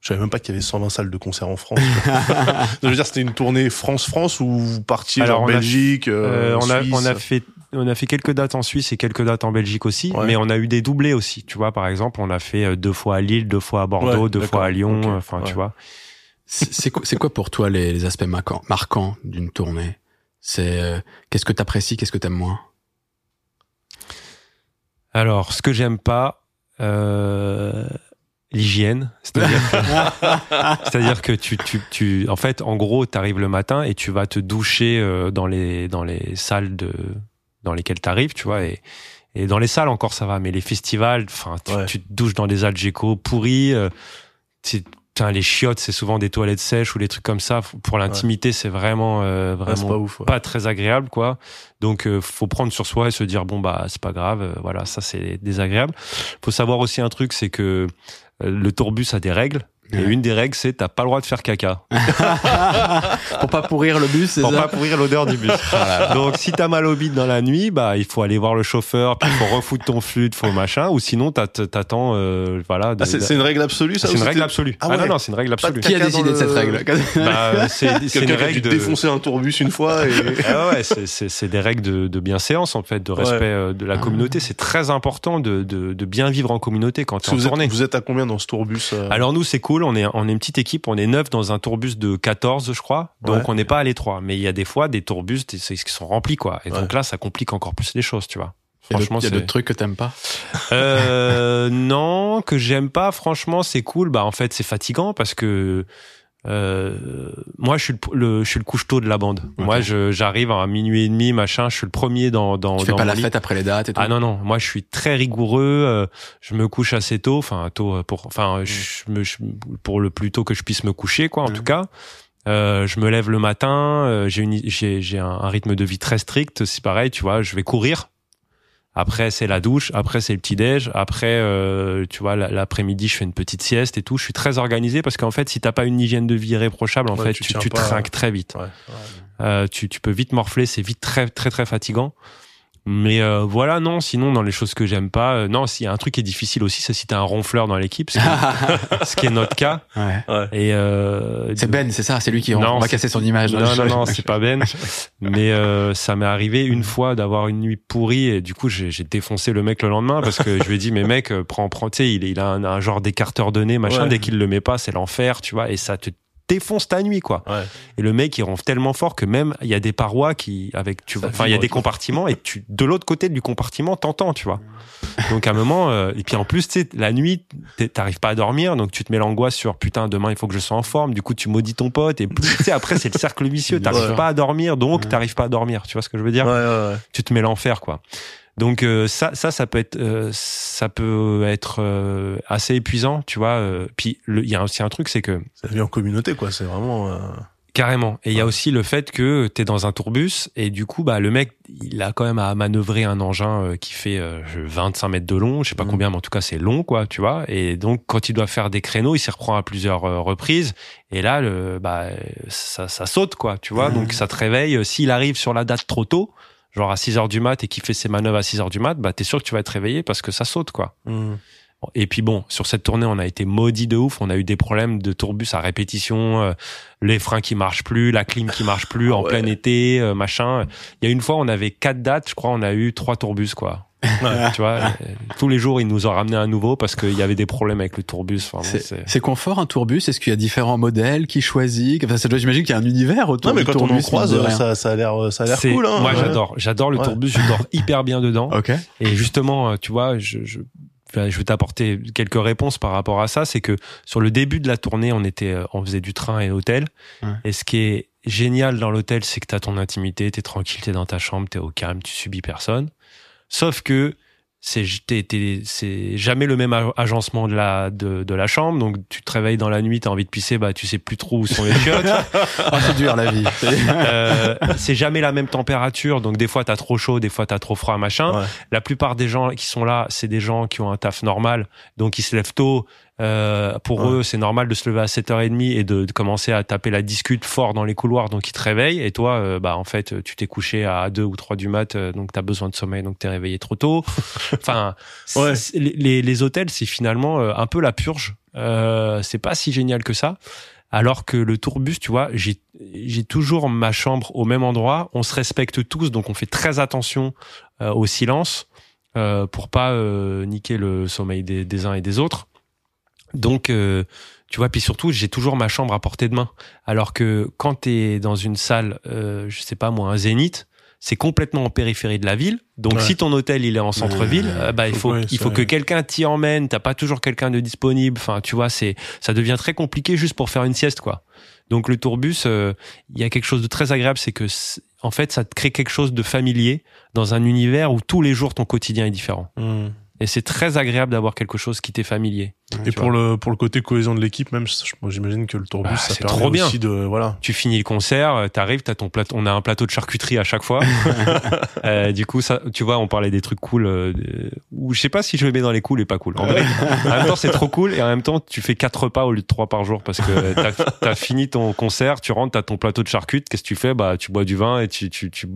[SPEAKER 2] je savais même pas qu'il y avait 120 salles de concert en France. [laughs] je veux dire, c'était une tournée France-France ou vous partiez en
[SPEAKER 3] a-
[SPEAKER 2] Belgique, euh,
[SPEAKER 3] Euh,
[SPEAKER 2] en
[SPEAKER 3] on, a,
[SPEAKER 2] Suisse
[SPEAKER 3] on a fait on a fait quelques dates en Suisse et quelques dates en Belgique aussi,
[SPEAKER 2] Ouais.
[SPEAKER 3] mais on a eu des doublés aussi. Tu vois, par exemple, on a fait euh, deux fois à Lille, deux fois à Bordeaux,
[SPEAKER 2] Ouais,
[SPEAKER 3] deux fois à Lyon. Enfin, tu
[SPEAKER 2] Ouais.
[SPEAKER 3] vois.
[SPEAKER 1] C'est quoi, c'est quoi pour toi les, les aspects marquants, marquants d'une tournée? C'est euh, qu'est-ce que t'apprécies, qu'est-ce que t'aimes moins?
[SPEAKER 3] Alors, ce que j'aime pas, euh, l'hygiène. C'est-à-dire que, [laughs] c'est-à-dire que tu, tu, tu, en fait, en gros, t'arrives le matin et tu vas te doucher euh, dans les, dans les salles de, dans lesquelles t'arrives, tu vois, et, et dans les salles encore ça va, mais les festivals, enfin, tu,
[SPEAKER 2] Ouais.
[SPEAKER 3] tu te douches dans des algéco pourris, euh, les chiottes, c'est souvent des toilettes sèches ou des trucs comme ça. Pour l'intimité, c'est vraiment, euh,
[SPEAKER 2] Ouais,
[SPEAKER 3] vraiment
[SPEAKER 2] pas ouf. ouais.
[SPEAKER 3] pas très agréable quoi donc euh, faut prendre sur soi et se dire bon bah c'est pas grave euh, voilà ça c'est désagréable faut savoir aussi un truc c'est que euh, le tourbus a des règles et
[SPEAKER 1] Ouais.
[SPEAKER 3] une des règles c'est t'as pas le droit de faire caca [laughs]
[SPEAKER 1] Pour pas pourrir le bus, c'est
[SPEAKER 3] pour
[SPEAKER 1] ça
[SPEAKER 3] pas pourrir l'odeur du bus [laughs] donc si t'as mal au bide dans la nuit bah il faut aller voir le chauffeur puis il faut refoutre ton flûte faut machin ou sinon t'as- t'attends euh, voilà
[SPEAKER 2] Ah, c'est une règle absolue, ça
[SPEAKER 3] c'est une règle absolue
[SPEAKER 2] Ah
[SPEAKER 3] ah, non
[SPEAKER 2] ouais.
[SPEAKER 3] non c'est une règle absolue
[SPEAKER 1] Qui a décidé de cette
[SPEAKER 2] le-
[SPEAKER 1] règle?
[SPEAKER 3] Bah, c'est [laughs] c'est une
[SPEAKER 2] Quelqu'un qui a
[SPEAKER 3] règle de
[SPEAKER 2] défoncer un tourbus une fois et...
[SPEAKER 3] Ah ouais, c'est- des règles de, de bienséance en fait, de respect
[SPEAKER 2] Ouais.
[SPEAKER 3] euh, de la
[SPEAKER 1] Ah.
[SPEAKER 3] communauté. C'est très important de, de, de bien vivre en communauté quand tu es en
[SPEAKER 2] vous, êtes,
[SPEAKER 3] tournée.
[SPEAKER 2] vous êtes à combien dans ce tourbus euh?
[SPEAKER 3] Alors nous c'est cool, on est on est une petite équipe, on est neuf dans un tourbus de 14 je crois, donc
[SPEAKER 2] Ouais.
[SPEAKER 3] on n'est pas à l'étroit. Mais il y a des fois des tourbus qui sont remplis quoi, et donc là ça complique encore plus les choses, tu vois. Franchement,
[SPEAKER 1] il y a
[SPEAKER 3] c'est
[SPEAKER 1] d'autres trucs que t'aimes pas? [laughs]
[SPEAKER 3] Euh, non que j'aime pas. Franchement c'est cool. Bah en fait c'est fatigant parce que euh, moi je suis le, le- je suis le couche-tôt de la bande.
[SPEAKER 1] Ok.
[SPEAKER 3] Moi je j'arrive à minuit et demi machin, je suis le premier dans dans
[SPEAKER 1] Tu fais
[SPEAKER 3] dans
[SPEAKER 1] pas la
[SPEAKER 3] lit.
[SPEAKER 1] fête après les dates et tout
[SPEAKER 3] Ah non non, moi je suis très rigoureux. euh, je me couche assez tôt, enfin tôt euh, pour, enfin je me, je- pour le plus tôt que je puisse me coucher quoi. En
[SPEAKER 1] Mm.
[SPEAKER 3] tout cas, Euh, je me lève le matin. euh, j'ai une, j'ai j'ai un, un rythme de vie très strict. C'est pareil, tu vois. Je vais courir. Après c'est la douche. Après c'est le petit déj. Après euh, tu vois la- l'après-midi je fais une petite sieste et tout. Je suis très organisé parce qu'en fait si t'as pas une hygiène de vie irréprochable en
[SPEAKER 2] Ouais,
[SPEAKER 3] fait
[SPEAKER 2] tu
[SPEAKER 3] tu, trinques très vite.
[SPEAKER 2] Ouais.
[SPEAKER 3] Euh, tu, tu peux vite morfler, c'est vite très très très fatigant. Mais euh, voilà, non, sinon dans les choses que j'aime pas, euh, non, s'il y a un truc qui est difficile aussi, c'est si t'as un ronfleur dans l'équipe, ce, qui est- [laughs] ce qui est notre cas.
[SPEAKER 1] ouais.
[SPEAKER 2] Ouais.
[SPEAKER 3] Et euh,
[SPEAKER 1] C'est Ben, c'est ça, c'est lui qui
[SPEAKER 3] Non,
[SPEAKER 1] on va casser son image.
[SPEAKER 3] non, non, non, [laughs] c'est pas Ben. Mais euh, ça m'est arrivé une fois d'avoir une nuit pourrie et du coup j'ai j'ai défoncé le mec le lendemain parce que je lui ai dit mais mec euh, prends prends tu sais il, il a un, un genre d'écarteur de nez machin
[SPEAKER 2] Ouais.
[SPEAKER 3] dès qu'il le met pas c'est l'enfer tu vois et ça te défonce ta nuit, quoi.
[SPEAKER 2] Ouais.
[SPEAKER 3] Et le mec, il ronfle tellement fort que même il y a des parois qui, avec, tu enfin, il y a des compartiments et tu, de l'autre côté du compartiment, t'entends, tu vois. [laughs] Donc à un moment, euh, et puis en plus, tu sais, la nuit, t'arrives pas à dormir, donc tu te mets l'angoisse sur putain, demain il faut que je sois en forme. Du coup, tu maudis ton pote et plus, tu sais, après c'est le cercle [laughs] vicieux. T'arrives
[SPEAKER 2] Ouais.
[SPEAKER 3] pas à dormir, donc t'arrives pas à dormir. Tu vois ce que je veux dire?
[SPEAKER 2] Ouais, ouais, ouais.
[SPEAKER 3] Tu te mets l'enfer, quoi. Donc euh, ça, ça, ça peut être, euh, ça peut être euh, assez épuisant, tu vois. puis il y a aussi un truc, c'est que
[SPEAKER 2] Ça vit en communauté, quoi. C'est vraiment. euh,
[SPEAKER 3] Carrément. Et il y a aussi le fait que tu es dans un tourbus et du coup, bah, le mec, il a quand même à manœuvrer un engin qui fait euh, 25 mètres de long, je sais pas
[SPEAKER 1] Mhm.
[SPEAKER 3] combien, mais en tout cas, c'est long, quoi, tu vois. Et donc, quand il doit faire des créneaux, il s'y reprend à plusieurs reprises. Et là, le, bah, ça, ça saute, quoi, tu vois.
[SPEAKER 1] Mhm.
[SPEAKER 3] Donc, ça te réveille. S'il arrive sur la date trop tôt, genre à 6 heures du mat et qu'il fait ses manœuvres à 6 heures du mat, bah, t'es sûr que tu vas être réveillé parce que ça saute, quoi.
[SPEAKER 2] hmm.
[SPEAKER 3] Et puis bon, sur cette tournée, on a été maudit de ouf. On a eu des problèmes de tourbus à répétition, euh, les freins qui marchent plus, la clim qui marche plus en
[SPEAKER 2] Ouais.
[SPEAKER 3] plein été, euh, machin. Il y a une fois, on avait quatre dates, je crois, on a eu trois tourbus, quoi.
[SPEAKER 2] Ouais. [laughs]
[SPEAKER 3] tu vois, tous les jours, ils nous ont ramené un nouveau parce qu'il y avait des problèmes avec le tourbus.
[SPEAKER 1] C'est
[SPEAKER 3] c'est-
[SPEAKER 1] c'est confort un tourbus? Est-ce qu'il y a différents modèles Qui choisit enfin, ça doit- J'imagine qu'il y a un univers autour
[SPEAKER 2] Non, mais
[SPEAKER 1] du
[SPEAKER 2] quand on en croise, ça, ça a l'air, ça a l'air
[SPEAKER 3] c'est-
[SPEAKER 2] cool, hein.
[SPEAKER 3] Moi,
[SPEAKER 2] Ouais.
[SPEAKER 3] j'adore. J'adore le
[SPEAKER 2] Ouais.
[SPEAKER 3] tourbus. Je dors [laughs] hyper bien dedans.
[SPEAKER 1] Ok.
[SPEAKER 3] Et justement, euh, tu vois, je, je, enfin, je vais t'apporter quelques réponses par rapport à ça. C'est que sur le début de la tournée, on était, euh, on faisait du train et hôtel.
[SPEAKER 1] Ouais.
[SPEAKER 3] Et ce qui est génial dans l'hôtel, c'est que t'as ton intimité, t'es tranquille, t'es dans ta chambre, t'es au calme, tu subis personne. Sauf que c'est jamais le même agencement de la de, de la chambre donc tu te réveilles dans la nuit t'as envie de pisser bah tu sais plus trop où sont les chiottes [laughs]
[SPEAKER 1] Ah, c'est dur la vie. [laughs]
[SPEAKER 3] Euh, c'est jamais la même température, donc des fois t'as trop chaud, des fois t'as trop froid, machin.
[SPEAKER 2] Ouais.
[SPEAKER 3] La plupart des gens qui sont là, c'est des gens qui ont un taf normal, donc ils se lèvent tôt. Euh, pour
[SPEAKER 2] Ouais.
[SPEAKER 3] eux, c'est normal de se lever à 7h30 et de, de commencer à taper la discute fort dans les couloirs, donc ils te réveillent. Et toi, euh, bah en fait, tu t'es couché à 2 ou 3 du mat, euh, donc t'as besoin de sommeil, donc t'es réveillé trop tôt. [laughs] enfin,
[SPEAKER 2] Ouais.
[SPEAKER 3] les, les- hôtels, c'est finalement un peu la purge. Euh, c'est pas si génial que ça. Alors que le tourbus, tu vois, j'ai j'ai toujours ma chambre au même endroit. On se respecte tous, donc on fait très attention euh, au silence euh, pour pas euh, niquer le sommeil des, des uns et des autres. Donc, euh, tu vois, puis surtout, j'ai toujours ma chambre à portée de main. Alors que quand t'es dans une salle, euh, je sais pas moi, un zénith, c'est complètement en périphérie de la ville. Donc,
[SPEAKER 2] Ouais.
[SPEAKER 3] si ton hôtel il est en centre-ville,
[SPEAKER 1] Ouais.
[SPEAKER 3] euh, bah il faut il faut que quelqu'un t'y emmène. T'as pas toujours quelqu'un de disponible. Enfin, tu vois, c'est ça devient très compliqué juste pour faire une sieste, quoi. Donc le tourbus, euh, il y a quelque chose de très agréable, c'est que en fait, ça te crée quelque chose de familier dans un univers où tous les jours ton quotidien est différent.
[SPEAKER 2] Hmm.
[SPEAKER 3] Et c'est très agréable d'avoir quelque chose qui t'est familier.
[SPEAKER 2] Et
[SPEAKER 3] Tu
[SPEAKER 2] pour le, pour le côté cohésion de l'équipe, même, j'imagine que le tourbus,
[SPEAKER 3] Bah,
[SPEAKER 2] ça
[SPEAKER 3] c'est
[SPEAKER 2] permet
[SPEAKER 3] trop bien.
[SPEAKER 2] aussi de, voilà.
[SPEAKER 3] Tu finis le concert, euh, t'arrives, t'as ton plateau. On a un plateau de charcuterie à chaque fois. [laughs] Euh, du coup, ça, tu vois, on parlait des trucs cool. Euh, ou je sais pas si je le mets dans les cool et pas cool. En vrai, en même temps, c'est trop cool et en même temps, tu fais quatre repas au lieu de trois par jour parce que t'as as fini ton concert, tu rentres, t'as ton plateau de charcute. Qu'est-ce que tu fais? Bah, tu bois du vin et tu tu tu,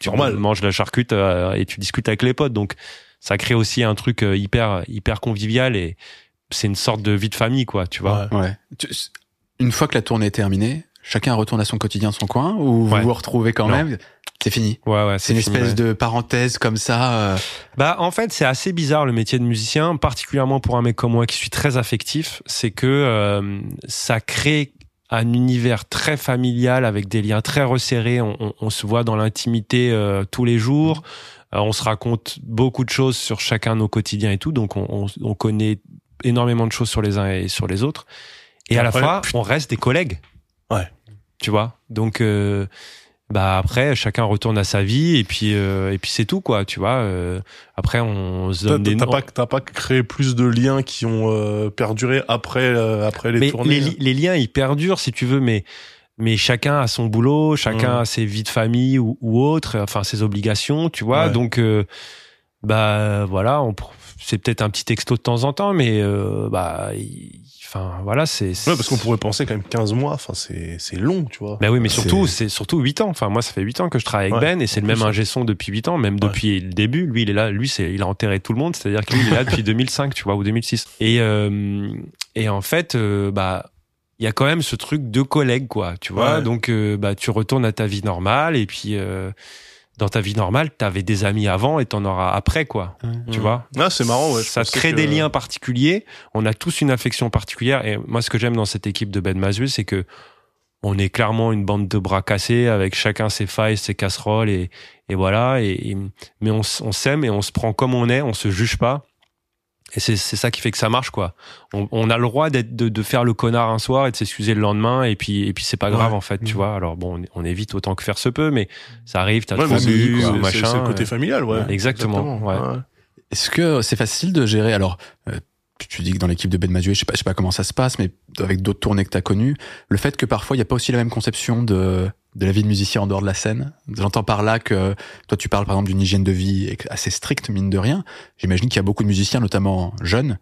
[SPEAKER 3] tu
[SPEAKER 2] Normal.
[SPEAKER 3] manges la charcute euh, et tu discutes avec les potes. Donc, ça crée aussi un truc euh, hyper hyper convivial et c'est une sorte de vie de famille, quoi. Tu vois.
[SPEAKER 2] Ouais.
[SPEAKER 1] Une fois que la tournée est terminée, chacun retourne à son quotidien, son coin, ou vous
[SPEAKER 3] Ouais.
[SPEAKER 1] vous retrouvez quand
[SPEAKER 3] Non.
[SPEAKER 1] même? C'est fini.
[SPEAKER 3] Ouais, ouais.
[SPEAKER 1] C'est une
[SPEAKER 3] fini,
[SPEAKER 1] espèce
[SPEAKER 3] ouais.
[SPEAKER 1] de parenthèse comme ça. euh,
[SPEAKER 3] Bah en fait c'est assez bizarre le métier de musicien, particulièrement pour un mec comme moi qui suis très affectif, c'est que euh, ça crée un univers très familial avec des liens très resserrés. On, on- on se voit dans l'intimité euh, tous les jours. Euh, on se raconte beaucoup de choses sur chacun de nos quotidiens et tout, donc on, on- on connaît énormément de choses sur les uns et sur les autres. Et,
[SPEAKER 2] Et
[SPEAKER 3] à
[SPEAKER 2] après,
[SPEAKER 3] la fois, on reste des collègues.
[SPEAKER 2] Ouais.
[SPEAKER 3] Tu vois? Donc euh, bah après chacun retourne à sa vie et puis euh, et puis c'est tout quoi tu vois euh, après on se
[SPEAKER 2] T'as
[SPEAKER 3] donne des
[SPEAKER 2] t'as
[SPEAKER 3] noms
[SPEAKER 2] pas, t'as pas créé plus de liens qui ont euh, perduré après, euh, après les
[SPEAKER 3] mais
[SPEAKER 2] tournées
[SPEAKER 3] les, li- les liens ils perdurent si tu veux mais mais chacun a son boulot chacun
[SPEAKER 2] Mm.
[SPEAKER 3] a ses vies de famille ou, ou autres enfin ses obligations tu vois
[SPEAKER 2] Ouais.
[SPEAKER 3] donc euh, bah voilà c'est peut-être un petit texto de temps en temps mais euh, bah enfin voilà c'est
[SPEAKER 2] Ouais, parce qu'on pourrait penser quand même 15 mois, enfin, c'est, c'est long, tu vois.
[SPEAKER 3] Ben oui, mais surtout, c'est surtout 8 ans. Enfin, moi, ça fait 8 ans que je travaille avec
[SPEAKER 2] Ouais,
[SPEAKER 3] Ben et c'est le même ingé son depuis 8 ans, même
[SPEAKER 2] Ouais.
[SPEAKER 3] depuis le début. Lui, il est là, lui, il a enterré tout le monde. C'est-à-dire que lui, il est là [laughs] depuis 2005, tu vois, ou 2006. Et, euh, et en fait, bah, il y a quand même ce truc de collègue, quoi, tu vois.
[SPEAKER 2] Ouais.
[SPEAKER 3] Donc, euh, bah, tu retournes à ta vie normale et puis, euh, dans ta vie normale, t'avais des amis avant et t'en auras après, quoi. Tu vois?
[SPEAKER 2] Ah, c'est marrant, ouais.
[SPEAKER 3] ça crée
[SPEAKER 2] que-
[SPEAKER 3] des liens particuliers. On a tous une affection particulière. Et moi, ce que j'aime dans cette équipe de Ben Mazuel, c'est que on est clairement une bande de bras cassés avec chacun ses failles, ses casseroles et, et voilà. Et, mais on, on s'aime et on se prend comme on est, on se juge pas. Et c'est ça qui fait que ça marche, quoi. On, on a le droit d'être de, de, faire le connard un soir et de s'excuser le lendemain, et puis et puis c'est pas grave en fait, tu mmh. vois. Alors bon, on, évite autant que faire se peut, mais ça arrive, t'as
[SPEAKER 2] ouais, trop bu, machin. C'est le côté familial, ouais.
[SPEAKER 3] Exactement. Ouais.
[SPEAKER 1] Est-ce que c'est facile de gérer Alors, euh, tu dis que dans l'équipe de Ben Mazué, je sais pas, je sais pas comment ça se passe, mais avec d'autres tournées que tu as connues, le fait que parfois il n'y a pas aussi la même conception de de la vie de musicien en dehors de la scène. J'entends par là que toi tu parles par exemple d'une hygiène de vie assez stricte mine de rien. J'imagine qu'il y a beaucoup de musiciens, notamment jeunes,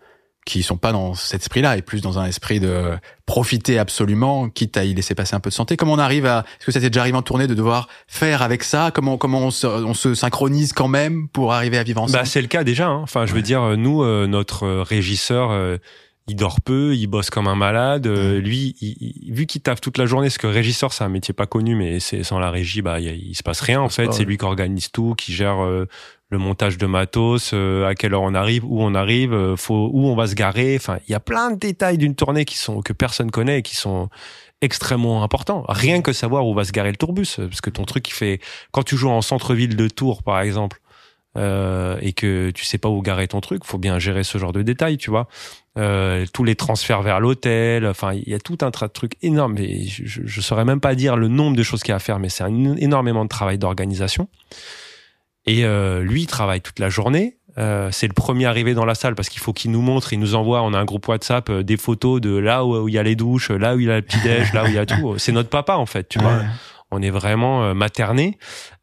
[SPEAKER 1] qui sont pas dans cet esprit-là et plus dans un esprit de profiter absolument, quitte à y laisser passer un peu de santé. Comment on arrive à, est-ce que ça t'est déjà arrivé en tournée de devoir faire avec ça? Comment, comment on se, on se synchronise quand même pour arriver à vivre ensemble?
[SPEAKER 3] Bah, c'est le cas déjà, hein. Enfin, je veux dire, nous, euh, notre régisseur, euh, il dort peu, il bosse comme un malade. Euh, lui, il, vu qu'il taffe toute la journée, parce que régisseur, c'est un métier pas connu, mais c'est sans la régie, bah, il, se passe rien en fait. C'est lui qui organise tout, qui gère le montage de matos, euh, à quelle heure on arrive, où on arrive, euh, faut, où on va se garer. Enfin, il y a plein de détails d'une tournée qui sont que personne connaît et qui sont extrêmement importants. Rien que savoir où va se garer le tourbus, parce que ton truc, il fait quand tu joues en centre-ville de Tours, par exemple, euh, et que tu sais pas où garer ton truc, faut bien gérer ce genre de détails, tu vois. Euh, tous les transferts vers l'hôtel, enfin, il y a tout un tas de trucs énormes. Et je, je saurais même pas dire le nombre de choses qu'il y a à faire, mais c'est énormément de travail d'organisation. Et euh, lui, il travaille toute la journée. Euh, c'est le premier arrivé dans la salle parce qu'il faut qu'il nous montre, il nous envoie, on a un groupe WhatsApp, euh, des photos de là où, il y a les douches, là où il y a le petit-déj, là où il y a tout. [laughs] C'est notre papa, en fait, tu vois. On est vraiment euh, materné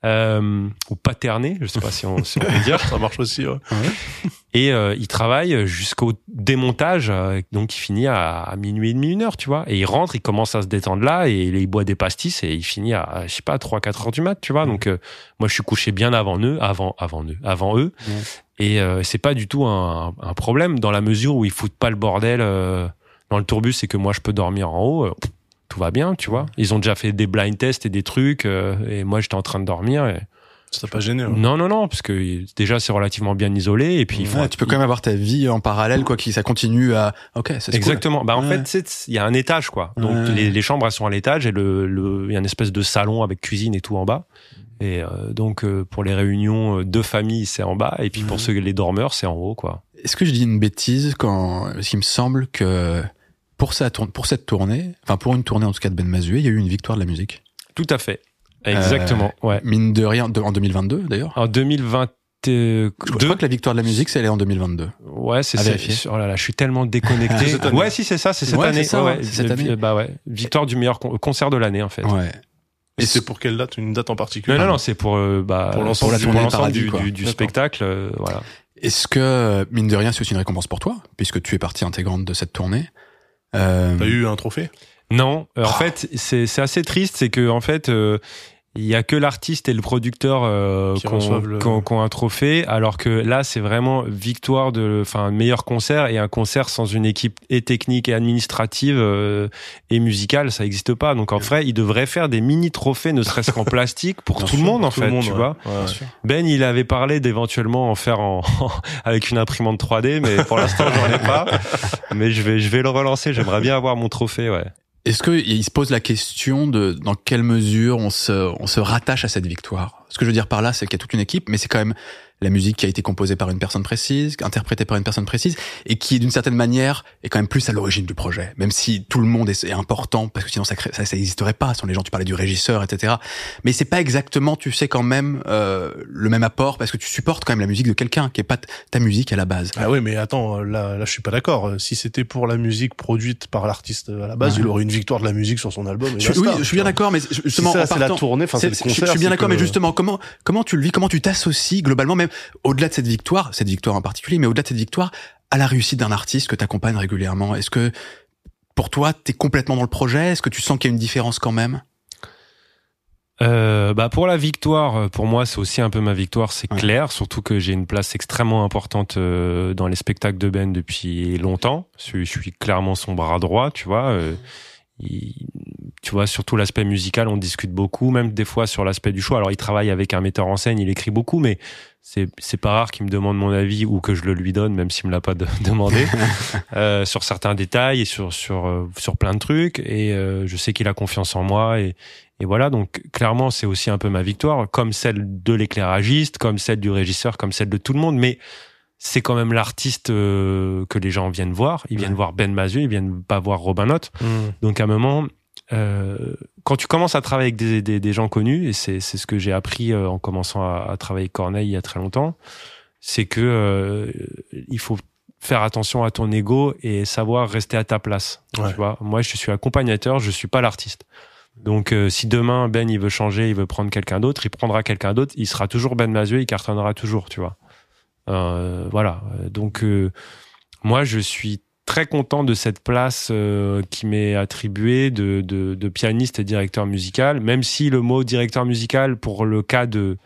[SPEAKER 3] euh, ou paterné, je sais pas si on, si on peut dire. [laughs]
[SPEAKER 2] Ça marche aussi. Ouais.
[SPEAKER 3] Et euh, il travaille jusqu'au démontage, euh, donc il finit à, minuit et demi, une heure, tu vois. Et il rentre, il commence à se détendre là, et il boit des pastis, et il finit à, je sais pas, 3 4 heures du mat, tu vois. Donc euh, moi, je suis couché bien avant eux, avant, avant eux, avant eux. Et c'est pas du tout un, un, problème dans la mesure où ils foutent pas le bordel dans le tourbus, c'est que moi, je peux dormir en haut. Tout va bien, tu vois. Ils ont déjà fait des blind tests et des trucs, et moi, j'étais en train de dormir. Et,
[SPEAKER 2] ça t'a pas gêné hein.
[SPEAKER 3] Non, non, non, parce que déjà c'est relativement bien isolé et puis il faut.
[SPEAKER 1] tu peux quand même avoir ta vie en parallèle, quoi, qui ça continue à. Ok, c'est
[SPEAKER 3] Exactement. Bah en fait, il y a un étage, quoi. Donc les, les, chambres elles sont à l'étage et le, il y a une espèce de salon avec cuisine et tout en bas. Et euh, donc euh, pour les réunions de famille c'est en bas et puis pour ceux les dormeurs c'est en haut, quoi.
[SPEAKER 1] Est-ce que je dis une bêtise quand, parce qu'il me semble que pour cette pour cette tournée, enfin pour une tournée en tout cas de Ben Mazué, il y a eu une victoire de la musique.
[SPEAKER 3] Tout à fait. Exactement, euh, ouais.
[SPEAKER 1] Mine de rien, en 2022 d'ailleurs.
[SPEAKER 3] En 2020.
[SPEAKER 1] Je crois que la victoire de la musique, c'est elle est en 2022.
[SPEAKER 3] Ouais, c'est ça. Oh là là, je suis tellement déconnecté. [laughs] ouais, si c'est ça, c'est cette année. Ça, ouais, cette année. Bah ouais, victoire du meilleur concert de l'année en fait.
[SPEAKER 1] Ouais.
[SPEAKER 2] Et c'est pour quelle date? Une date en particulier?
[SPEAKER 3] Non, non, non, c'est pour euh, bah pour l'ensemble du, du, du spectacle, euh, voilà.
[SPEAKER 1] Est-ce que mine de rien, c'est aussi une récompense pour toi, puisque tu es partie intégrante de cette tournée?
[SPEAKER 2] euh... T'as eu un trophée?
[SPEAKER 3] Non, en ah. fait, c'est c'est assez triste, c'est que en fait, euh, il y a que l'artiste et le producteur euh, qui ont, un trophée, alors que là c'est vraiment victoire de, enfin meilleur concert et un concert sans une équipe et technique et administrative euh, et musicale, ça n'existe pas. Donc en vrai, il devrait faire des mini trophées, ne serait-ce qu'en [laughs] plastique pour tout le monde en fait, tu vois. Ben il avait parlé d'éventuellement en faire en [laughs] avec une imprimante 3D, mais pour l'instant j'en ai pas. [laughs] Mais je vais je vais le relancer. J'aimerais bien avoir mon trophée, ouais.
[SPEAKER 1] Est-ce qu'il se pose la question de dans quelle mesure on se, on se rattache à cette victoire? Ce que je veux dire par là, c'est qu'il y a toute une équipe, mais c'est quand même la musique qui a été composée par une personne précise, interprétée par une personne précise, et qui d'une certaine manière est quand même plus à l'origine du projet, même si tout le monde est, important, parce que sinon ça ça, ça existerait pas. Sans les gens, tu parlais du régisseur, etc. Mais c'est pas exactement, tu sais quand même euh, le même apport, parce que tu supportes quand même la musique de quelqu'un qui est pas ta musique à la base.
[SPEAKER 2] Ah oui, mais attends, là, là je suis pas d'accord. Si c'était pour la musique produite par l'artiste à la base, il aurait une victoire de la musique sur son album.
[SPEAKER 1] Je, oui, je suis bien d'accord, mais justement,
[SPEAKER 2] c'est la tournée, enfin c'est le concert.
[SPEAKER 1] Je suis bien d'accord, mais justement, comment comment tu le vis, comment tu t'associes globalement, même au-delà de cette victoire, cette victoire en particulier, mais au-delà de cette victoire, à la réussite d'un artiste que tu accompagnes régulièrement Est-ce que pour toi, tu es complètement dans le projet? Est-ce que tu sens qu'il y a une différence quand même?
[SPEAKER 3] Euh, bah pour la victoire, pour moi c'est aussi un peu ma victoire, c'est clair, surtout que j'ai une place extrêmement importante euh, dans les spectacles de Ben depuis longtemps. Je, suis clairement son bras droit, tu vois. Euh, tu vois, surtout l'aspect musical, on discute beaucoup, même des fois sur l'aspect du choix. Alors, il travaille avec un metteur en scène, il écrit beaucoup, mais c'est c'est pas rare qu'il me demande mon avis ou que je le lui donne, même s'il me l'a pas de- [laughs] demandé, [laughs] euh, sur certains détails et sur sur euh, sur plein de trucs. Et euh, je sais qu'il a confiance en moi et et voilà. Donc clairement, c'est aussi un peu ma victoire, comme celle de l'éclairagiste, comme celle du régisseur, comme celle de tout le monde, mais c'est quand même l'artiste euh, que les gens viennent voir. Ils viennent
[SPEAKER 1] Ouais.
[SPEAKER 3] voir Ben Mazué, ils viennent pas voir Robin Note.
[SPEAKER 2] Mmh.
[SPEAKER 3] Donc à un moment, euh, quand tu commences à travailler avec des, des, des gens connus, et c'est ce que j'ai appris euh, en commençant à, à travailler avec Corneille il y a très longtemps, c'est que euh, il faut faire attention à ton ego et savoir rester à ta place.
[SPEAKER 2] Ouais.
[SPEAKER 3] Tu vois, moi je suis accompagnateur, je suis pas l'artiste. Donc euh, si demain Ben il veut changer, il veut prendre quelqu'un d'autre, il prendra quelqu'un d'autre, il sera toujours Ben Mazué, il cartonnera toujours, tu vois. Euh, voilà. Donc moi je suis très content de cette place euh, qui m'est attribuée de, de, de pianiste et directeur musical, même si le mot directeur musical pour le cas de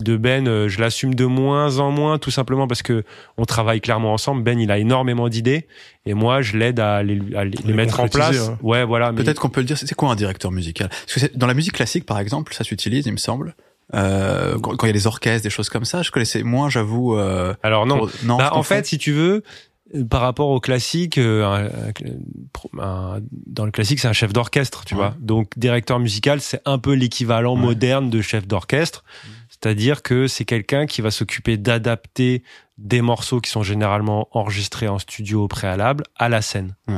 [SPEAKER 3] de Ben, euh, je l'assume de moins en moins, tout simplement parce que on travaille clairement ensemble. Ben, il a énormément d'idées et moi, je l'aide à les, à les, mettre en place.
[SPEAKER 2] ouais.
[SPEAKER 3] Ouais, voilà. mais-
[SPEAKER 1] Peut-être qu'on peut le dire. C'est quoi un directeur musical? Parce que c'est- dans la musique classique, par exemple, ça s'utilise, il me semble. Euh, quand il y a des orchestres, des choses comme ça, je connaissais moins, j'avoue. Euh,
[SPEAKER 3] Alors non,
[SPEAKER 1] pour- non.
[SPEAKER 3] Bah, en fait, si tu veux, par rapport au classique, euh, un- un- dans le classique, c'est un chef d'orchestre, tu
[SPEAKER 1] Ouais.
[SPEAKER 3] vois. Donc, directeur musical, c'est un peu l'équivalent
[SPEAKER 1] Ouais.
[SPEAKER 3] moderne de chef d'orchestre. C'est-à-dire que c'est quelqu'un qui va s'occuper d'adapter des morceaux qui sont généralement enregistrés en studio au préalable à la scène.
[SPEAKER 1] Ouais.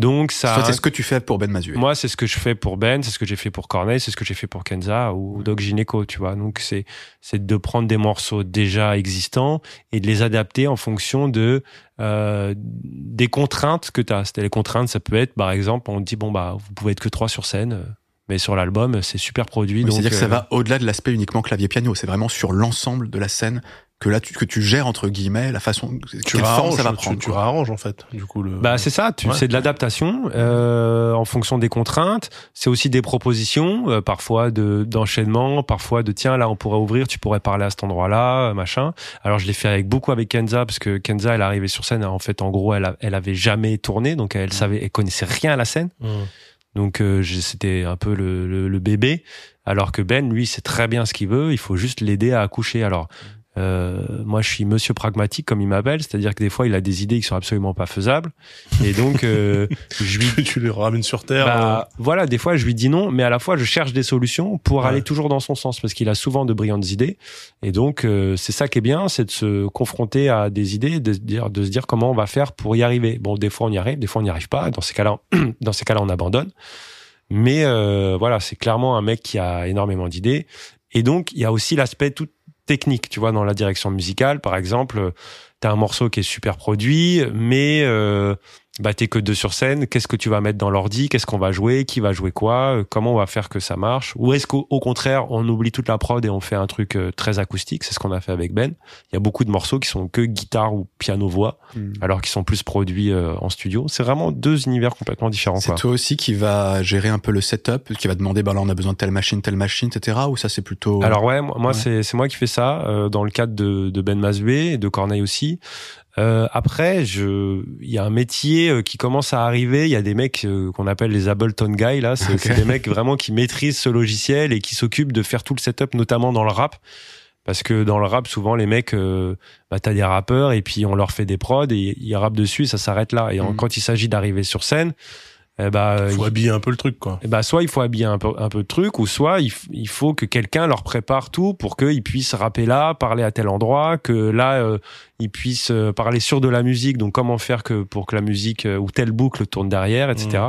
[SPEAKER 3] Donc, ça.
[SPEAKER 1] C'est ce que tu fais pour Ben Mazué.
[SPEAKER 3] Moi, c'est ce que je fais pour Ben, c'est ce que j'ai fait pour Corneille, c'est ce que j'ai fait pour Kenza ou Doc Gineco, tu vois. Donc, c'est, c'est de prendre des morceaux déjà existants et de les adapter en fonction de, euh, des contraintes que tu as. Les contraintes, ça peut être, par exemple, on te dit, bon, bah, vous pouvez être que trois sur scène, mais sur l'album, c'est super produit.
[SPEAKER 1] Oui, C'est-à-dire que ça
[SPEAKER 3] euh,
[SPEAKER 1] va au-delà de l'aspect uniquement clavier-piano. C'est vraiment sur l'ensemble de la scène que là, tu, que tu gères entre guillemets la façon,
[SPEAKER 2] Tu
[SPEAKER 1] quelle forme ça va
[SPEAKER 2] tu-
[SPEAKER 1] prendre.
[SPEAKER 2] tu, réarranges en fait. Du coup, le.
[SPEAKER 3] Bah c'est ça, tu
[SPEAKER 2] Ouais.
[SPEAKER 3] c'est de l'adaptation euh, en fonction des contraintes. C'est aussi des propositions, euh, parfois de d'enchaînement, parfois de tiens là on pourrait ouvrir, tu pourrais parler à cet endroit-là, euh, machin. Alors je l'ai fait avec beaucoup avec Kenza parce que Kenza elle est arrivée sur scène, en fait en gros elle a- elle avait jamais tourné donc elle savait elle connaissait rien à la scène.
[SPEAKER 2] Mmh.
[SPEAKER 3] Donc euh, c'était un peu le, le, le bébé, alors que Ben, lui, sait très bien ce qu'il veut. Il faut juste l'aider à accoucher. Alors euh, moi, je suis Monsieur pragmatique comme il m'appelle, c'est-à-dire que des fois, il a des idées qui sont absolument pas faisables, et donc euh, [laughs] je lui
[SPEAKER 2] tu les ramènes sur terre.
[SPEAKER 3] bah, voilà, des fois je lui dis non, mais à la fois je cherche des solutions pour
[SPEAKER 2] Ouais.
[SPEAKER 3] aller toujours dans son sens parce qu'il a souvent de brillantes idées. Et donc euh, c'est ça qui est bien, c'est de se confronter à des idées, de se dire, de se dire comment on va faire pour y arriver. Bon, des fois on y arrive, des fois on n'y arrive pas. Dans ces cas-là, [clears throat] dans ces cas-là, on abandonne. Mais euh, voilà, c'est clairement un mec qui a énormément d'idées. Et donc il y a aussi l'aspect tout technique, tu vois, dans la direction musicale, par exemple. T'as un morceau qui est super produit, mais euh, bah t'es que deux sur scène. Qu'est-ce que tu vas mettre dans l'ordi? Qu'est-ce qu'on va jouer? Qui va jouer quoi? Euh, Comment on va faire que ça marche? Ou est-ce qu'au au contraire on oublie toute la prod et on fait un truc euh, très acoustique? C'est ce qu'on a fait avec Ben. Il y a beaucoup de morceaux qui sont que guitare ou piano voix,
[SPEAKER 1] Hmm.
[SPEAKER 3] alors qu'ils sont plus produits euh, en studio. C'est vraiment deux univers complètement différents.
[SPEAKER 1] C'est toi aussi qui va gérer un peu le setup, qui va demander, bah là, on a besoin de telle machine, telle machine, etc. Ou ça, c'est plutôt.
[SPEAKER 3] Alors ouais, moi,
[SPEAKER 1] Ouais.
[SPEAKER 3] c'est c'est moi qui fais ça euh, dans le cadre de, de Ben Masbé et de Corneille aussi. Euh, après, je, il y a un métier euh, qui commence à arriver. Il y a des mecs euh, qu'on appelle les Ableton Guys là. C'est des mecs vraiment qui maîtrisent ce logiciel et qui s'occupent de faire tout le setup, notamment dans le rap. Parce que dans le rap, souvent les mecs, euh, bah, t'as des rappeurs et puis on leur fait des prods et ils rappent dessus, et ça s'arrête là. Et
[SPEAKER 1] Mhm.
[SPEAKER 3] quand il s'agit d'arriver sur scène, eh bah,
[SPEAKER 2] faut
[SPEAKER 3] ils-
[SPEAKER 2] habiller un peu le truc, quoi.
[SPEAKER 3] eh ben, soit il faut habiller un peu, un peu de truc, ou soit il, il faut que quelqu'un leur prépare tout pour qu'ils puissent rapper là, parler à tel endroit, que là, euh, ils puissent euh, parler sur de la musique, donc comment faire que pour que la musique euh, ou telle boucle tourne derrière, etc.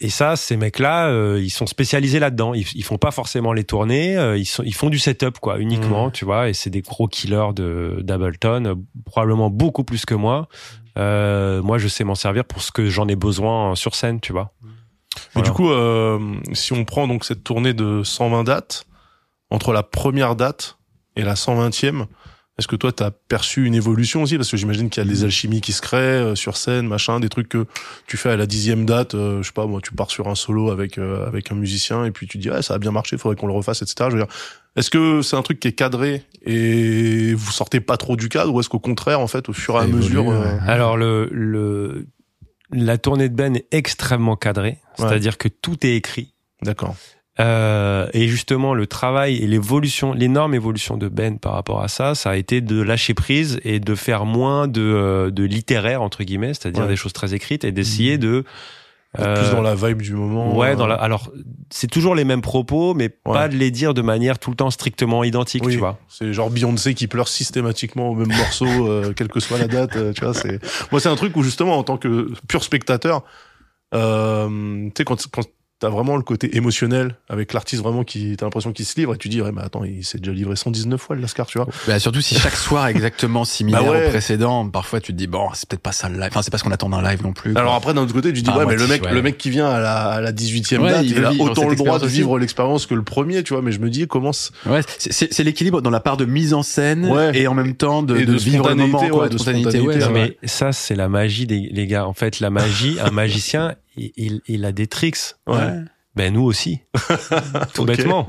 [SPEAKER 3] Et ça, ces mecs-là, euh, ils sont spécialisés là-dedans. Ils, ils font pas forcément les tournées, euh, ils, sont, ils font du setup, quoi, uniquement,
[SPEAKER 2] Mm.
[SPEAKER 3] tu vois, et c'est des gros killers de d'Ableton, euh, probablement beaucoup plus que moi. Euh, moi, je sais m'en servir pour ce que j'en ai besoin sur scène, tu vois.
[SPEAKER 2] Mais
[SPEAKER 3] Voilà.
[SPEAKER 2] du coup, euh, si on prend donc cette tournée de 120 dates, entre la première date et la 120e, est-ce que toi, t'as perçu une évolution aussi? Parce que j'imagine qu'il y a des alchimies qui se créent euh, sur scène, machin, des trucs que tu fais à la dixième date, euh, je sais pas, moi, tu pars sur un solo avec euh, avec un musicien et puis tu dis, ouais, ça a bien marché, faudrait qu'on le refasse, etc. Je veux dire, est-ce que c'est un truc qui est cadré et vous sortez pas trop du cadre ou est-ce qu'au contraire, en fait, au fur et à
[SPEAKER 1] évolue,
[SPEAKER 2] mesure, euh.
[SPEAKER 3] Alors le, le la tournée de Ben est extrêmement cadrée, c'est-à-dire que tout est écrit.
[SPEAKER 2] D'accord.
[SPEAKER 3] Euh, et justement, le travail et l'évolution, l'énorme évolution de Ben par rapport à ça, ça a été de lâcher prise et de faire moins de, euh, de littéraire entre guillemets, c'est-à-dire
[SPEAKER 2] Ouais.
[SPEAKER 3] des choses très écrites et d'essayer de
[SPEAKER 2] Plus
[SPEAKER 3] euh,
[SPEAKER 2] dans la vibe du moment.
[SPEAKER 3] Ouais,
[SPEAKER 2] euh,
[SPEAKER 3] dans la, alors c'est toujours les mêmes propos, mais
[SPEAKER 2] Ouais.
[SPEAKER 3] pas de les dire de manière tout le temps strictement identique,
[SPEAKER 2] Oui,
[SPEAKER 3] tu vois.
[SPEAKER 2] c'est genre Beyoncé qui pleure systématiquement au même morceau, [laughs] euh, quelle que soit la date. euh, tu vois, c'est moi c'est un truc où justement en tant que pur spectateur, euh, tu sais quand quand t'as vraiment le côté émotionnel avec l'artiste vraiment qui t'as l'impression qu'il se livre et tu dis ouais mais attends il s'est déjà livré 119 fois le Lascar tu vois.
[SPEAKER 1] Bah, surtout si chaque soir est exactement [laughs] similaire
[SPEAKER 2] Bah ouais.
[SPEAKER 1] au précédent, parfois tu te dis bon, c'est peut-être pas ça le live. Enfin, c'est pas ce qu'on attend d'un live non plus. quoi.
[SPEAKER 2] Alors après d'un autre côté tu dis
[SPEAKER 1] Ah,
[SPEAKER 2] ouais mais le mec
[SPEAKER 1] ouais.
[SPEAKER 2] le mec qui vient à la à la 18e
[SPEAKER 1] Ouais,
[SPEAKER 2] date
[SPEAKER 1] il
[SPEAKER 2] a autant le droit de vivre l'expérience que le premier tu vois mais je me dis comment c-
[SPEAKER 1] Ouais, c'est- l'équilibre dans la part de mise en scène
[SPEAKER 2] Ouais.
[SPEAKER 1] et en même temps de, de
[SPEAKER 2] de
[SPEAKER 1] vivre le moment,
[SPEAKER 2] spontanéité,
[SPEAKER 1] de
[SPEAKER 2] de
[SPEAKER 1] spontanéité.
[SPEAKER 2] spontanéité,
[SPEAKER 1] ouais,
[SPEAKER 2] ouais.
[SPEAKER 1] ouais.
[SPEAKER 3] Mais ça, c'est la magie des les gars. En fait, la magie, un magicien, il, il, il a des tricks.
[SPEAKER 2] ouais.
[SPEAKER 3] Ben nous aussi, [laughs] tout bêtement.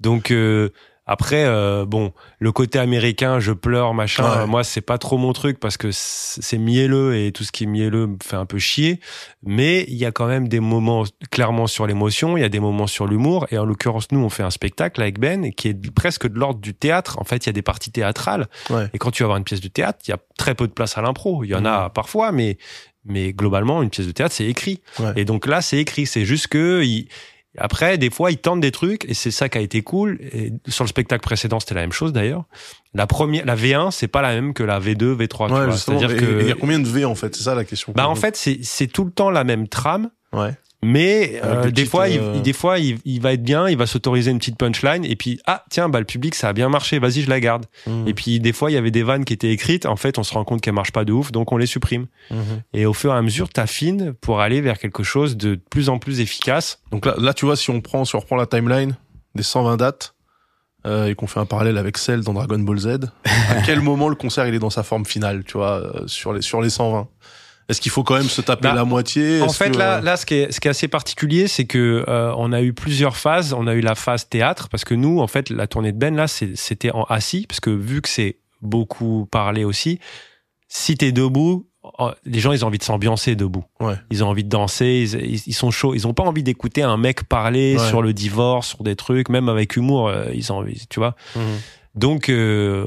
[SPEAKER 3] Donc euh, après, euh, bon, le côté américain, je pleure, machin.
[SPEAKER 2] Ouais.
[SPEAKER 3] euh, Moi, c'est pas trop mon truc parce que c'est mielleux et tout ce qui est mielleux me fait un peu chier. Mais il y a quand même des moments clairement sur l'émotion. Il y a des moments sur l'humour. Et en l'occurrence, nous, on fait un spectacle avec Ben qui est presque de l'ordre du théâtre. En fait, il y a des parties théâtrales.
[SPEAKER 2] Ouais.
[SPEAKER 3] Et quand tu vas voir une pièce de théâtre, il y a très peu de place à l'impro. Il y en
[SPEAKER 2] Mhm.
[SPEAKER 3] a parfois, mais mais globalement, une pièce de théâtre, c'est écrit.
[SPEAKER 2] Ouais.
[SPEAKER 3] Et donc là, c'est écrit. C'est juste que il- après, des fois, ils tentent des trucs et c'est ça qui a été cool. Et sur le spectacle précédent, c'était la même chose d'ailleurs. La première, la V1, c'est pas la même que la V2, V3. tu
[SPEAKER 2] Ouais,
[SPEAKER 3] C'est-à-dire
[SPEAKER 2] et il y a
[SPEAKER 3] que,
[SPEAKER 2] combien de V en fait? C'est ça la question.
[SPEAKER 3] bah en fait, c'est c'est tout le temps la même trame.
[SPEAKER 2] ouais.
[SPEAKER 3] Mais
[SPEAKER 2] Avec
[SPEAKER 3] euh,
[SPEAKER 2] des
[SPEAKER 3] des
[SPEAKER 2] petites,
[SPEAKER 3] fois, il,
[SPEAKER 2] euh,
[SPEAKER 3] il- des fois, il, va être bien, il va s'autoriser une petite punchline, et puis ah tiens, bah le public ça a bien marché, vas-y je la garde.
[SPEAKER 2] Mhm.
[SPEAKER 3] Et puis des fois, il y avait des vannes qui étaient écrites, en fait, on se rend compte qu'elles marchent pas de ouf, donc on les supprime.
[SPEAKER 2] Mhm.
[SPEAKER 3] Et au fur et à mesure, t'affines pour aller vers quelque chose de plus en plus efficace.
[SPEAKER 2] Donc là, là, tu vois, si on prend, si on reprend la timeline des 120 dates euh, et qu'on fait un parallèle avec celle dans Dragon Ball Z, à quel [laughs] moment le concert il est dans sa forme finale, tu vois, euh, sur les sur les 120 Est-ce qu'il faut quand même se taper
[SPEAKER 3] Bah,
[SPEAKER 2] la moitié?
[SPEAKER 3] En fait,
[SPEAKER 2] que,
[SPEAKER 3] là, là, ce qui est, ce qui est assez particulier, c'est que euh, on a eu plusieurs phases. On a eu la phase théâtre parce que nous, en fait, la tournée de Ben là, c'était en assis parce que vu que c'est beaucoup parlé aussi, si t'es debout, les gens ils ont envie de s'ambiancer debout.
[SPEAKER 2] Ouais.
[SPEAKER 3] Ils ont envie de danser, ils, sont chauds. Ils ont pas envie d'écouter un mec parler
[SPEAKER 2] Ouais.
[SPEAKER 3] sur le divorce, sur des trucs, même avec humour. euh, ils ont envie, tu vois.
[SPEAKER 2] Mhm.
[SPEAKER 3] Donc, euh,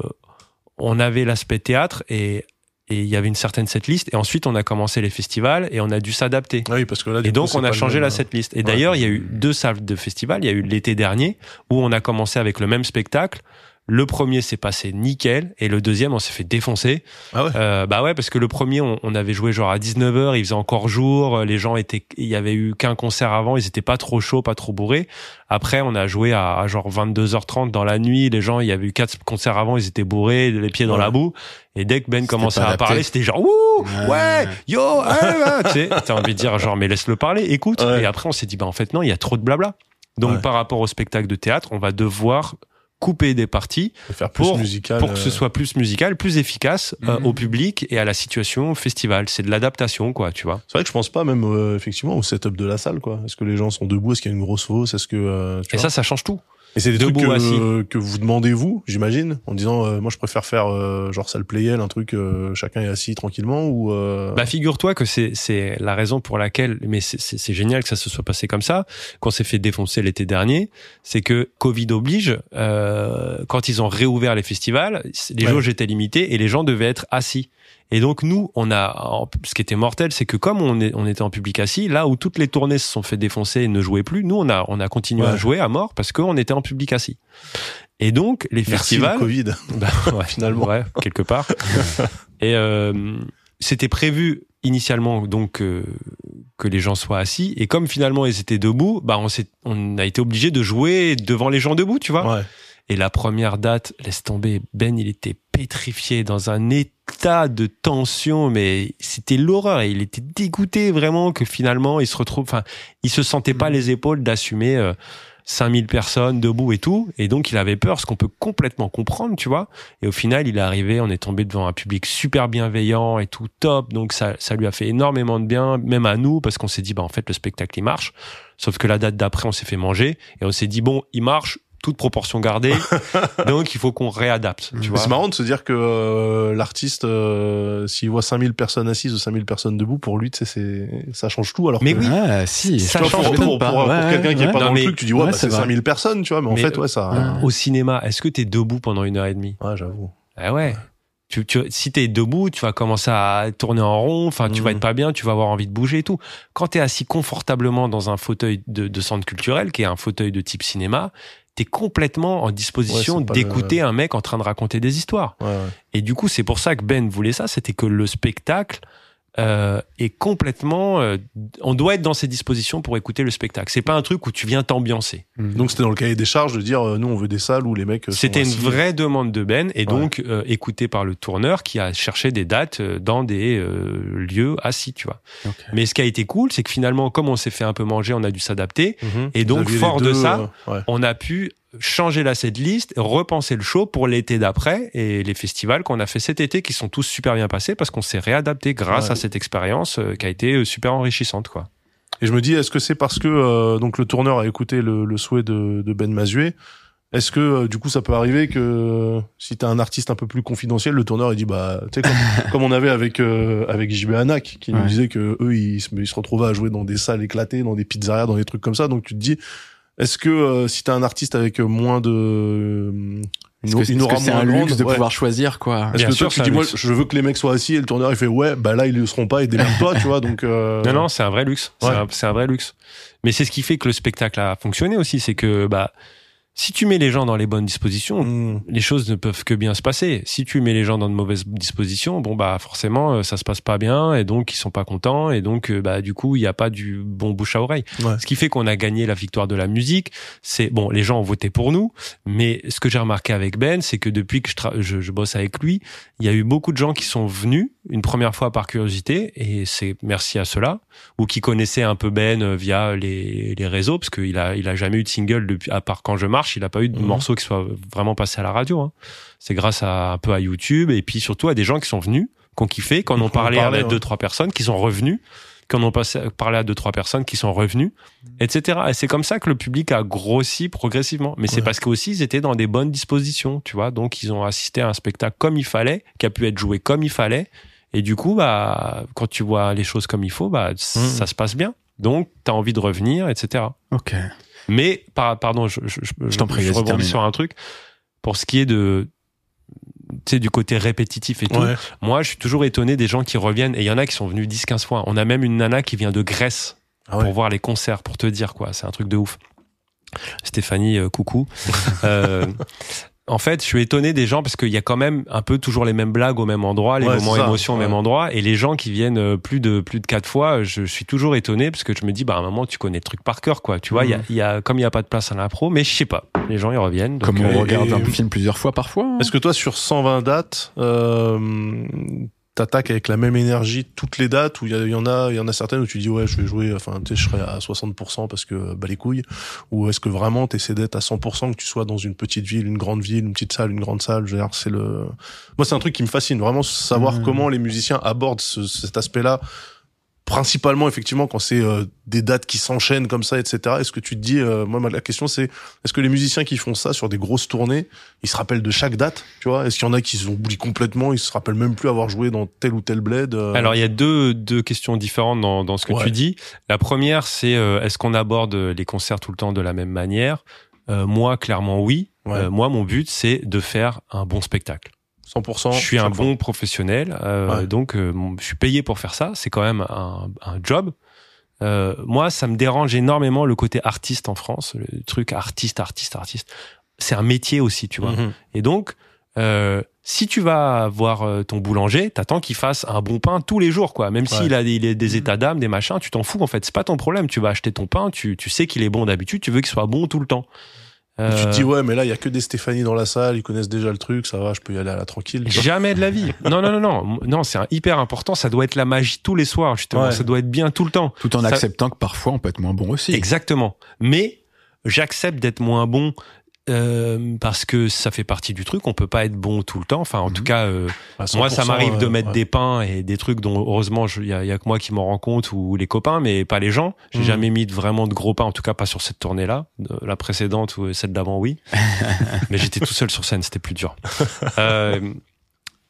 [SPEAKER 3] on avait l'aspect théâtre et et il y avait une certaine setlist. Et ensuite, on a commencé les festivals et on a dû s'adapter.
[SPEAKER 2] Ah oui, parce que là,
[SPEAKER 3] Et donc, on a changé
[SPEAKER 2] même,
[SPEAKER 3] la
[SPEAKER 2] euh,
[SPEAKER 3] setlist. Et
[SPEAKER 2] Ouais.
[SPEAKER 3] d'ailleurs, il y a eu deux salles de festivals. Il y a eu l'été dernier où on a commencé avec le même spectacle. Le premier s'est passé nickel et le deuxième, on s'est fait défoncer.
[SPEAKER 2] Ah ouais.
[SPEAKER 3] Euh, bah ouais, parce que le premier, on, on avait joué genre à 19h, il faisait encore jour, les gens étaient, il y avait eu qu'un concert avant, ils étaient pas trop chauds, pas trop bourrés. Après, on a joué à, à genre 22h30 dans la nuit, les gens, il y avait eu quatre concerts avant, ils étaient bourrés, les pieds dans
[SPEAKER 2] Ouais.
[SPEAKER 3] la boue. Et dès que Ben commençait à parler, c'était genre, ouh,
[SPEAKER 1] Ouais.
[SPEAKER 3] ouais, yo, tu sais, t'as envie de dire genre, mais laisse-le parler, écoute.
[SPEAKER 2] Ouais.
[SPEAKER 3] Et après, on s'est dit, bah, en fait, non, il y a trop de blabla. Donc, par rapport au spectacle de théâtre, on va devoir couper des parties pour-
[SPEAKER 2] musical.
[SPEAKER 3] pour que ce
[SPEAKER 2] euh,
[SPEAKER 3] soit plus musical, plus efficace euh,
[SPEAKER 1] Mhm.
[SPEAKER 3] au public et à la situation festival. C'est de l'adaptation, quoi, tu vois.
[SPEAKER 2] C'est vrai que je pense pas même euh, effectivement au setup de la salle, quoi. Est-ce que les gens sont debout? Est-ce qu'il y a une grosse fosse? Est-ce que euh, tu
[SPEAKER 3] Et
[SPEAKER 2] vois?
[SPEAKER 3] ça, ça change tout.
[SPEAKER 2] Et c'est des
[SPEAKER 3] Debout,
[SPEAKER 2] trucs que, que vous demandez vous, j'imagine, en disant euh, moi je préfère faire euh, genre salle playel, un truc euh, chacun est assis tranquillement ou euh...
[SPEAKER 3] Bah, figure-toi que c'est c'est la raison pour laquelle, mais c'est génial que ça se soit passé comme ça. Qu'on s'est fait défoncer l'été dernier, c'est que Covid oblige. Euh, quand ils ont réouvert les festivals, les
[SPEAKER 2] Ouais.
[SPEAKER 3] jauges étaient limitées et les gens devaient être assis. Et donc nous, on a, ce qui était mortel, c'est que comme on, est, on était en public assis, là où toutes les tournées se sont fait défoncer et ne jouaient plus, nous on a, on a continué à jouer à mort parce qu'on était en public assis. Et donc les
[SPEAKER 2] Merci le
[SPEAKER 3] festivals,
[SPEAKER 2] Covid. [laughs]
[SPEAKER 3] bah, ouais,
[SPEAKER 2] Finalement.
[SPEAKER 3] ouais, quelque part. [laughs] Et euh, c'était prévu initialement donc euh, que les gens soient assis. Et comme finalement ils étaient debout, bah on s'est, on a été obligé de jouer devant les gens debout, tu vois.
[SPEAKER 2] Ouais.
[SPEAKER 3] Et la première date, laisse tomber, Ben, il était pétrifié dans un état de tension, mais c'était l'horreur. Et il était dégoûté vraiment que finalement il se retrouve, enfin, il se sentait pas
[SPEAKER 1] Mhm.
[SPEAKER 3] les épaules d'assumer. euh, 5000 personnes debout et tout. Et donc, il avait peur, ce qu'on peut complètement comprendre, tu vois. Et au final, il est arrivé, on est tombé devant un public super bienveillant et tout top. Donc, ça, ça lui a fait énormément de bien, même à nous, parce qu'on s'est dit, bah, en fait, le spectacle, il marche. Sauf que la date d'après, on s'est fait manger et on s'est dit, bon, il marche. Toute proportion gardée. [laughs] donc il faut qu'on réadapte. Tu vois.
[SPEAKER 2] C'est marrant de se dire que euh, l'artiste, euh, s'il voit 5000 personnes assises ou 5000 personnes debout, pour lui, tu sais, c'est ça change tout. Alors
[SPEAKER 3] Mais
[SPEAKER 2] que,
[SPEAKER 3] oui.
[SPEAKER 1] Ah, si.
[SPEAKER 3] Ça change
[SPEAKER 2] pour,
[SPEAKER 3] tout.
[SPEAKER 2] pour, pour, pour
[SPEAKER 1] Ouais,
[SPEAKER 2] quelqu'un qui est pas
[SPEAKER 3] Non,
[SPEAKER 2] dans
[SPEAKER 3] mais-
[SPEAKER 2] le truc, tu dis ouais,
[SPEAKER 1] ouais,
[SPEAKER 2] bah,
[SPEAKER 1] c'est
[SPEAKER 2] c'est
[SPEAKER 1] vrai.
[SPEAKER 2] 5000 personnes, tu vois, mais, en fait, ouais, ça.
[SPEAKER 3] Au cinéma, est-ce que t'es debout pendant une heure et demie?
[SPEAKER 2] Ouais, j'avoue.
[SPEAKER 3] Ah ouais. Tu, tu, si t'es debout, tu vas commencer à tourner en rond. Enfin, tu vas
[SPEAKER 2] Mhm.
[SPEAKER 3] être pas bien, tu vas avoir envie de bouger et tout. Quand t'es assis confortablement dans un fauteuil de, de centre culturel, qui est un fauteuil de type cinéma, t'es complètement en disposition
[SPEAKER 2] Ouais,
[SPEAKER 3] d'écouter un mec en train de raconter des histoires.
[SPEAKER 2] Ouais, ouais.
[SPEAKER 3] Et du coup, c'est pour ça que Ben voulait ça, c'était que le spectacle euh, est complètement. euh, on doit être dans ces dispositions pour écouter le spectacle. C'est pas un truc où tu viens t'ambiancer.
[SPEAKER 2] Donc c'était dans le cahier des charges de dire, euh, nous, on veut des salles où les mecs. euh,
[SPEAKER 3] C'était une vraie demande de Ben et
[SPEAKER 2] Ouais.
[SPEAKER 3] donc euh, écoutée par le tourneur qui a cherché des dates dans des euh, lieux assis, tu vois. Mais ce qui a été cool, c'est que finalement, comme on s'est fait un peu manger, on a dû s'adapter.
[SPEAKER 2] Mhm.
[SPEAKER 3] Et donc, fort de ça,
[SPEAKER 2] euh, ouais.
[SPEAKER 3] On a pu changer la setlist, repenser le show pour l'été d'après et les festivals qu'on a fait cet été qui sont tous super bien passés parce qu'on s'est réadapté grâce
[SPEAKER 2] Ouais.
[SPEAKER 3] à cette expérience euh, qui a été euh, super enrichissante, quoi.
[SPEAKER 2] Et je me dis, est-ce que c'est parce que euh, donc le tourneur a écouté le, le souhait de, de Ben Mazué Est-ce que euh, du coup ça peut arriver que euh, si t'as un artiste un peu plus confidentiel, le tourneur il dit bah tu sais comme, [laughs] comme on avait avec euh, avec JB Hanak qui nous disait que eux ils, se- ils se retrouvaient à jouer dans des salles éclatées, dans des pizzerias, dans des trucs comme ça. Donc tu te dis est-ce que euh, si t'as un artiste avec euh, moins de euh, une, une aura
[SPEAKER 1] c'est
[SPEAKER 2] moins
[SPEAKER 1] un
[SPEAKER 2] grande,
[SPEAKER 1] luxe de
[SPEAKER 2] ouais.
[SPEAKER 1] pouvoir choisir, quoi?
[SPEAKER 2] Est-ce
[SPEAKER 3] Bien
[SPEAKER 2] que
[SPEAKER 3] sûr,
[SPEAKER 2] toi tu dis moi
[SPEAKER 3] luxe.
[SPEAKER 2] je veux que les mecs soient assis et le tourneur il fait ouais bah là ils le seront pas et démerde-toi [laughs] tu vois donc euh,
[SPEAKER 3] Non, non, c'est un vrai luxe. C'est un, c'est un vrai luxe. Mais c'est ce qui fait que le spectacle a fonctionné aussi, c'est que bah si tu mets les gens dans les bonnes dispositions,
[SPEAKER 2] hmm.
[SPEAKER 3] les choses ne peuvent que bien se passer. Si tu mets les gens dans de mauvaises dispositions, bon bah forcément euh, ça se passe pas bien et donc ils sont pas contents et donc euh, bah du coup il y a pas du bon bouche à oreille.
[SPEAKER 2] Ouais.
[SPEAKER 3] Ce qui fait qu'on a gagné la victoire de la musique. C'est bon, les gens ont voté pour nous, mais ce que j'ai remarqué avec Ben, c'est que depuis que je, je bosse avec lui, il y a eu beaucoup de gens qui sont venus une première fois par curiosité et c'est merci à cela ou qui connaissaient un peu Ben euh, via les, les réseaux parce qu'il a il a jamais eu de single depuis à part quand je marche, il a pas eu de
[SPEAKER 2] Mhm.
[SPEAKER 3] morceau qui soit vraiment passé à la radio. hein. C'est grâce à un peu à YouTube et puis surtout à des gens qui sont venus, qui ont kiffé, qui en ont parlé à
[SPEAKER 2] ouais.
[SPEAKER 3] deux trois personnes, qui sont revenus, qui en ont passé, parlé à deux trois personnes, qui sont revenus, etc. Et c'est comme ça que le public a grossi progressivement. Mais c'est parce qu'aussi ils étaient dans des bonnes dispositions, tu vois. Donc ils ont assisté à un spectacle comme il fallait, qui a pu être joué comme il fallait. Et du coup, bah, quand tu vois les choses comme il faut, bah, ça se passe bien. Donc, tu as envie de revenir, etc.
[SPEAKER 1] Ok.
[SPEAKER 3] Mais, par- pardon, je, je,
[SPEAKER 1] Je t'en prie, vas-y,
[SPEAKER 3] rebondis sur un truc. Pour ce qui est de, tu sais, du côté répétitif et tout,
[SPEAKER 2] Ouais.
[SPEAKER 3] moi, je suis toujours étonné des gens qui reviennent. Et il y en a qui sont venus 10-15 fois. On a même une nana qui vient de Grèce
[SPEAKER 2] Ah ouais.
[SPEAKER 3] pour voir les concerts, pour te dire, quoi. C'est un truc de ouf. Stéphanie, euh, coucou. [laughs] Euh, en fait, je suis étonné des gens parce qu'il y a quand même un peu toujours les mêmes blagues au même endroit, les
[SPEAKER 2] Ouais,
[SPEAKER 3] moments émotions au même endroit, et les gens qui viennent euh, plus de plus de quatre fois, je suis toujours étonné parce que je me dis, bah à un moment tu connais le truc par cœur, quoi. Tu vois, il y, a, il y a comme il y a pas de place à l'impro, mais je sais pas, les gens ils reviennent. donc,
[SPEAKER 1] Comme
[SPEAKER 3] euh,
[SPEAKER 1] on regarde
[SPEAKER 2] et-
[SPEAKER 1] un film plusieurs fois parfois. hein.
[SPEAKER 2] Est-ce que toi, sur 120 dates, euh, t'attaques avec la même énergie toutes les dates ou il y, en a, il y en a certaines où tu dis ouais, je vais jouer, enfin, tu sais, je serai à 60% parce que bah les couilles, ou est-ce que vraiment t'essaies d'être à 100% que tu sois dans une petite ville, une grande ville, une petite salle, une grande salle, je veux dire, c'est le, moi c'est un truc qui me fascine vraiment savoir
[SPEAKER 1] Mhm.
[SPEAKER 2] comment les musiciens abordent ce- cet aspect-là. Principalement, effectivement, quand c'est euh, des dates qui s'enchaînent comme ça, etc. Est-ce que tu te dis, euh, moi, la question c'est, est-ce que les musiciens qui font ça sur des grosses tournées, ils se rappellent de chaque date, tu vois? Est-ce qu'il y en a qui oublient complètement, ils se rappellent même plus avoir joué dans tel ou tel bled euh,
[SPEAKER 3] Alors il y a deux, deux questions différentes dans, dans ce que
[SPEAKER 2] Ouais.
[SPEAKER 3] tu dis. La première, c'est euh, est-ce qu'on aborde les concerts tout le temps de la même manière? Euh, Moi, clairement, oui.
[SPEAKER 2] Ouais.
[SPEAKER 3] Euh, moi, mon but, c'est de faire un bon spectacle.
[SPEAKER 2] 100%.
[SPEAKER 3] je suis un bon professionnel, euh,
[SPEAKER 2] Ouais.
[SPEAKER 3] donc euh, je suis payé pour faire ça. C'est quand même un, un job. Euh, moi, ça me dérange énormément le côté artiste en France, le truc artiste, artiste, artiste. C'est un métier aussi, tu vois.
[SPEAKER 2] Mhm.
[SPEAKER 3] Et donc, euh, si tu vas voir euh, ton boulanger, t'attends qu'il fasse un bon pain tous les jours, quoi. Même
[SPEAKER 2] Ouais.
[SPEAKER 3] s'il a des, des états d'âme, des machins, tu t'en fous. En fait, c'est pas ton problème. Tu vas acheter ton pain, tu, tu sais qu'il est bon d'habitude, tu veux qu'il soit bon tout le temps.
[SPEAKER 2] Tu
[SPEAKER 3] Euh,
[SPEAKER 2] te dis ouais, mais là il y a que des Stéphanie dans la salle, ils connaissent déjà le truc, ça va, je peux y aller à la tranquille.
[SPEAKER 3] Jamais de la vie. [laughs] Non, non, non, non. Non, c'est un- hyper important. Ça doit être la magie tous les soirs, justement.
[SPEAKER 2] Ouais.
[SPEAKER 3] Ça doit être bien tout le temps.
[SPEAKER 1] Tout en
[SPEAKER 3] Ça-
[SPEAKER 1] acceptant que parfois on peut être moins bon aussi.
[SPEAKER 3] Exactement. Mais j'accepte d'être moins bon euh, parce que ça fait partie du truc. On peut pas être bon tout le temps. Enfin, en
[SPEAKER 1] Mhm.
[SPEAKER 3] tout cas, euh, moi, ça
[SPEAKER 2] 100%,
[SPEAKER 3] m'arrive de mettre
[SPEAKER 2] ouais.
[SPEAKER 3] des pains et des trucs dont heureusement il y a, y a que moi qui m'en rends compte ou les copains, mais pas les gens. J'ai
[SPEAKER 2] Mhm.
[SPEAKER 3] jamais mis de, vraiment de gros pains, en tout cas pas sur cette tournée-là. La précédente ou celle d'avant, oui. [laughs] mais j'étais tout seul sur scène, c'était plus dur. Euh,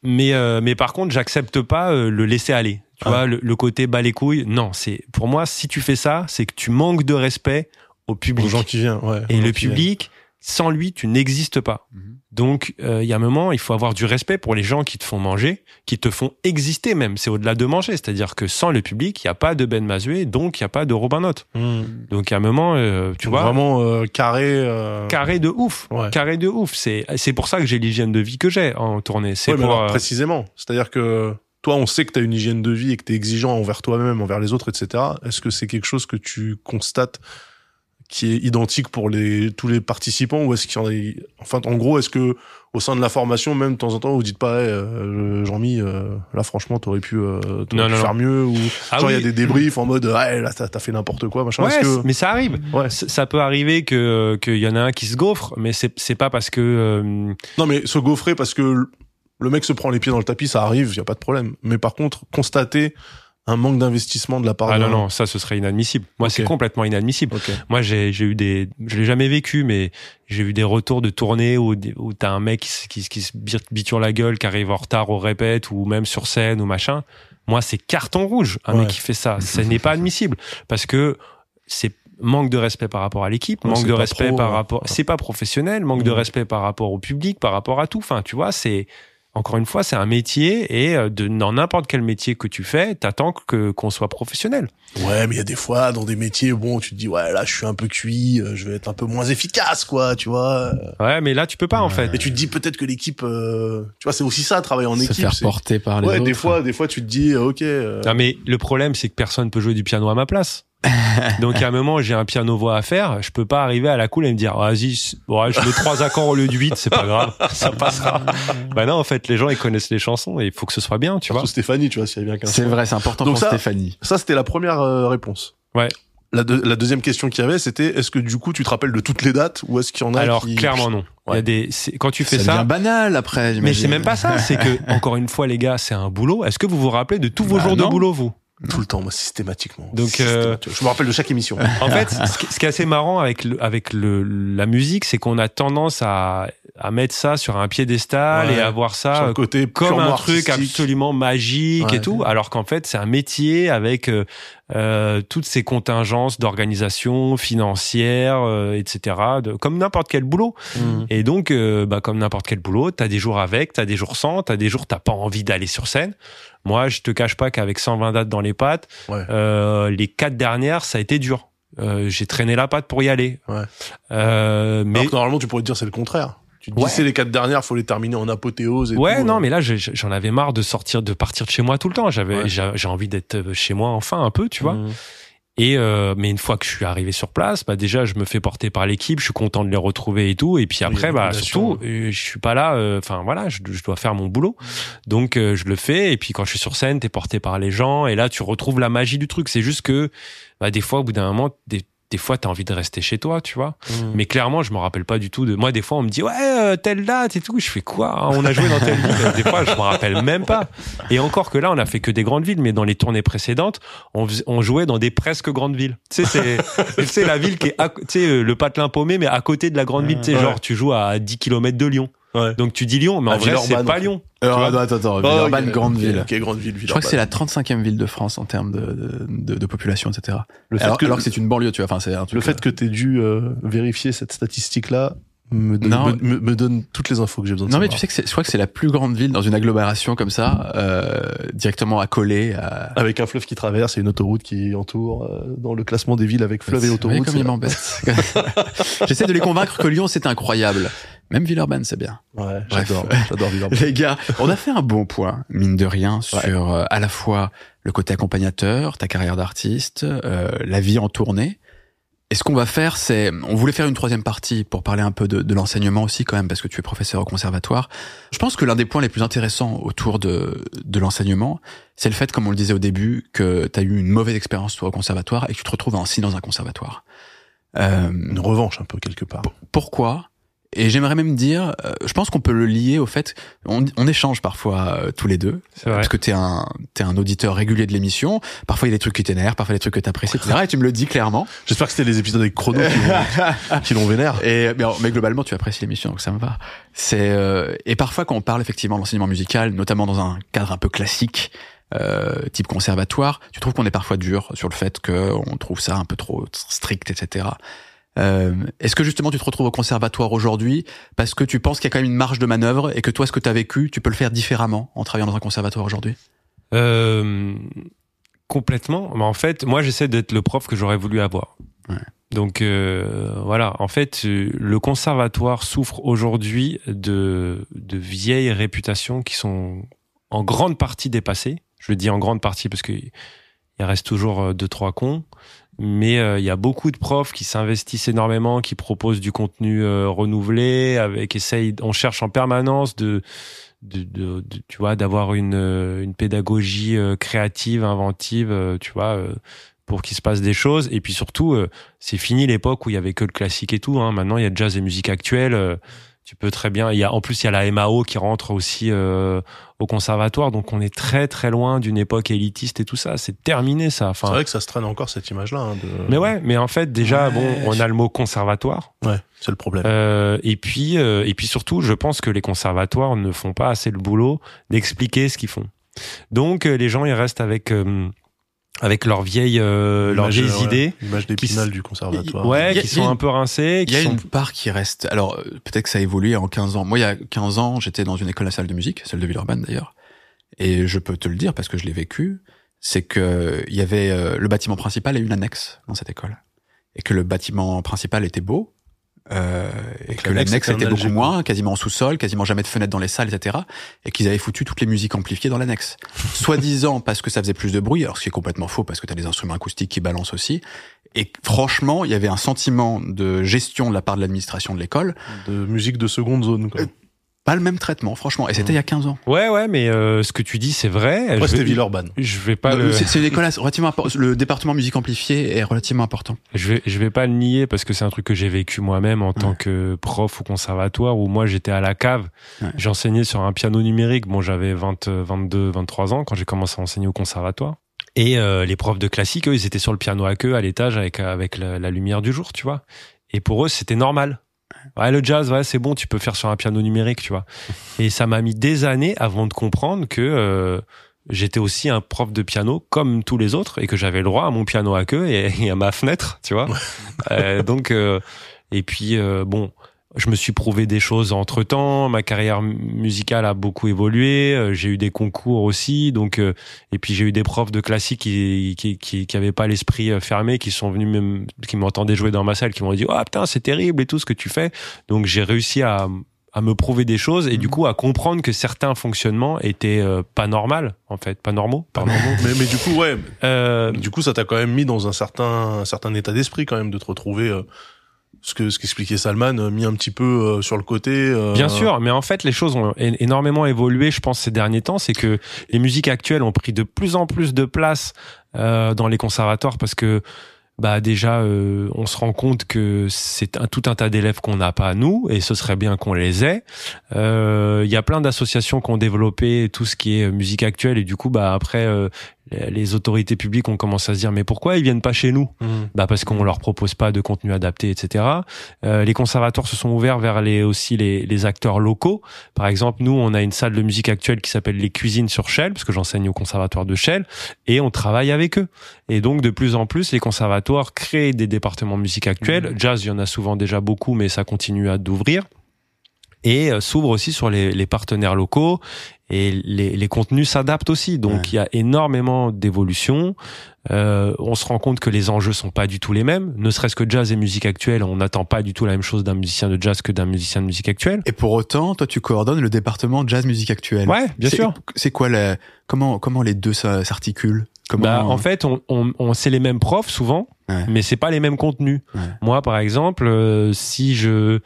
[SPEAKER 3] mais euh, mais par contre, j'accepte pas euh, le laisser aller. Tu
[SPEAKER 2] Ah.
[SPEAKER 3] vois, le, le côté bas les couilles. Non, c'est pour moi, si tu fais ça, c'est que tu manques de respect au public.
[SPEAKER 2] Aux gens qui viennent, ouais.
[SPEAKER 3] Et le public, sans lui, tu n'existes pas.
[SPEAKER 1] Mhm.
[SPEAKER 3] Donc, euh, il y a un moment, il faut avoir du respect pour les gens qui te font manger, qui te font exister même. C'est au-delà de manger. C'est-à-dire que sans le public, il n'y a pas de Ben Mazué, donc il n'y a pas de Robin Note.
[SPEAKER 2] Mmh.
[SPEAKER 3] Donc, il y a un moment, euh, tu
[SPEAKER 2] Donc
[SPEAKER 3] vois,
[SPEAKER 2] Vraiment euh, carré. euh,
[SPEAKER 3] carré de ouf.
[SPEAKER 2] Ouais.
[SPEAKER 3] Carré de ouf. C'est, c'est pour ça que j'ai l'hygiène de vie que j'ai en tournée. C'est
[SPEAKER 2] Ouais, mais
[SPEAKER 3] pour,
[SPEAKER 2] alors, précisément. C'est-à-dire que toi, on sait que tu as une hygiène de vie et que tu es exigeant envers toi-même, envers les autres, etc. Est-ce que c'est quelque chose que tu constates qui est identique pour les tous les participants ou est-ce qu'il y en a enfin en gros est-ce que au sein de la formation même de temps en temps vous dites pas hey, euh, Jean-Mi euh, là franchement t'aurais pu euh,
[SPEAKER 3] Non,
[SPEAKER 2] pu
[SPEAKER 3] non,
[SPEAKER 2] faire mieux ou
[SPEAKER 3] Ah
[SPEAKER 2] genre il y a des débriefs en mode ouais là t'as fait n'importe quoi machin
[SPEAKER 3] Ouais,
[SPEAKER 2] que
[SPEAKER 3] mais ça arrive.
[SPEAKER 2] ouais.
[SPEAKER 3] Ça ça peut arriver que qu'il y en a un qui se gaufre, mais c'est c'est pas parce que euh,
[SPEAKER 2] non mais se gaufrer parce que le mec se prend les pieds dans le tapis ça arrive y a pas de problème. Mais par contre constater un manque d'investissement de la part
[SPEAKER 3] ah non non ça ce serait inadmissible. Moi c'est complètement inadmissible. Moi, j'ai j'ai eu des, je l'ai jamais vécu, mais j'ai eu des retours de tournée où, où t'as un mec qui, se- qui, qui se bit- biture la gueule, qui arrive en retard au répète ou même sur scène ou machin. Moi, c'est carton rouge. Un
[SPEAKER 2] Ouais.
[SPEAKER 3] mec qui fait ça, [laughs] ce n'est pas admissible parce que c'est manque de respect par rapport à l'équipe, manque de respect
[SPEAKER 2] pro,
[SPEAKER 3] par rapport,
[SPEAKER 2] Ouais.
[SPEAKER 3] c'est pas professionnel, manque de respect par rapport au public, par rapport à tout. Enfin, tu vois, c'est encore une fois, c'est un métier et euh, de, dans n'importe quel métier que tu fais, t'attends que qu'on soit professionnel.
[SPEAKER 2] Ouais, mais il y a des fois dans des métiers, bon, tu te dis ouais, là, je suis un peu cuit, euh, je vais être un peu moins efficace, quoi, tu vois.
[SPEAKER 3] Ouais, mais là, tu peux pas en
[SPEAKER 1] Ouais.
[SPEAKER 3] fait.
[SPEAKER 2] Et tu te dis peut-être que l'équipe, euh, tu vois, c'est aussi ça, travailler en
[SPEAKER 1] se
[SPEAKER 2] équipe.
[SPEAKER 1] faire
[SPEAKER 2] c'est-
[SPEAKER 1] porter par les
[SPEAKER 2] Ouais,
[SPEAKER 1] autres.
[SPEAKER 2] des fois, des fois, tu te dis ok. euh,
[SPEAKER 3] Non mais le problème c'est que personne peut jouer du piano à ma place. [laughs] Donc à un moment j'ai un piano voix à faire, je peux pas arriver à la cool et me dire vas-y c'est- ouais, je mets trois accords au lieu de huit, c'est pas grave, [laughs] ça passera. bah non en fait les gens ils connaissent les chansons et il faut que ce soit bien, tu vois.
[SPEAKER 2] surtout Stéphanie, tu vois, s'il y a bien qu'un.
[SPEAKER 1] C'est vrai, c'est important
[SPEAKER 2] Donc
[SPEAKER 1] pour
[SPEAKER 2] ça-
[SPEAKER 1] Stéphanie.
[SPEAKER 2] Ça, c'était la première euh, réponse.
[SPEAKER 3] Ouais.
[SPEAKER 2] La, deux- la deuxième question qu'il y avait, c'était est-ce que du coup, tu te rappelles de toutes les dates ou est-ce qu'il y en a
[SPEAKER 3] Alors
[SPEAKER 2] qui...
[SPEAKER 3] clairement non. Il y a
[SPEAKER 2] Ouais.
[SPEAKER 3] des c'est- quand tu fais
[SPEAKER 1] Ça
[SPEAKER 3] ça,
[SPEAKER 1] devient banal après.
[SPEAKER 3] mais c'est même pas ça, c'est que [laughs] encore une fois les gars, c'est un boulot. Est-ce que vous vous rappelez de tous vos
[SPEAKER 1] Bah,
[SPEAKER 3] jours
[SPEAKER 1] non.
[SPEAKER 3] de boulot vous?
[SPEAKER 2] Tout le temps, moi, systématiquement.
[SPEAKER 3] Donc, euh.
[SPEAKER 2] Je me rappelle de chaque émission. [laughs]
[SPEAKER 3] En fait, ce qui, est assez marrant avec le, avec le, la musique, c'est qu'on a tendance à, à mettre ça sur un piédestal
[SPEAKER 2] Ouais.
[SPEAKER 3] et à voir ça
[SPEAKER 2] côté
[SPEAKER 3] comme un truc absolument magique
[SPEAKER 2] Ouais.
[SPEAKER 3] et tout, alors qu'en fait c'est un métier avec euh, euh, toutes ces contingences d'organisation financière, euh, etc. De, comme n'importe quel boulot.
[SPEAKER 2] Mhm.
[SPEAKER 3] Et donc, euh, bah, comme n'importe quel boulot, t'as des jours avec, t'as des jours sans, t'as des jours t'as pas envie d'aller sur scène. Moi, je te cache pas qu'avec 120 dates dans les pattes,
[SPEAKER 2] Ouais.
[SPEAKER 3] euh, les quatre dernières, ça a été dur. Euh, j'ai traîné la patte pour y aller.
[SPEAKER 2] Ouais.
[SPEAKER 3] Euh, mais
[SPEAKER 2] Alors que normalement, tu pourrais te dire c'est le contraire. Tu te dis
[SPEAKER 3] Ouais.
[SPEAKER 2] c'est les quatre dernières, faut les terminer en apothéose et
[SPEAKER 3] ouais,
[SPEAKER 2] tout,
[SPEAKER 3] non, mais là, j'en avais marre de sortir, de partir de chez moi tout le temps. J'avais, j'ai envie d'être chez moi enfin un peu, tu vois.
[SPEAKER 2] Mhm.
[SPEAKER 3] Et euh, mais une fois que je suis arrivé sur place, bah déjà je me fais porter par l'équipe, je suis content de les retrouver et tout. Et puis après, bah surtout, euh, je suis pas là. euh, Enfin voilà, je, je dois faire mon boulot. Donc euh, je le fais. Et puis quand je suis sur scène, t'es porté par les gens. Et là, tu retrouves la magie du truc. C'est juste que bah, des fois, au bout d'un moment, des, des fois, t'as envie de rester chez toi, tu vois.
[SPEAKER 2] Mhm.
[SPEAKER 3] Mais clairement, je me rappelle pas du tout de. Moi, des fois, on me dit ouais, euh, telle date et tout. Je fais quoi hein On a joué dans telle ville. Des fois, je me rappelle même pas. Et encore que là, on a fait que des grandes villes, mais dans les tournées précédentes, on, jouait dans des presque grandes villes. Tu sais, c'est, la ville qui est, à tu sais, euh, le patelin paumé, mais à côté de la grande ville. Tu sais,
[SPEAKER 2] Ouais.
[SPEAKER 3] genre, tu joues à 10 km de Lyon.
[SPEAKER 2] Ouais.
[SPEAKER 3] Donc tu dis Lyon, mais en
[SPEAKER 2] À
[SPEAKER 3] vrai, c'est pas. Lyon.
[SPEAKER 1] Alors,
[SPEAKER 3] Tu vois
[SPEAKER 1] attends, attends,
[SPEAKER 2] Oh,
[SPEAKER 1] Villeurbanne,
[SPEAKER 2] ok,
[SPEAKER 1] grande ville.
[SPEAKER 2] Ok, grande ville.
[SPEAKER 1] Je crois que c'est la 35e ville de France en termes de, de, de, de population, etc.
[SPEAKER 2] Le fait
[SPEAKER 1] alors,
[SPEAKER 2] que,
[SPEAKER 1] alors que c'est une banlieue, tu vois. Enfin, c'est un truc.
[SPEAKER 2] le fait que t'aies dû euh, vérifier cette statistique-là me, donne-
[SPEAKER 1] Non.
[SPEAKER 2] me, me- me donne toutes les infos que j'ai besoin de
[SPEAKER 1] Non mais
[SPEAKER 2] savoir.
[SPEAKER 1] tu sais que c'est- je crois que c'est la plus grande ville dans une agglomération comme ça, euh, directement accolée à.
[SPEAKER 2] Avec un fleuve qui traverse et une autoroute qui entoure euh, dans le classement des villes avec fleuve et autoroute.
[SPEAKER 1] comme
[SPEAKER 2] c'est-
[SPEAKER 1] il m'embête. [laughs] J'essaie de les convaincre que Lyon c'est incroyable. Même Villeurbanne c'est bien.
[SPEAKER 2] Ouais,
[SPEAKER 1] Bref.
[SPEAKER 2] j'adore, j'adore Villeurbanne. [laughs]
[SPEAKER 1] Les gars, on a fait un bon point, mine de rien, sur euh, à la fois le côté accompagnateur, ta carrière d'artiste, euh, la vie en tournée. Et ce qu'on va faire, c'est, on voulait faire une troisième partie pour parler un peu de, de l'enseignement aussi quand même, parce que tu es professeur au conservatoire. Je pense que l'un des points les plus intéressants autour de, de l'enseignement, c'est le fait, comme on le disait au début, que tu as eu une mauvaise expérience toi au conservatoire et que tu te retrouves ainsi dans un conservatoire. Euh,
[SPEAKER 2] Une revanche un peu quelque part.
[SPEAKER 1] pourquoi Et j'aimerais même dire, euh, je pense qu'on peut le lier au fait, on, on échange parfois euh, tous les deux,
[SPEAKER 3] C'est vrai.
[SPEAKER 1] parce que t'es un t'es un auditeur régulier de l'émission. Parfois il y a des trucs qui t'énervent, parfois des trucs que t'apprécies, etc. [laughs] Et tu me le dis clairement.
[SPEAKER 2] J'espère que c'était les épisodes avec Chrono [laughs] qui l'ont- vénère.
[SPEAKER 1] Et mais, mais globalement, tu apprécies l'émission, donc ça me va. C'est euh, et parfois quand on parle effectivement de l'enseignement musical, notamment dans un cadre un peu classique, euh, type conservatoire, tu trouves qu'on est parfois dur sur le fait que on trouve ça un peu trop strict, etc. Euh, Est-ce que justement tu te retrouves au conservatoire aujourd'hui parce que tu penses qu'il y a quand même une marge de manœuvre et que toi, ce que tu as vécu, tu peux le faire différemment en travaillant dans un conservatoire aujourd'hui?
[SPEAKER 3] Euh, complètement. Mais en fait, moi, j'essaie d'être le prof que j'aurais voulu avoir.
[SPEAKER 1] Ouais.
[SPEAKER 3] Donc euh, voilà, en fait, euh, le conservatoire souffre aujourd'hui de, de vieilles réputations qui sont en grande partie dépassées. Je dis en grande partie parce que il reste toujours euh, deux trois cons, mais euh, il y a beaucoup de profs qui s'investissent énormément, qui proposent du contenu euh, renouvelé, avec essaye, on cherche en permanence de de, de, tu vois d'avoir une euh, une pédagogie euh, créative inventive tu vois pour qu'il se passe des choses et puis surtout c'est fini l'époque où il y avait que le classique et tout hein. maintenant il y a jazz et musique actuelle tu peux très bien il y a en plus il y a la MAO qui rentre aussi euh, au conservatoire donc on est très très loin d'une époque élitiste et tout ça c'est terminé ça
[SPEAKER 2] C'est
[SPEAKER 3] enfin
[SPEAKER 2] vrai que ça se traîne encore cette image-là. hein, de...
[SPEAKER 3] mais ouais mais en fait déjà
[SPEAKER 1] Ouais,
[SPEAKER 3] bon on a le mot conservatoire
[SPEAKER 2] Ouais, c'est le problème.
[SPEAKER 3] euh, et puis euh, et puis surtout, je pense que les conservatoires ne font pas assez le boulot d'expliquer ce qu'ils font. Donc euh, les gens ils restent avec euh, avec leurs vieilles euh, leurs vieilles
[SPEAKER 2] ouais,
[SPEAKER 3] idées,
[SPEAKER 2] L'image d'épinal du conservatoire.
[SPEAKER 3] ouais,
[SPEAKER 1] a-
[SPEAKER 3] qui sont
[SPEAKER 1] une-
[SPEAKER 3] un peu rincées,
[SPEAKER 1] Il y a
[SPEAKER 3] sont
[SPEAKER 1] une part qui reste. Alors euh, peut-être que ça a évolué en 15 ans. Moi, il y a 15 ans, j'étais dans une école nationale de musique, celle de Villeurbanne d'ailleurs, et je peux te le dire parce que je l'ai vécu. C'est que il y avait euh, le bâtiment principal et une annexe dans cette école, et que le bâtiment principal était beau. Euh, et que
[SPEAKER 2] l'annexe était
[SPEAKER 1] beaucoup moins, quasiment en sous-sol, quasiment jamais de fenêtres dans les salles, etc. Et qu'ils avaient foutu toutes les musiques amplifiées dans l'annexe. [laughs] Soi-disant parce que ça faisait plus de bruit, alors ce qui est complètement faux parce que tu as des instruments acoustiques qui balancent aussi. Et franchement, il y avait un sentiment de gestion de la part de l'administration de l'école,
[SPEAKER 2] De musique de seconde zone. Quoi.
[SPEAKER 1] Euh, pas le même traitement, franchement. Et c'était il y a 15 ans.
[SPEAKER 3] Ouais ouais, mais euh, ce que tu dis c'est vrai.
[SPEAKER 2] Moi,
[SPEAKER 3] je,
[SPEAKER 2] c'était Villeurbanne.
[SPEAKER 3] je vais pas
[SPEAKER 1] Euh,
[SPEAKER 3] le
[SPEAKER 1] C'est relativement Le département musique amplifiée est relativement important.
[SPEAKER 3] je vais je vais pas le nier parce que c'est un truc que j'ai vécu moi-même en tant que prof au conservatoire où moi j'étais à la cave.
[SPEAKER 1] Ouais.
[SPEAKER 3] J'enseignais sur un piano numérique. Bon, j'avais 20 euh, 22 23 ans quand j'ai commencé à enseigner au conservatoire. Et euh, les profs de classique, eux, ils étaient sur le piano à queue à l'étage avec avec la, la lumière du jour, tu vois. Et pour eux, c'était normal. Ouais, le jazz, ouais, c'est bon, tu peux faire sur un piano numérique, tu vois. [laughs] Et ça m'a mis des années avant de comprendre que euh, j'étais aussi un prof de piano comme tous les autres et que j'avais le droit à mon piano à queue et, [laughs] et à ma fenêtre, tu vois. Euh, donc, euh, et puis euh, bon, je me suis prouvé des choses entre temps. Ma carrière mu- musicale a beaucoup évolué. euh, J'ai eu des concours aussi, donc euh, et puis j'ai eu des profs de classique qui qui qui, qui avaient pas l'esprit euh, fermé, qui sont venus même, qui m'entendaient jouer dans ma salle, qui m'ont dit ah putain c'est terrible et tout ce que tu fais. Donc j'ai réussi à à me prouver des choses et du coup à comprendre que certains fonctionnements étaient euh, pas normaux en fait, pas normaux, pas normaux. [laughs]
[SPEAKER 2] mais, mais du coup, ouais.
[SPEAKER 3] Euh,
[SPEAKER 2] Du coup, ça t'a quand même mis dans un certain, un certain état d'esprit quand même de te retrouver. euh, ce que ce qu'expliquait Salman, euh, mis un petit peu euh, sur le côté. euh,
[SPEAKER 3] Bien sûr, mais en fait, les choses ont énormément évolué, je pense, ces derniers temps. C'est que les musiques actuelles ont pris de plus en plus de place dans les conservatoires parce que, bah, déjà, euh, on se rend compte que c'est un, tout un tas d'élèves qu'on n'a pas nous, et ce serait bien qu'on les ait. Il y a plein d'associations qui ont développé tout ce qui est musique actuelle, et du coup, bah, après, euh, les- les autorités publiques ont commencé à se dire, mais pourquoi ils viennent pas chez nous?
[SPEAKER 2] Mhm.
[SPEAKER 3] bah parce qu'on leur propose pas de contenu adapté, etc. Euh, les conservatoires se sont ouverts vers les aussi les, les acteurs locaux. Par exemple, nous, on a une salle de musique actuelle qui s'appelle les Cuisines sur Chelles, parce que j'enseigne au conservatoire de Chelles, et on travaille avec eux. Et donc, de plus en plus, les conservatoires créent des départements de musique actuelle. Jazz, il y en a souvent déjà beaucoup, mais ça continue à d'ouvrir. Et euh, s'ouvre aussi sur les, les partenaires locaux et les, les contenus s'adaptent aussi. Donc
[SPEAKER 1] Ouais.
[SPEAKER 3] il y a énormément d'évolution. Euh, on se rend compte que les enjeux sont pas du tout les mêmes. Ne serait-ce que jazz et musique actuelle, on n'attend pas du tout la même chose d'un musicien de jazz que d'un musicien de musique actuelle.
[SPEAKER 1] Et pour autant, toi, tu coordonnes le département jazz musique actuelle.
[SPEAKER 3] Ouais, bien sûr.
[SPEAKER 1] C'est quoi la, comment, comment les deux s'articulent? Comment,
[SPEAKER 3] Bah, en fait, on, on, on c'est les mêmes profs souvent,
[SPEAKER 1] Ouais.
[SPEAKER 3] mais c'est pas les mêmes contenus.
[SPEAKER 1] Ouais.
[SPEAKER 3] Moi, par exemple, euh, si je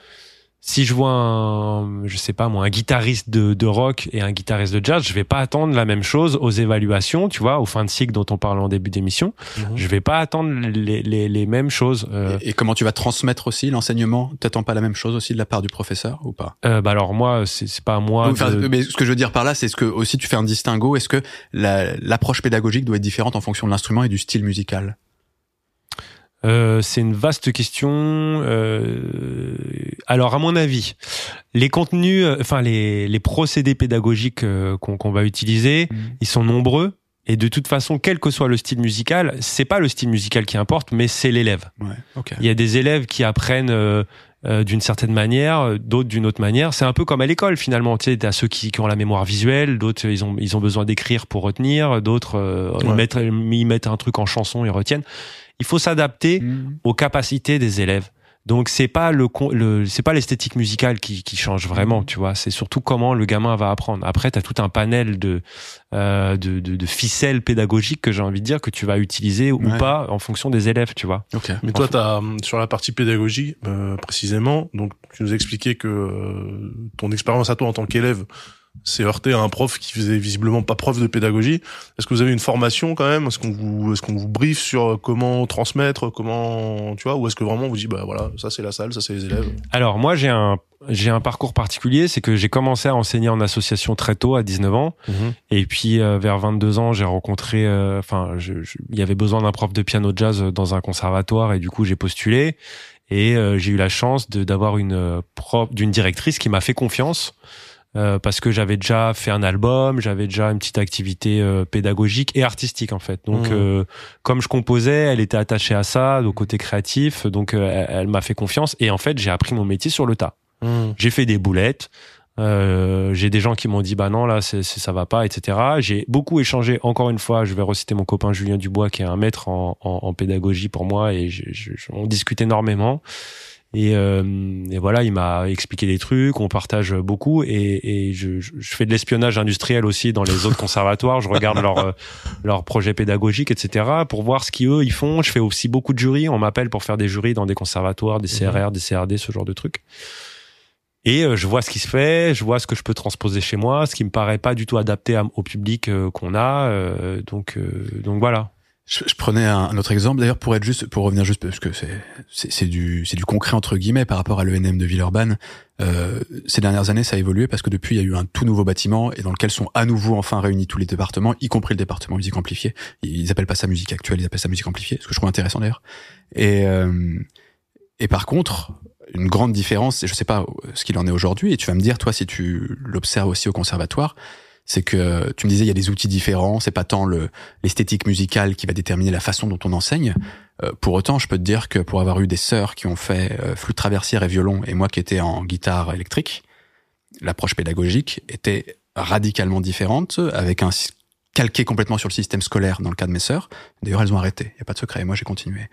[SPEAKER 3] si je vois un, je sais pas moi, un guitariste de, de rock et un guitariste de jazz, je vais pas attendre la même chose aux évaluations, tu vois, aux fins de cycle dont on parle en début d'émission.
[SPEAKER 2] Mhm.
[SPEAKER 3] Je vais pas attendre les, les, les mêmes choses. Euh,
[SPEAKER 1] Et, et comment tu vas transmettre aussi l'enseignement? T'attends pas la même chose aussi de la part du professeur ou pas?
[SPEAKER 3] Euh, bah alors moi, c'est pas à moi.
[SPEAKER 1] Enfin,
[SPEAKER 3] de-
[SPEAKER 1] Mais ce que je veux dire par là, c'est ce que aussi tu fais un distinguo. Est-ce que la- l'approche pédagogique doit être différente en fonction de l'instrument et du style musical?
[SPEAKER 3] Euh, c'est une vaste question. Euh, alors, à mon avis, les contenus, euh, enfin les, les procédés pédagogiques euh, qu'on qu'on va utiliser, ils sont nombreux. Et de toute façon, quel que soit le style musical, c'est pas le style musical qui importe, mais c'est l'élève.
[SPEAKER 1] Ouais. Ok.
[SPEAKER 3] Il y a des élèves qui apprennent euh, euh, d'une certaine manière, d'autres d'une autre manière. C'est un peu comme à l'école finalement. Tu sais, t'as ceux qui, qui ont la mémoire visuelle, d'autres ils ont ils ont besoin d'écrire pour retenir, d'autres euh, ils
[SPEAKER 2] Ouais.
[SPEAKER 3] mettent ils mettent un truc en chanson, ils retiennent. Il faut s'adapter
[SPEAKER 1] Mhm.
[SPEAKER 3] aux capacités des élèves. Donc c'est pas le, le c'est pas l'esthétique musicale qui, qui change vraiment, tu vois. C'est surtout comment le gamin va apprendre. Après, t'as tout un panel de, euh, de, de de ficelles pédagogiques que j'ai envie de dire que tu vas utiliser ou
[SPEAKER 1] Ouais.
[SPEAKER 3] pas en fonction des élèves, tu vois.
[SPEAKER 1] Ok.
[SPEAKER 2] Mais toi, t'as sur la partie pédagogie euh, précisément, donc tu nous expliquais que euh, ton expérience à toi en tant qu'élève s'est heurtée à un prof qui faisait visiblement pas preuve de pédagogie. Est-ce que vous avez une formation quand même? Est-ce qu'on vous est-ce qu'on vous briefe sur comment transmettre, comment tu vois, ou est-ce que vraiment on vous dit bah voilà, ça c'est la salle, ça c'est les élèves?
[SPEAKER 3] Alors moi j'ai un j'ai un parcours particulier, c'est que j'ai commencé à enseigner en association très tôt, à 19 ans, et puis euh, vers 22 ans j'ai rencontré, euh, enfin je- il y avait besoin d'un prof de piano jazz dans un conservatoire, et du coup j'ai postulé, et euh, j'ai eu la chance de d'avoir une euh, prof, d'une directrice qui m'a fait confiance. Euh, parce que j'avais déjà fait un album, j'avais déjà une petite activité euh, pédagogique et artistique en fait. Donc
[SPEAKER 2] Mhm.
[SPEAKER 3] euh, comme je composais, elle était attachée à ça, au côté créatif, donc euh, elle, elle m'a fait confiance et en fait j'ai appris mon métier sur le tas. J'ai fait des boulettes. Euh, j'ai des gens qui m'ont dit bah non là c'est, c'est- ça va pas etc j'ai beaucoup échangé encore une fois je vais reciter mon copain Julien Dubois qui est un maître en, en, en pédagogie pour moi et je- je- on discute énormément et, euh, et voilà il m'a expliqué des trucs on partage beaucoup et, et je, je fais de l'espionnage industriel aussi dans les autres [laughs] conservatoires je regarde leurs euh, leurs projets pédagogiques etc pour voir ce qu'eux ils font je fais aussi beaucoup de jurys on m'appelle pour faire des jurys dans des conservatoires des CRR des CRD ce genre de trucs et euh, je vois ce qui se fait, je vois ce que je peux transposer chez moi, ce qui me paraît pas du tout adapté à- au public euh, qu'on a. euh, donc, euh, donc voilà.
[SPEAKER 1] Je, je prenais un, un autre exemple d'ailleurs pour être juste pour revenir juste parce que c'est c'est du c'est du concret entre guillemets par rapport à l'ENM de Villeurbanne. Euh, ces dernières années, ça a évolué parce que depuis il y a eu un tout nouveau bâtiment et dans lequel sont à nouveau enfin réunis tous les départements, y compris le département musique amplifiée. Ils appellent pas ça musique actuelle, ils appellent ça musique amplifiée, ce que je trouve intéressant d'ailleurs. Et euh, et par contre, une grande différence, et je sais pas ce qu'il en est aujourd'hui, et tu vas me dire toi si tu l'observes aussi au conservatoire, c'est que tu me disais il y a des outils différents, c'est pas tant le l'esthétique musicale qui va déterminer la façon dont on enseigne. Euh, pour autant, je peux te dire que pour avoir eu des sœurs qui ont fait euh, flûte traversière et violon, et moi qui étais en guitare électrique, l'approche pédagogique était radicalement différente, avec un calqué complètement sur le système scolaire dans le cas de mes sœurs. D'ailleurs, elles ont arrêté. Il y a pas de secret. Moi, j'ai continué.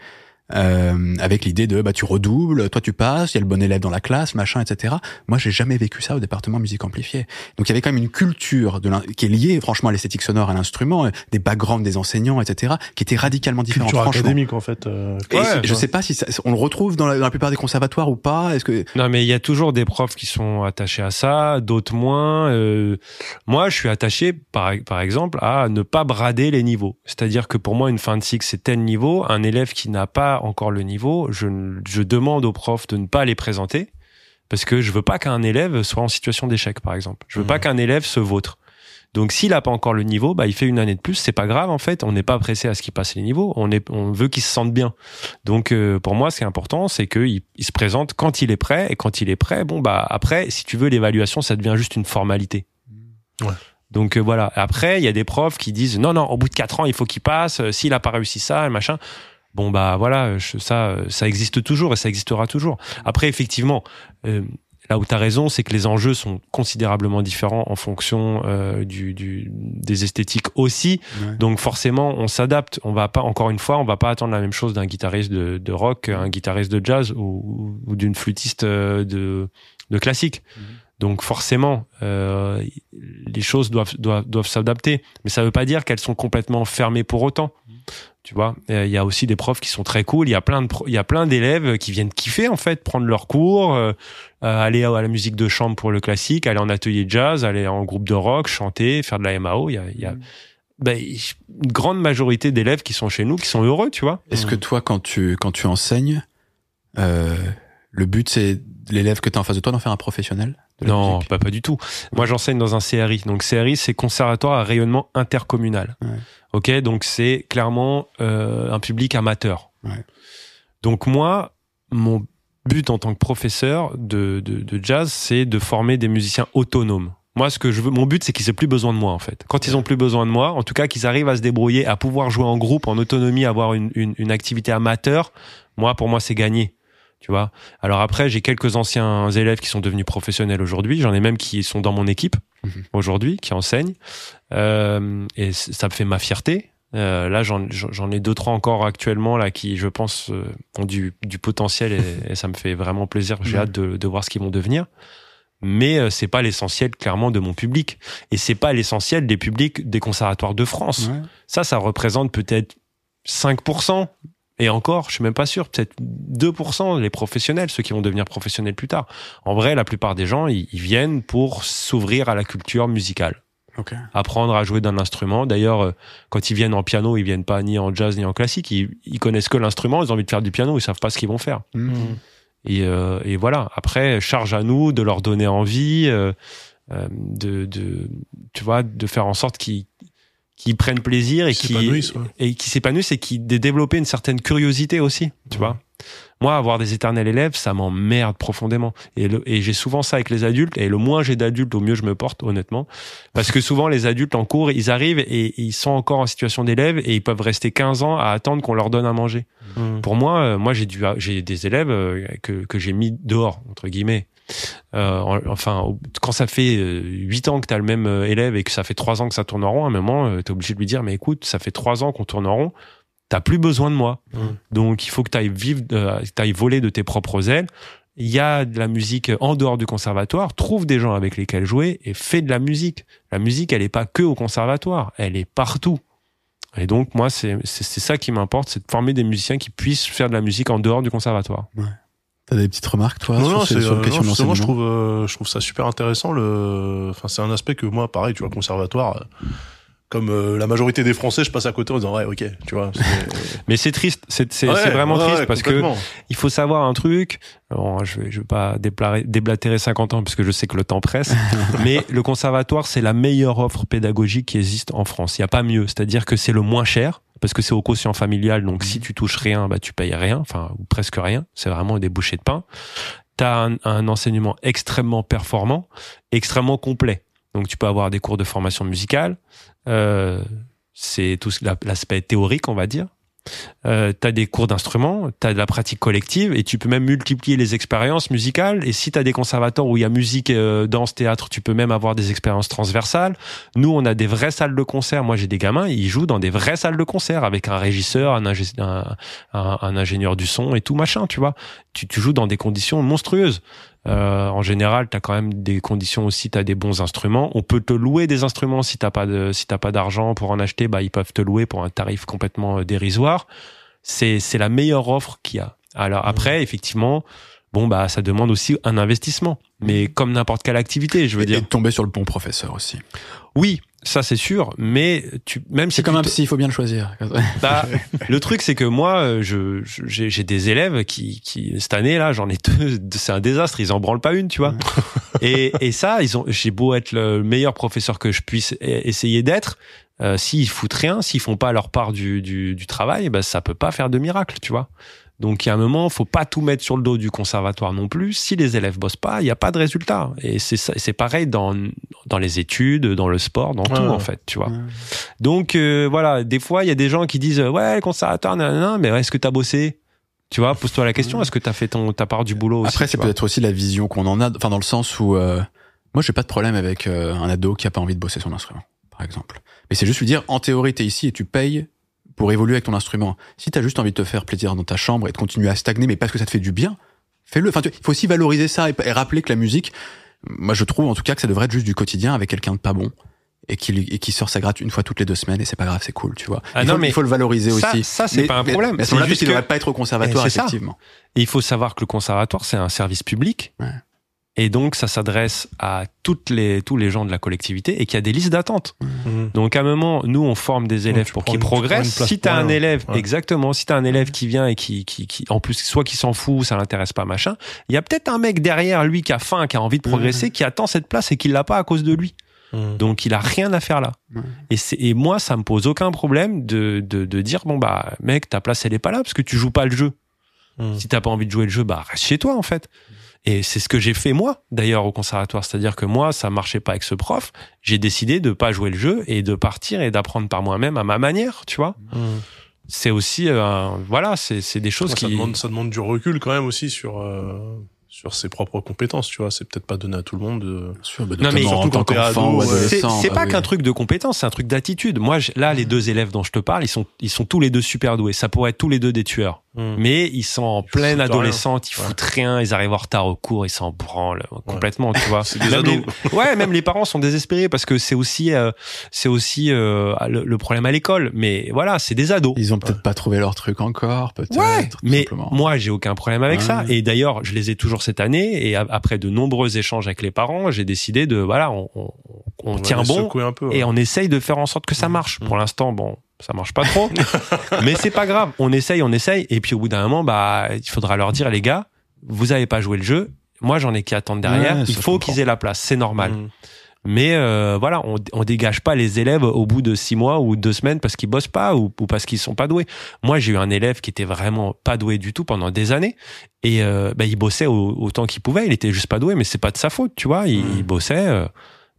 [SPEAKER 1] Euh, avec l'idée de bah tu redoubles, toi tu passes, il y a le bon élève dans la classe, machin, etc. Moi, j'ai jamais vécu ça au département musique amplifiée. Donc il y avait quand même une culture de qui est liée franchement à l'esthétique sonore, à l'instrument, euh, des backgrounds des enseignants, etc. qui était radicalement différente.
[SPEAKER 2] Culture
[SPEAKER 1] franchement.
[SPEAKER 2] académique en fait. euh,
[SPEAKER 1] Et
[SPEAKER 2] ouais,
[SPEAKER 1] je
[SPEAKER 2] ouais.
[SPEAKER 1] sais pas si ça- on le retrouve dans la, dans la plupart des conservatoires ou pas. Est-ce que
[SPEAKER 3] Non, mais il y a toujours des profs qui sont attachés à ça, d'autres moins. Euh, moi, je suis attaché, par, par exemple, à ne pas brader les niveaux. C'est-à-dire que pour moi, une fin de cycle, c'est tel niveau. Un élève qui n'a pas encore le niveau, je, demande aux profs de ne pas les présenter parce que je veux pas qu'un élève soit en situation d'échec, par exemple. Je veux pas
[SPEAKER 2] Mhm.
[SPEAKER 3] qu'un élève se vautre. Donc s'il a pas encore le niveau, bah il fait une année de plus, c'est pas grave en fait. On n'est pas pressé à ce qu'il passe les niveaux. On est, on veut qu'il se sente bien. Donc euh, pour moi, ce qui est important, c'est qu'il il se présente quand il est prêt et quand il est prêt, bon bah après, si tu veux, l'évaluation, ça devient juste une formalité.
[SPEAKER 2] Ouais.
[SPEAKER 3] Donc euh, voilà. Après, il y a des profs qui disent non non, au bout de quatre ans, il faut qu'il passe. Euh, S'il a pas réussi ça, machin. Bon bah voilà, je- ça ça existe toujours et ça existera toujours. Après effectivement, euh, là où tu as raison, c'est que les enjeux sont considérablement différents en fonction euh, du, du des esthétiques aussi.
[SPEAKER 1] Ouais.
[SPEAKER 3] Donc forcément, on s'adapte. On va pas encore une fois, on va pas attendre la même chose d'un guitariste de, de rock, qu'un guitariste de jazz ou, ou d'une flûtiste euh, de de classique.
[SPEAKER 1] Mhm.
[SPEAKER 3] Donc forcément, euh, les choses doivent doivent, doivent s'adapter, mais ça veut pas dire qu'elles sont complètement fermées pour autant. Tu vois, il y a aussi des profs qui sont très cool. Il y a plein de, il y a plein d'élèves qui viennent kiffer en fait, prendre leurs cours, euh, euh, aller à la musique de chambre pour le classique, aller en atelier de jazz, aller en groupe de rock, chanter, faire de la MAO. Il y a, il y a
[SPEAKER 1] Mm.
[SPEAKER 3] ben, une grande majorité d'élèves qui sont chez nous, qui sont heureux, tu vois.
[SPEAKER 1] Est-ce que toi, quand tu, quand tu enseignes, euh, le but c'est l'élève que tu as en face de toi d'en faire un professionnel
[SPEAKER 3] Non,
[SPEAKER 1] musique?
[SPEAKER 3] pas, pas du tout. Moi, j'enseigne dans un CRI. Donc, CRI, c'est Conservatoire à rayonnement intercommunal.
[SPEAKER 1] Ouais.
[SPEAKER 3] Ok, donc c'est clairement euh, un public amateur.
[SPEAKER 1] Ouais.
[SPEAKER 3] Donc moi, mon but en tant que professeur de, de, de jazz, c'est de former des musiciens autonomes. Moi, ce que je veux, mon but, c'est qu'ils aient plus besoin de moi, en fait. Quand ils ont plus besoin de moi, en tout cas, qu'ils arrivent à se débrouiller, à pouvoir jouer en groupe, en autonomie, avoir une, une, une activité amateur. Moi, pour moi, c'est gagné. Tu vois. Alors après, j'ai quelques anciens élèves qui sont devenus professionnels aujourd'hui. J'en ai même qui sont dans mon équipe
[SPEAKER 1] Mhm.
[SPEAKER 3] aujourd'hui, qui enseignent. Euh, et ça me fait ma fierté. Euh, là, j'en ai deux trois encore actuellement là qui, je pense, euh, ont du, du potentiel et, et ça me fait vraiment plaisir. J'ai
[SPEAKER 1] Mhm.
[SPEAKER 3] hâte de, de voir ce qu'ils vont devenir. Mais c'est pas l'essentiel clairement de mon public et c'est pas l'essentiel des publics des conservatoires de France.
[SPEAKER 1] Ouais.
[SPEAKER 3] Ça, ça représente peut-être 5%. Et encore, je suis même pas sûr, peut-être 2% les professionnels, ceux qui vont devenir professionnels plus tard. En vrai, la plupart des gens, ils, ils viennent pour s'ouvrir à la culture musicale,
[SPEAKER 1] Ok.
[SPEAKER 3] apprendre à jouer d'un instrument. D'ailleurs, euh, quand ils viennent en piano, ils viennent pas ni en jazz ni en classique. Ils, ils connaissent que l'instrument, ils ont envie de faire du piano, ils savent pas ce qu'ils vont faire.
[SPEAKER 1] Mhm.
[SPEAKER 3] Et, euh, et voilà. Après, charge à nous de leur donner envie, euh, euh, de, de, tu vois, de faire en sorte qu'ils qu'ils prennent plaisir et qui
[SPEAKER 2] ouais.
[SPEAKER 3] et qui s'épanouissent et qui de développer une certaine curiosité aussi, tu vois. Moi, avoir des éternels élèves, ça m'emmerde profondément. Et, le- et j'ai souvent ça avec les adultes. Et le moins j'ai d'adultes, au mieux je me porte, honnêtement. Parce que souvent, les adultes en cours, ils arrivent et ils sont encore en situation d'élève et ils peuvent rester 15 ans à attendre qu'on leur donne à manger.
[SPEAKER 2] Mhm.
[SPEAKER 3] Pour moi, euh, moi j'ai des élèves euh, que, que j'ai mis dehors entre guillemets. Euh, en- enfin, quand ça fait euh, 8 ans que tu as le même euh, élève et que ça fait 3 ans que ça tourne en rond, à un moment, tu es obligé de lui dire, mais écoute, ça fait 3 ans qu'on tourne en rond, t'as plus besoin de moi.
[SPEAKER 2] Mhm.
[SPEAKER 3] Donc, il faut que tu ailles vivre, euh, t'ailles voler de tes propres ailes. Il y a de la musique en dehors du conservatoire. Trouve des gens avec lesquels jouer et fais de la musique. La musique, elle est pas que au conservatoire, elle est partout. Et donc, moi, c'est ça qui m'importe, c'est de former des musiciens qui puissent faire de la musique en dehors du conservatoire.
[SPEAKER 1] T'as des petites remarques, toi,
[SPEAKER 2] non,
[SPEAKER 1] sur,
[SPEAKER 2] non,
[SPEAKER 1] sur
[SPEAKER 2] euh,
[SPEAKER 1] question
[SPEAKER 2] non, justement, je trouve, euh, je trouve ça super intéressant. Le, enfin, c'est un aspect que moi, pareil, tu vois, conservatoire, euh, comme euh, la majorité des Français, je passe à côté en disant ouais, ok, tu vois. [laughs]
[SPEAKER 3] Mais c'est triste, c'est c'est-
[SPEAKER 2] Ouais,
[SPEAKER 3] c'est vraiment
[SPEAKER 2] ouais,
[SPEAKER 3] triste
[SPEAKER 2] ouais,
[SPEAKER 3] parce que il faut savoir un truc. Bon, je vais, je vais pas déblatérer, déblatérer 50 ans parce que je sais que le temps presse. [laughs] mais le conservatoire, c'est la meilleure offre pédagogique qui existe en France. Il y a pas mieux. C'est-à-dire que c'est le moins cher parce que c'est au quotient familial. Donc si tu touches rien, bah tu payes rien, enfin ou presque rien. C'est vraiment des bouchées de pain. T'as un, un enseignement extrêmement performant, extrêmement complet. Donc tu peux avoir des cours de formation musicale. Euh, c'est tout l'aspect théorique, on va dire. Euh, t'as des cours d'instruments, t'as de la pratique collective et tu peux même multiplier les expériences musicales. Et si t'as des conservatoires où il y a musique, euh, danse, théâtre, tu peux même avoir des expériences transversales. Nous, on a des vraies salles de concert. Moi, j'ai des gamins, ils jouent dans des vraies salles de concert avec un régisseur, un ingénieur du son et tout machin, tu vois. Tu, tu joues dans des conditions monstrueuses. Euh, en général, t'as quand même des conditions aussi, t'as des bons instruments. On peut te louer des instruments si t'as pas de, si t'as pas d'argent pour en acheter, bah ils peuvent te louer pour un tarif complètement euh, dérisoire. C'est c'est la meilleure offre qu'il y a. Alors après, effectivement, bon bah ça demande aussi un investissement, mais comme n'importe quelle activité, je veux
[SPEAKER 1] et,
[SPEAKER 3] dire.
[SPEAKER 1] et de tomber sur le bon professeur aussi.
[SPEAKER 3] Oui, ça c'est sûr, mais tu même si
[SPEAKER 1] C'est comme un psy, il faut bien le choisir. [laughs]
[SPEAKER 3] bah, le truc, c'est que moi, euh, je, j'ai des élèves qui, qui, cette année là, j'en ai deux, c'est un désastre. Ils en branlent pas une, tu vois. Et, et ça, ils ont, j'ai beau être le meilleur professeur que je puisse e- essayer d'être, euh, s'ils foutent rien, s'ils font pas leur part du, du, du travail, bah, ça peut pas faire de miracle, tu vois. Donc, il y a un moment, faut pas tout mettre sur le dos du conservatoire non plus. Si les élèves bossent pas, il y a pas de résultat. Et c'est pareil dans, dans les études, dans le sport, dans tout,
[SPEAKER 2] Ouais.
[SPEAKER 3] en fait, tu vois. Donc euh, voilà, des fois il y a des gens qui disent euh, ouais le conservatoire nanana, mais est-ce que t'as bossé? Tu vois, pose-toi la question, est-ce que t'as fait ton ta part du boulot aussi
[SPEAKER 1] Après,
[SPEAKER 3] tu
[SPEAKER 1] c'est peut-être aussi la vision qu'on en a, enfin dans le sens où euh, moi j'ai pas de problème avec euh, un ado qui a pas envie de bosser son instrument, par exemple. Mais c'est juste lui dire en théorie t'es ici et tu payes pour évoluer avec ton instrument. Si t'as juste envie de te faire plaisir dans ta chambre et de continuer à stagner, mais parce que ça te fait du bien, fais-le. Enfin, il faut aussi valoriser ça et, et rappeler que la musique, moi je trouve en tout cas que ça devrait être juste du quotidien avec quelqu'un de pas bon. et qui lui- et qui sort sa gratte une fois toutes les deux semaines et c'est pas grave, c'est cool, tu vois.
[SPEAKER 3] Ah
[SPEAKER 1] il,
[SPEAKER 3] non,
[SPEAKER 1] faut,
[SPEAKER 3] mais
[SPEAKER 1] il faut le valoriser
[SPEAKER 3] ça-
[SPEAKER 1] aussi.
[SPEAKER 3] ça, c'est pas un problème.
[SPEAKER 1] Mais
[SPEAKER 3] C'est juste
[SPEAKER 1] il
[SPEAKER 3] que-
[SPEAKER 1] devrait pas être au conservatoire,
[SPEAKER 3] Eh, ça.
[SPEAKER 1] effectivement.
[SPEAKER 3] Et il faut savoir que le conservatoire, c'est un service public.
[SPEAKER 1] Ouais.
[SPEAKER 3] Et donc, ça s'adresse à toutes les, tous les gens de la collectivité et qu'il y a des listes d'attente.
[SPEAKER 2] Mhm.
[SPEAKER 3] Donc, à un moment, nous, on forme des élèves pour qu'ils progressent. Si t'as un élève,
[SPEAKER 2] Ouais.
[SPEAKER 3] exactement, si t'as un élève qui vient et qui, qui, qui, en plus, soit qui s'en fout, ça l'intéresse pas, machin, il y a peut-être un mec derrière lui qui a faim, qui a envie de progresser, qui attend cette place et qui l'a pas à cause de lui.
[SPEAKER 2] Mhm.
[SPEAKER 3] Donc, il a rien à faire là. Et, moi, ça me pose aucun problème de, de, de dire, bon, bah, mec, ta place, elle est pas là parce que tu joues pas le jeu.
[SPEAKER 2] Mhm.
[SPEAKER 3] Si t'as pas envie de jouer le jeu, bah reste chez toi en fait. Et c'est ce que j'ai fait moi, d'ailleurs, au conservatoire. C'est-à-dire que moi, ça marchait pas avec ce prof. J'ai décidé de pas jouer le jeu et de partir et d'apprendre par moi-même à ma manière, tu vois.
[SPEAKER 2] Mhm.
[SPEAKER 3] C'est aussi, euh, voilà, c'est des choses
[SPEAKER 2] ça,
[SPEAKER 3] qui.
[SPEAKER 2] demande, ça demande du recul quand même aussi sur euh, sur ses propres compétences, tu vois. C'est peut-être pas donné à tout le monde.
[SPEAKER 1] bah,
[SPEAKER 3] Non, mais
[SPEAKER 2] surtout quand t'es ado.
[SPEAKER 3] C'est
[SPEAKER 1] bah
[SPEAKER 3] pas
[SPEAKER 1] oui.
[SPEAKER 3] qu'un truc de compétence, c'est un truc d'attitude. Moi, je- là, les deux élèves dont je te parle, ils sont, ils sont tous les deux super doués. Ça pourrait être tous les deux des tueurs.
[SPEAKER 2] Mhm.
[SPEAKER 3] Mais ils sont en pleine adolescente, ils
[SPEAKER 2] Ouais.
[SPEAKER 3] foutent rien, ils arrivent en retard au cours, ils s'en branlent complètement, tu [laughs] vois.
[SPEAKER 2] C'est des
[SPEAKER 3] Même
[SPEAKER 2] ados.
[SPEAKER 3] les- ouais, même les parents sont désespérés parce que c'est aussi, euh, c'est aussi euh, le, le problème à l'école. Mais voilà, c'est des ados.
[SPEAKER 1] Ils ont peut-être pas trouvé leur truc encore, peut-être.
[SPEAKER 3] Ouais, mais
[SPEAKER 1] simplement.
[SPEAKER 3] moi j'ai aucun problème avec ça. Et d'ailleurs, je les ai toujours cette année. Et après de nombreux échanges avec les parents, j'ai décidé de voilà, on, on, on
[SPEAKER 2] va
[SPEAKER 3] tient bon
[SPEAKER 2] secouer un peu.
[SPEAKER 3] et on essaye de faire en sorte que ça
[SPEAKER 2] Mmh.
[SPEAKER 3] marche.
[SPEAKER 2] Mmh.
[SPEAKER 3] Pour l'instant, bon, ça marche pas trop, [laughs] mais c'est pas grave. On essaye, on essaye, et puis au bout d'un moment, bah, il faudra leur dire, les gars, vous avez pas joué le jeu. Moi, j'en ai qui attendent derrière.
[SPEAKER 1] Ouais,
[SPEAKER 3] il faut qu'ils aient la place. C'est normal.
[SPEAKER 2] Mhm.
[SPEAKER 3] Mais euh, voilà, on, on dégage pas les élèves au bout de six mois ou deux semaines parce qu'ils bossent pas ou, ou parce qu'ils sont pas doués. Moi, j'ai eu un élève qui était vraiment pas doué du tout pendant des années et euh, bah, il bossait au- autant qu'il pouvait. Il était juste pas doué, mais c'est pas de sa faute, tu vois. Il,
[SPEAKER 2] Mm.
[SPEAKER 3] il bossait. euh,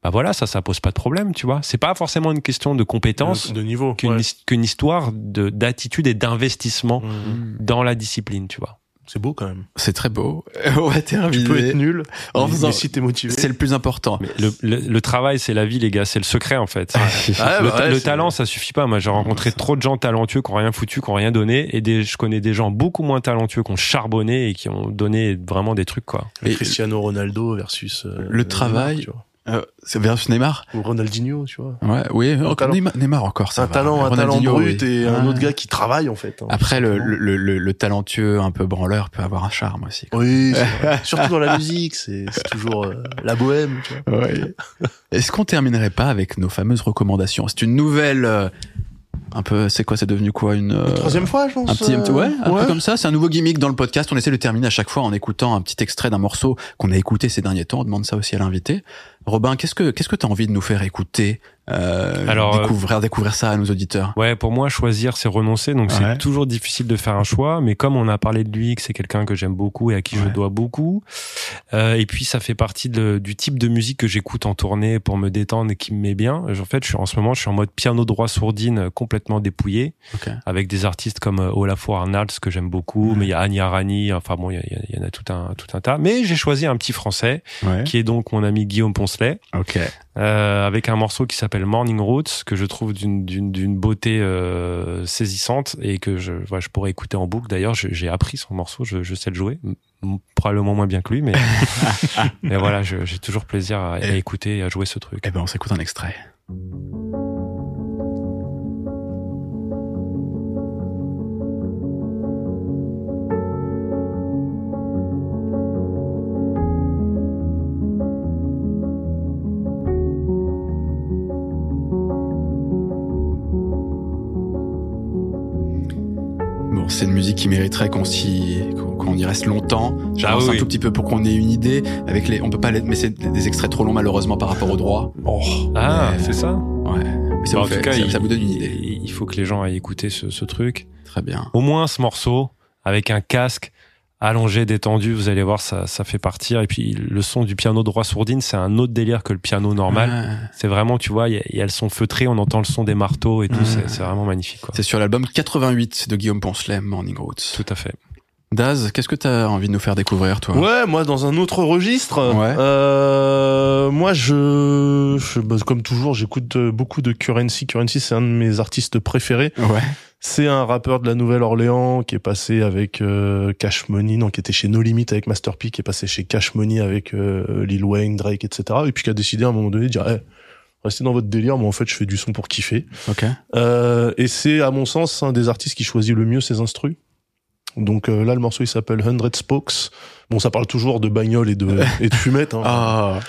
[SPEAKER 3] bah voilà, ça, ça pose pas de problème, tu vois. C'est pas forcément une question de compétence
[SPEAKER 2] de, de niveau.
[SPEAKER 3] qu'une
[SPEAKER 2] ouais.
[SPEAKER 3] histoire de d'attitude et d'investissement
[SPEAKER 2] Mhm.
[SPEAKER 3] dans la discipline, tu vois.
[SPEAKER 2] C'est beau quand même.
[SPEAKER 1] C'est très beau. [laughs] On va terminer.
[SPEAKER 2] Tu peux être nul
[SPEAKER 1] En
[SPEAKER 2] mais,
[SPEAKER 1] faisant-
[SPEAKER 2] mais si t'es motivé.
[SPEAKER 1] C'est le plus important.
[SPEAKER 3] Mais le, le, le travail, c'est la vie, les gars. C'est le secret, en fait.
[SPEAKER 2] Ah, [laughs]
[SPEAKER 3] le,
[SPEAKER 2] bah ouais,
[SPEAKER 3] le talent, ça suffit pas. Moi, j'ai rencontré trop de gens talentueux qui ont rien foutu, qui ont rien donné, et des, je connais des gens beaucoup moins talentueux qui ont charbonné et qui ont donné vraiment des trucs, quoi.
[SPEAKER 1] Et-
[SPEAKER 2] Cristiano Ronaldo versus euh,
[SPEAKER 1] Le travail-
[SPEAKER 2] Neymar, tu vois.
[SPEAKER 1] Euh, c'est versus Neymar?
[SPEAKER 2] Ou Ronaldinho, tu vois.
[SPEAKER 1] Ouais, oui. encore. Neymar, Neymar encore, ça
[SPEAKER 2] un
[SPEAKER 1] va.
[SPEAKER 2] talent, un talent brut et un autre gars qui travaille en fait. hein,
[SPEAKER 1] Après, le, le, le, le talentueux un peu branleur peut avoir un charme aussi. quoi.
[SPEAKER 2] Oui, [laughs] vrai. surtout dans la musique, c'est c'est toujours euh, la bohème, tu vois.
[SPEAKER 1] Ouais. Est-ce qu'on terminerait pas avec nos fameuses recommandations? C'est une nouvelle, euh, un peu, c'est quoi C'est devenu quoi une euh,
[SPEAKER 2] Troisième fois, je pense.
[SPEAKER 1] un petit, un petit- ouais, un
[SPEAKER 2] ouais.
[SPEAKER 1] peu comme ça. C'est un nouveau gimmick dans le podcast. On essaie de terminer à chaque fois en écoutant un petit extrait d'un morceau qu'on a écouté ces derniers temps. On demande ça aussi à l'invité. Robin, qu'est-ce que qu'est-ce que t'as envie de nous faire écouter euh,
[SPEAKER 3] Alors, euh,
[SPEAKER 1] découvrir découvrir ça à nos auditeurs.
[SPEAKER 3] Ouais, pour moi, choisir, c'est renoncer. Donc,
[SPEAKER 1] Ouais.
[SPEAKER 3] c'est toujours difficile de faire un choix. Mais comme on a parlé de lui, que c'est quelqu'un que j'aime beaucoup et à qui je dois beaucoup. Euh, et puis, ça fait partie de- du type de musique que j'écoute en tournée pour me détendre et qui me met bien. En fait, je suis en ce moment, je suis en mode piano droit sourdine euh, complètement dépouillé.
[SPEAKER 1] Ok.
[SPEAKER 3] avec des artistes comme euh, Olafur Arnalds que j'aime beaucoup,
[SPEAKER 1] Ouais.
[SPEAKER 3] mais il y a Anya Rani, enfin bon, il y, en a tout un tout un tas. Mais j'ai choisi un petit français
[SPEAKER 1] Ouais.
[SPEAKER 3] qui est donc mon ami Guillaume Poncelet,
[SPEAKER 1] Ok.
[SPEAKER 3] Euh, avec un morceau qui s'appelle Morning Routes que je trouve d'une beauté euh, saisissante et que je voilà, je pourrais écouter en boucle. D'ailleurs, j'ai appris son morceau, je, je sais le jouer, probablement moins bien que lui, mais [laughs] mais voilà, j'ai toujours plaisir à, à écouter et à jouer ce truc.
[SPEAKER 1] Eh ben, on s'écoute un extrait. C'est une musique qui mériterait qu'on s'y, qu'on y reste longtemps. J'avance
[SPEAKER 3] Ah oui.
[SPEAKER 1] un tout petit peu pour qu'on ait une idée. Avec les, on peut pas les, mais c'est des extraits trop longs malheureusement par rapport au droit.
[SPEAKER 2] Oh,
[SPEAKER 3] Ah,
[SPEAKER 1] Mais-
[SPEAKER 3] c'est ça.
[SPEAKER 1] Ouais. Mais ça,
[SPEAKER 3] Bah,
[SPEAKER 1] vous
[SPEAKER 3] en
[SPEAKER 1] fait-
[SPEAKER 3] tout cas,
[SPEAKER 1] ça,
[SPEAKER 3] il,
[SPEAKER 1] ça vous donne une idée.
[SPEAKER 3] il- il faut que les gens aillent écouter ce, ce truc.
[SPEAKER 1] Très bien.
[SPEAKER 3] au moins ce morceau avec un casque allongé, détendu, vous allez voir, ça, ça fait partir. Et puis le son du piano droit sourdine, c'est un autre délire que le piano normal.
[SPEAKER 1] Ouais.
[SPEAKER 3] C'est vraiment, tu vois, il y y, a le son feutré, on entend le son des marteaux et tout.
[SPEAKER 1] Ouais.
[SPEAKER 3] C'est vraiment magnifique, quoi.
[SPEAKER 1] C'est sur l'album 88 de Guillaume Poncelet, Morning Roads.
[SPEAKER 3] Tout à fait.
[SPEAKER 1] Daz, qu'est-ce que t'as envie de nous faire découvrir, toi?
[SPEAKER 2] Ouais, moi dans un autre registre.
[SPEAKER 1] Ouais.
[SPEAKER 2] Euh, moi je, je bah, comme toujours, j'écoute euh, beaucoup de Currency. Currency, c'est un de mes artistes préférés.
[SPEAKER 1] Ouais.
[SPEAKER 2] C'est un rappeur de la Nouvelle-Orléans qui est passé avec euh, Cash Money, non, qui était chez No Limit avec Master P, qui est passé chez Cash Money avec euh, Lil Wayne, Drake, etc. Et puis qui a décidé à un moment donné de dire, Eh, restez dans votre délire. Moi, en fait, je fais du son pour kiffer.
[SPEAKER 1] Ok.
[SPEAKER 2] Euh, et c'est, à mon sens, un des artistes qui choisit le mieux ses instrus. Donc euh, là, le morceau, il s'appelle 100 Spokes. Bon, ça parle toujours de bagnole et de, [laughs] et de fumette. Hein.
[SPEAKER 1] Ah.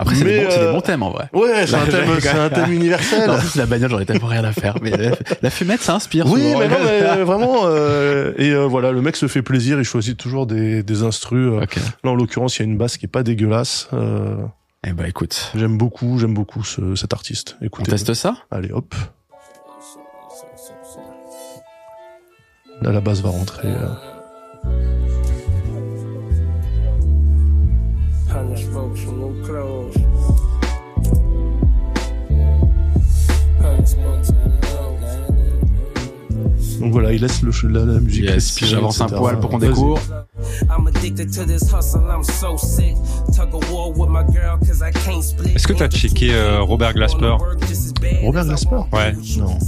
[SPEAKER 1] Après, c'est des, c'est des
[SPEAKER 2] euh,
[SPEAKER 1] bons thèmes en vrai.
[SPEAKER 2] Ouais, c'est un un thème universel.
[SPEAKER 1] En plus, la bagnole, j'en ai tellement rien à faire. Mais la, la fumette, ça inspire.
[SPEAKER 2] Oui,
[SPEAKER 1] souvent.
[SPEAKER 2] mais non, mais euh, [laughs] vraiment. euh, et euh, voilà, le mec se fait plaisir. Il choisit toujours des, des instrus. euh. Là, en l'occurrence, il y a une basse qui est pas dégueulasse. Euh,
[SPEAKER 1] Eh ben, écoute,
[SPEAKER 2] j'aime beaucoup, j'aime beaucoup ce, cet artiste.
[SPEAKER 1] on
[SPEAKER 2] Écoutez.
[SPEAKER 1] teste ça?
[SPEAKER 2] Allez, hop. Là, la basse va rentrer. Euh.
[SPEAKER 5] Hundred spokes from
[SPEAKER 2] Donc voilà, il laisse le, la, la musique
[SPEAKER 1] Yes,
[SPEAKER 2] respirer,
[SPEAKER 1] j'avance un poil pour qu'on découvre.
[SPEAKER 3] Est-ce que t'as checké, euh, Robert Glasper?
[SPEAKER 2] Robert Glasper?
[SPEAKER 3] Ouais.
[SPEAKER 2] Non.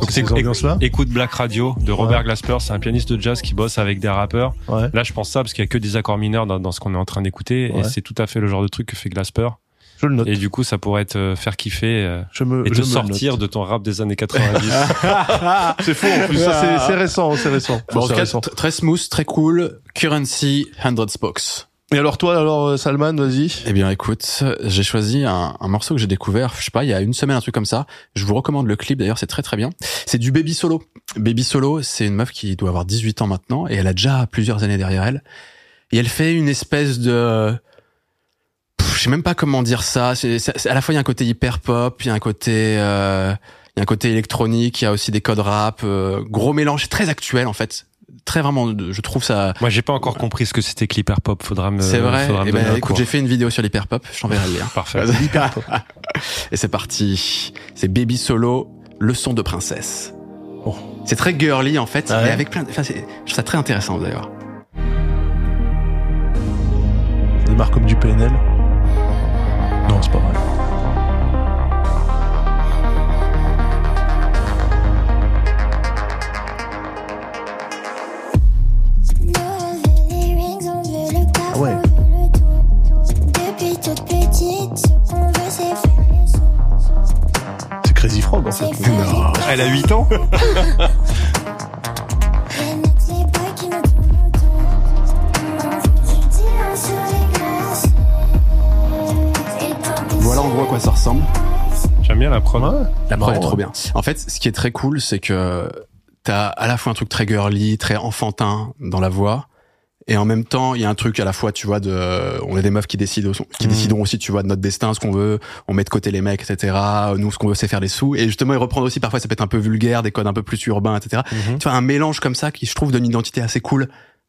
[SPEAKER 3] Donc
[SPEAKER 2] ambiances-là
[SPEAKER 3] Écoute Black Radio de Robert Glasper, c'est un pianiste de jazz qui bosse avec des rappeurs.
[SPEAKER 2] Ouais.
[SPEAKER 3] Là, je pense ça parce qu'il y a que des accords mineurs dans, dans ce qu'on est en train d'écouter
[SPEAKER 2] Ouais.
[SPEAKER 3] et c'est tout à fait le genre de truc que fait Glasper.
[SPEAKER 2] Je le note.
[SPEAKER 3] Et du coup, ça pourrait te faire kiffer euh,
[SPEAKER 2] Je me,
[SPEAKER 3] et
[SPEAKER 2] je
[SPEAKER 3] te
[SPEAKER 2] me
[SPEAKER 3] sortir
[SPEAKER 2] note.
[SPEAKER 3] de ton rap des années 90. [laughs]
[SPEAKER 2] C'est faux en plus. Ça, c'est- c'est récent, c'est récent.
[SPEAKER 1] Bon, en
[SPEAKER 2] C'est
[SPEAKER 1] tout cas,
[SPEAKER 2] récent.
[SPEAKER 1] très smooth, très cool. Currency, 100 Spokes.
[SPEAKER 2] Et alors toi, alors euh, Salman, vas-y.
[SPEAKER 1] Eh bien, écoute, j'ai choisi un, un morceau que j'ai découvert, je sais pas, il y a une semaine, un truc comme ça. Je vous recommande le clip, d'ailleurs, c'est très très bien. C'est du Baby Solo. Baby Solo, c'est une meuf qui doit avoir 18 ans maintenant, et elle a déjà plusieurs années derrière elle. Et elle fait une espèce de... Je sais même pas comment dire ça. C'est, c'est- c'est- à la fois, il y a un côté hyper pop, il y a un côté... euh, il y a un côté électronique, il y a aussi des codes rap, euh, gros mélange, très actuel en fait. Très vraiment, je trouve ça...
[SPEAKER 3] Moi, j'ai pas encore compris ce que c'était que l'hyper pop. Faudra me.
[SPEAKER 1] C'est vrai.
[SPEAKER 3] faudra me
[SPEAKER 1] Eh ben, écoute, j'ai fait une vidéo sur l'hyperpop. Je t'enverrai le lien. [laughs]
[SPEAKER 3] Parfait. [laughs]
[SPEAKER 1] Et c'est parti. C'est Baby Solo, leçon de princesse.
[SPEAKER 2] Oh.
[SPEAKER 1] C'est très girly en fait,
[SPEAKER 2] Ah ouais
[SPEAKER 1] mais avec plein. De... Enfin, c'est- je trouve ça très intéressant d'ailleurs.
[SPEAKER 2] Ça démarre comme du PNL.
[SPEAKER 6] Ah
[SPEAKER 2] ouais.
[SPEAKER 6] Depuis toute petite, ce qu'on veut, c'est faire les sous.
[SPEAKER 2] C'est Crazy Frog en fait.
[SPEAKER 6] Les
[SPEAKER 3] Elle a 8 ans. [laughs]
[SPEAKER 6] On
[SPEAKER 1] Voilà en gros à quoi ça ressemble.
[SPEAKER 3] J'aime bien la prod.
[SPEAKER 2] Ouais.
[SPEAKER 1] La prod est trop bien. En fait, ce qui est très cool, c'est que t'as à la fois un truc très girly, très enfantin dans la voix. Et en même temps, il y a un truc à la fois, tu vois, de, on est des meufs qui décident, qui
[SPEAKER 2] Mhm.
[SPEAKER 1] décideront aussi, tu vois, de notre destin, ce qu'on veut, on met de côté les mecs, etc. Nous, ce qu'on veut, c'est faire les sous. Et justement, ils reprennent aussi, parfois, ça peut être un peu vulgaire, des codes un peu plus urbains, etc.
[SPEAKER 2] Mhm.
[SPEAKER 1] Tu vois, un mélange comme ça qui, je trouve, donne une identité assez cool.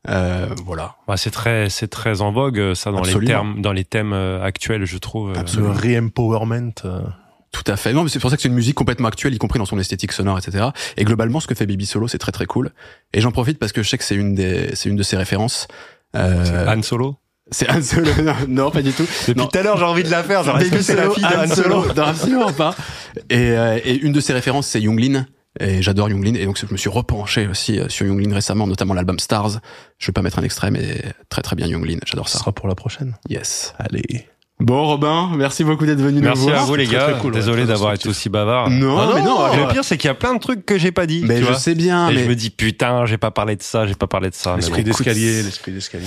[SPEAKER 1] Euh, voilà.
[SPEAKER 3] Bah, c'est très, c'est très en vogue euh, ça dans les termes, dans les thèmes euh, actuels, je trouve. euh.
[SPEAKER 1] Absolument.
[SPEAKER 2] Ce re-empowerment.
[SPEAKER 1] Tout à fait. Non, mais c'est pour ça que c'est une musique complètement actuelle, y compris dans son esthétique sonore, etc. Et globalement, ce que fait Baby Solo, c'est très très cool. Et j'en profite parce que je sais que c'est une des, c'est une de ses références. Euh,
[SPEAKER 3] Han Solo.
[SPEAKER 1] c'est Han Solo. [laughs] Non, pas du tout.
[SPEAKER 3] Depuis tout à l'heure, j'ai envie de la faire. Genre,
[SPEAKER 1] Baby
[SPEAKER 3] c'est la
[SPEAKER 1] Solo,
[SPEAKER 3] fille de
[SPEAKER 1] Han
[SPEAKER 3] Solo
[SPEAKER 1] Non, absolument pas. Et, euh, et une de ses références, c'est Younglin. Et j'adore Younglin. Et donc, je me suis repenché aussi euh, sur Younglin récemment, notamment l'album Stars. Je vais pas mettre un extrait, mais très très bien Younglin. J'adore
[SPEAKER 2] Ça
[SPEAKER 1] ça.
[SPEAKER 2] sera pour la prochaine.
[SPEAKER 1] Yes.
[SPEAKER 2] Allez.
[SPEAKER 1] Bon, Robin, merci beaucoup d'être venu
[SPEAKER 3] Merci
[SPEAKER 1] nous
[SPEAKER 3] à
[SPEAKER 1] voir.
[SPEAKER 3] vous les gars.
[SPEAKER 2] très cool, ouais,
[SPEAKER 3] Désolé
[SPEAKER 2] très
[SPEAKER 3] d'avoir été aussi bavard.
[SPEAKER 1] Non,
[SPEAKER 2] Ah
[SPEAKER 1] mais
[SPEAKER 2] non,
[SPEAKER 1] non.
[SPEAKER 3] Et
[SPEAKER 1] euh,
[SPEAKER 3] le pire, c'est qu'il y a plein de trucs que j'ai pas dit.
[SPEAKER 1] mais
[SPEAKER 3] tu
[SPEAKER 1] je
[SPEAKER 3] vois.
[SPEAKER 1] sais bien,
[SPEAKER 3] Et
[SPEAKER 1] mais
[SPEAKER 3] je me dis putain, j'ai pas parlé de ça, j'ai pas parlé de ça. Mais
[SPEAKER 2] L'esprit d'escalier,
[SPEAKER 1] c'est-
[SPEAKER 2] l'esprit d'escalier.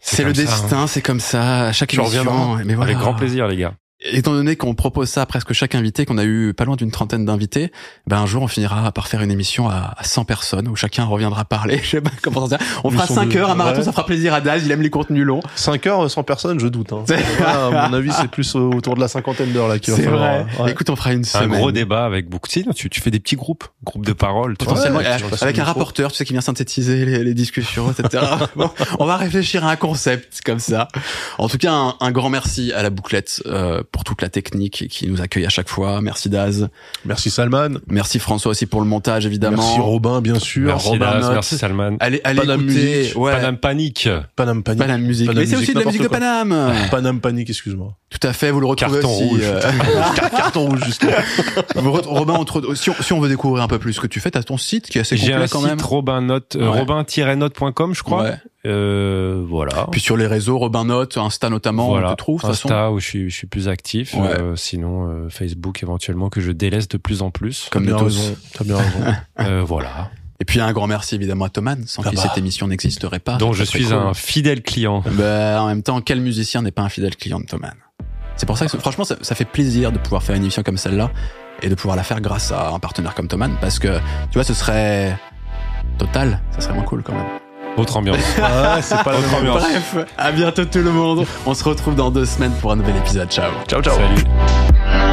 [SPEAKER 1] c'est le
[SPEAKER 3] ça,
[SPEAKER 1] destin, c'est comme ça. À chaque
[SPEAKER 3] Tu reviendras.
[SPEAKER 1] émission. Mais voilà.
[SPEAKER 3] Avec grand plaisir, les gars.
[SPEAKER 1] Étant donné qu'on propose ça à presque chaque invité, qu'on a eu pas loin d'une trentaine d'invités, ben un jour on finira par faire une émission à, à 100 personnes où chacun reviendra parler. [laughs] Je sais pas comment ça. On fera
[SPEAKER 2] leçon
[SPEAKER 1] 5
[SPEAKER 2] de-
[SPEAKER 1] heures à marathon,
[SPEAKER 2] ouais.
[SPEAKER 1] ça fera plaisir à Daz. Il aime les contenus longs.
[SPEAKER 2] 5 heures sans personne, je doute. Hein. [laughs] À mon avis, c'est [laughs] plus autour de la cinquantaine d'heures là qu'il va
[SPEAKER 1] C'est
[SPEAKER 2] falloir.
[SPEAKER 1] vrai.
[SPEAKER 2] ouais.
[SPEAKER 1] Écoute, on fera une
[SPEAKER 3] Un
[SPEAKER 1] semaine.
[SPEAKER 3] gros débat avec beaucoup. Tu, tu, tu fais des petits groupes, groupes de parole.
[SPEAKER 1] Potentiellement,
[SPEAKER 2] Ouais,
[SPEAKER 1] euh, avec
[SPEAKER 2] le
[SPEAKER 1] un rapporteur, tu sais, qui vient synthétiser les, les discussions, etc. Bon, on va réfléchir à un concept comme ça. En tout cas, un, un grand merci à la bouclette euh, pour toute la technique qui nous accueille à chaque fois. Merci Daz.
[SPEAKER 2] Merci Salman.
[SPEAKER 1] Merci François aussi pour le montage, évidemment.
[SPEAKER 2] Merci Robin, bien sûr.
[SPEAKER 3] Merci
[SPEAKER 1] Robin
[SPEAKER 3] Daz, merci Salman.
[SPEAKER 1] Allez, allez
[SPEAKER 2] Paname
[SPEAKER 1] écouter.
[SPEAKER 2] Musique.
[SPEAKER 1] Ouais.
[SPEAKER 3] Paname Panique.
[SPEAKER 2] Panam Panic.
[SPEAKER 1] Paname musique.
[SPEAKER 2] Paname
[SPEAKER 1] Mais c'est aussi de la musique de
[SPEAKER 2] quoi.
[SPEAKER 1] Paname.
[SPEAKER 2] Panam Panic, excuse-moi.
[SPEAKER 1] Tout à fait, vous le retrouvez
[SPEAKER 3] Carton
[SPEAKER 1] aussi.
[SPEAKER 3] rouge.
[SPEAKER 1] euh, [laughs]
[SPEAKER 2] Car- Carton rouge, justement. [laughs]
[SPEAKER 1] Robin, entre, si, on, si on veut découvrir un peu plus ce que tu fais, t'as ton site qui est assez
[SPEAKER 3] J'ai
[SPEAKER 1] complet
[SPEAKER 3] un
[SPEAKER 1] quand
[SPEAKER 3] site
[SPEAKER 1] même.
[SPEAKER 3] robinnote, euh,
[SPEAKER 1] Ouais.
[SPEAKER 3] robin-note.com, je crois.
[SPEAKER 1] Ouais.
[SPEAKER 3] Euh, voilà.
[SPEAKER 1] Puis sur les réseaux, Robin Note, Insta notamment,
[SPEAKER 3] voilà.
[SPEAKER 1] on te trouve de toute façon.
[SPEAKER 3] Insta où je suis, je suis plus actif.
[SPEAKER 1] Ouais.
[SPEAKER 3] Euh, sinon, euh, Facebook éventuellement que je délaisse de plus en plus.
[SPEAKER 1] Comme
[SPEAKER 2] bien raison. T'as bien raison. [laughs]
[SPEAKER 3] Euh, voilà.
[SPEAKER 1] Et puis un grand merci évidemment à Thoman, sans
[SPEAKER 2] Ah
[SPEAKER 1] qui
[SPEAKER 2] bah.
[SPEAKER 1] cette émission n'existerait pas.
[SPEAKER 3] dont je suis
[SPEAKER 1] cool.
[SPEAKER 3] un fidèle client.
[SPEAKER 1] Bah, en même temps, quel musicien n'est pas un fidèle client de Thoman C'est pour ça que franchement, ça, ça fait plaisir de pouvoir faire une émission comme celle-là et de pouvoir la faire grâce à un partenaire comme Thoman, parce que tu vois, ce serait total, ça serait moins cool quand même.
[SPEAKER 3] Autre ambiance.
[SPEAKER 2] Ouais, [laughs] c'est pas
[SPEAKER 3] Autre ambiance.
[SPEAKER 1] Bref, à bientôt tout le monde. On se retrouve dans deux semaines pour un nouvel épisode. Ciao.
[SPEAKER 2] Ciao, ciao.
[SPEAKER 3] Salut.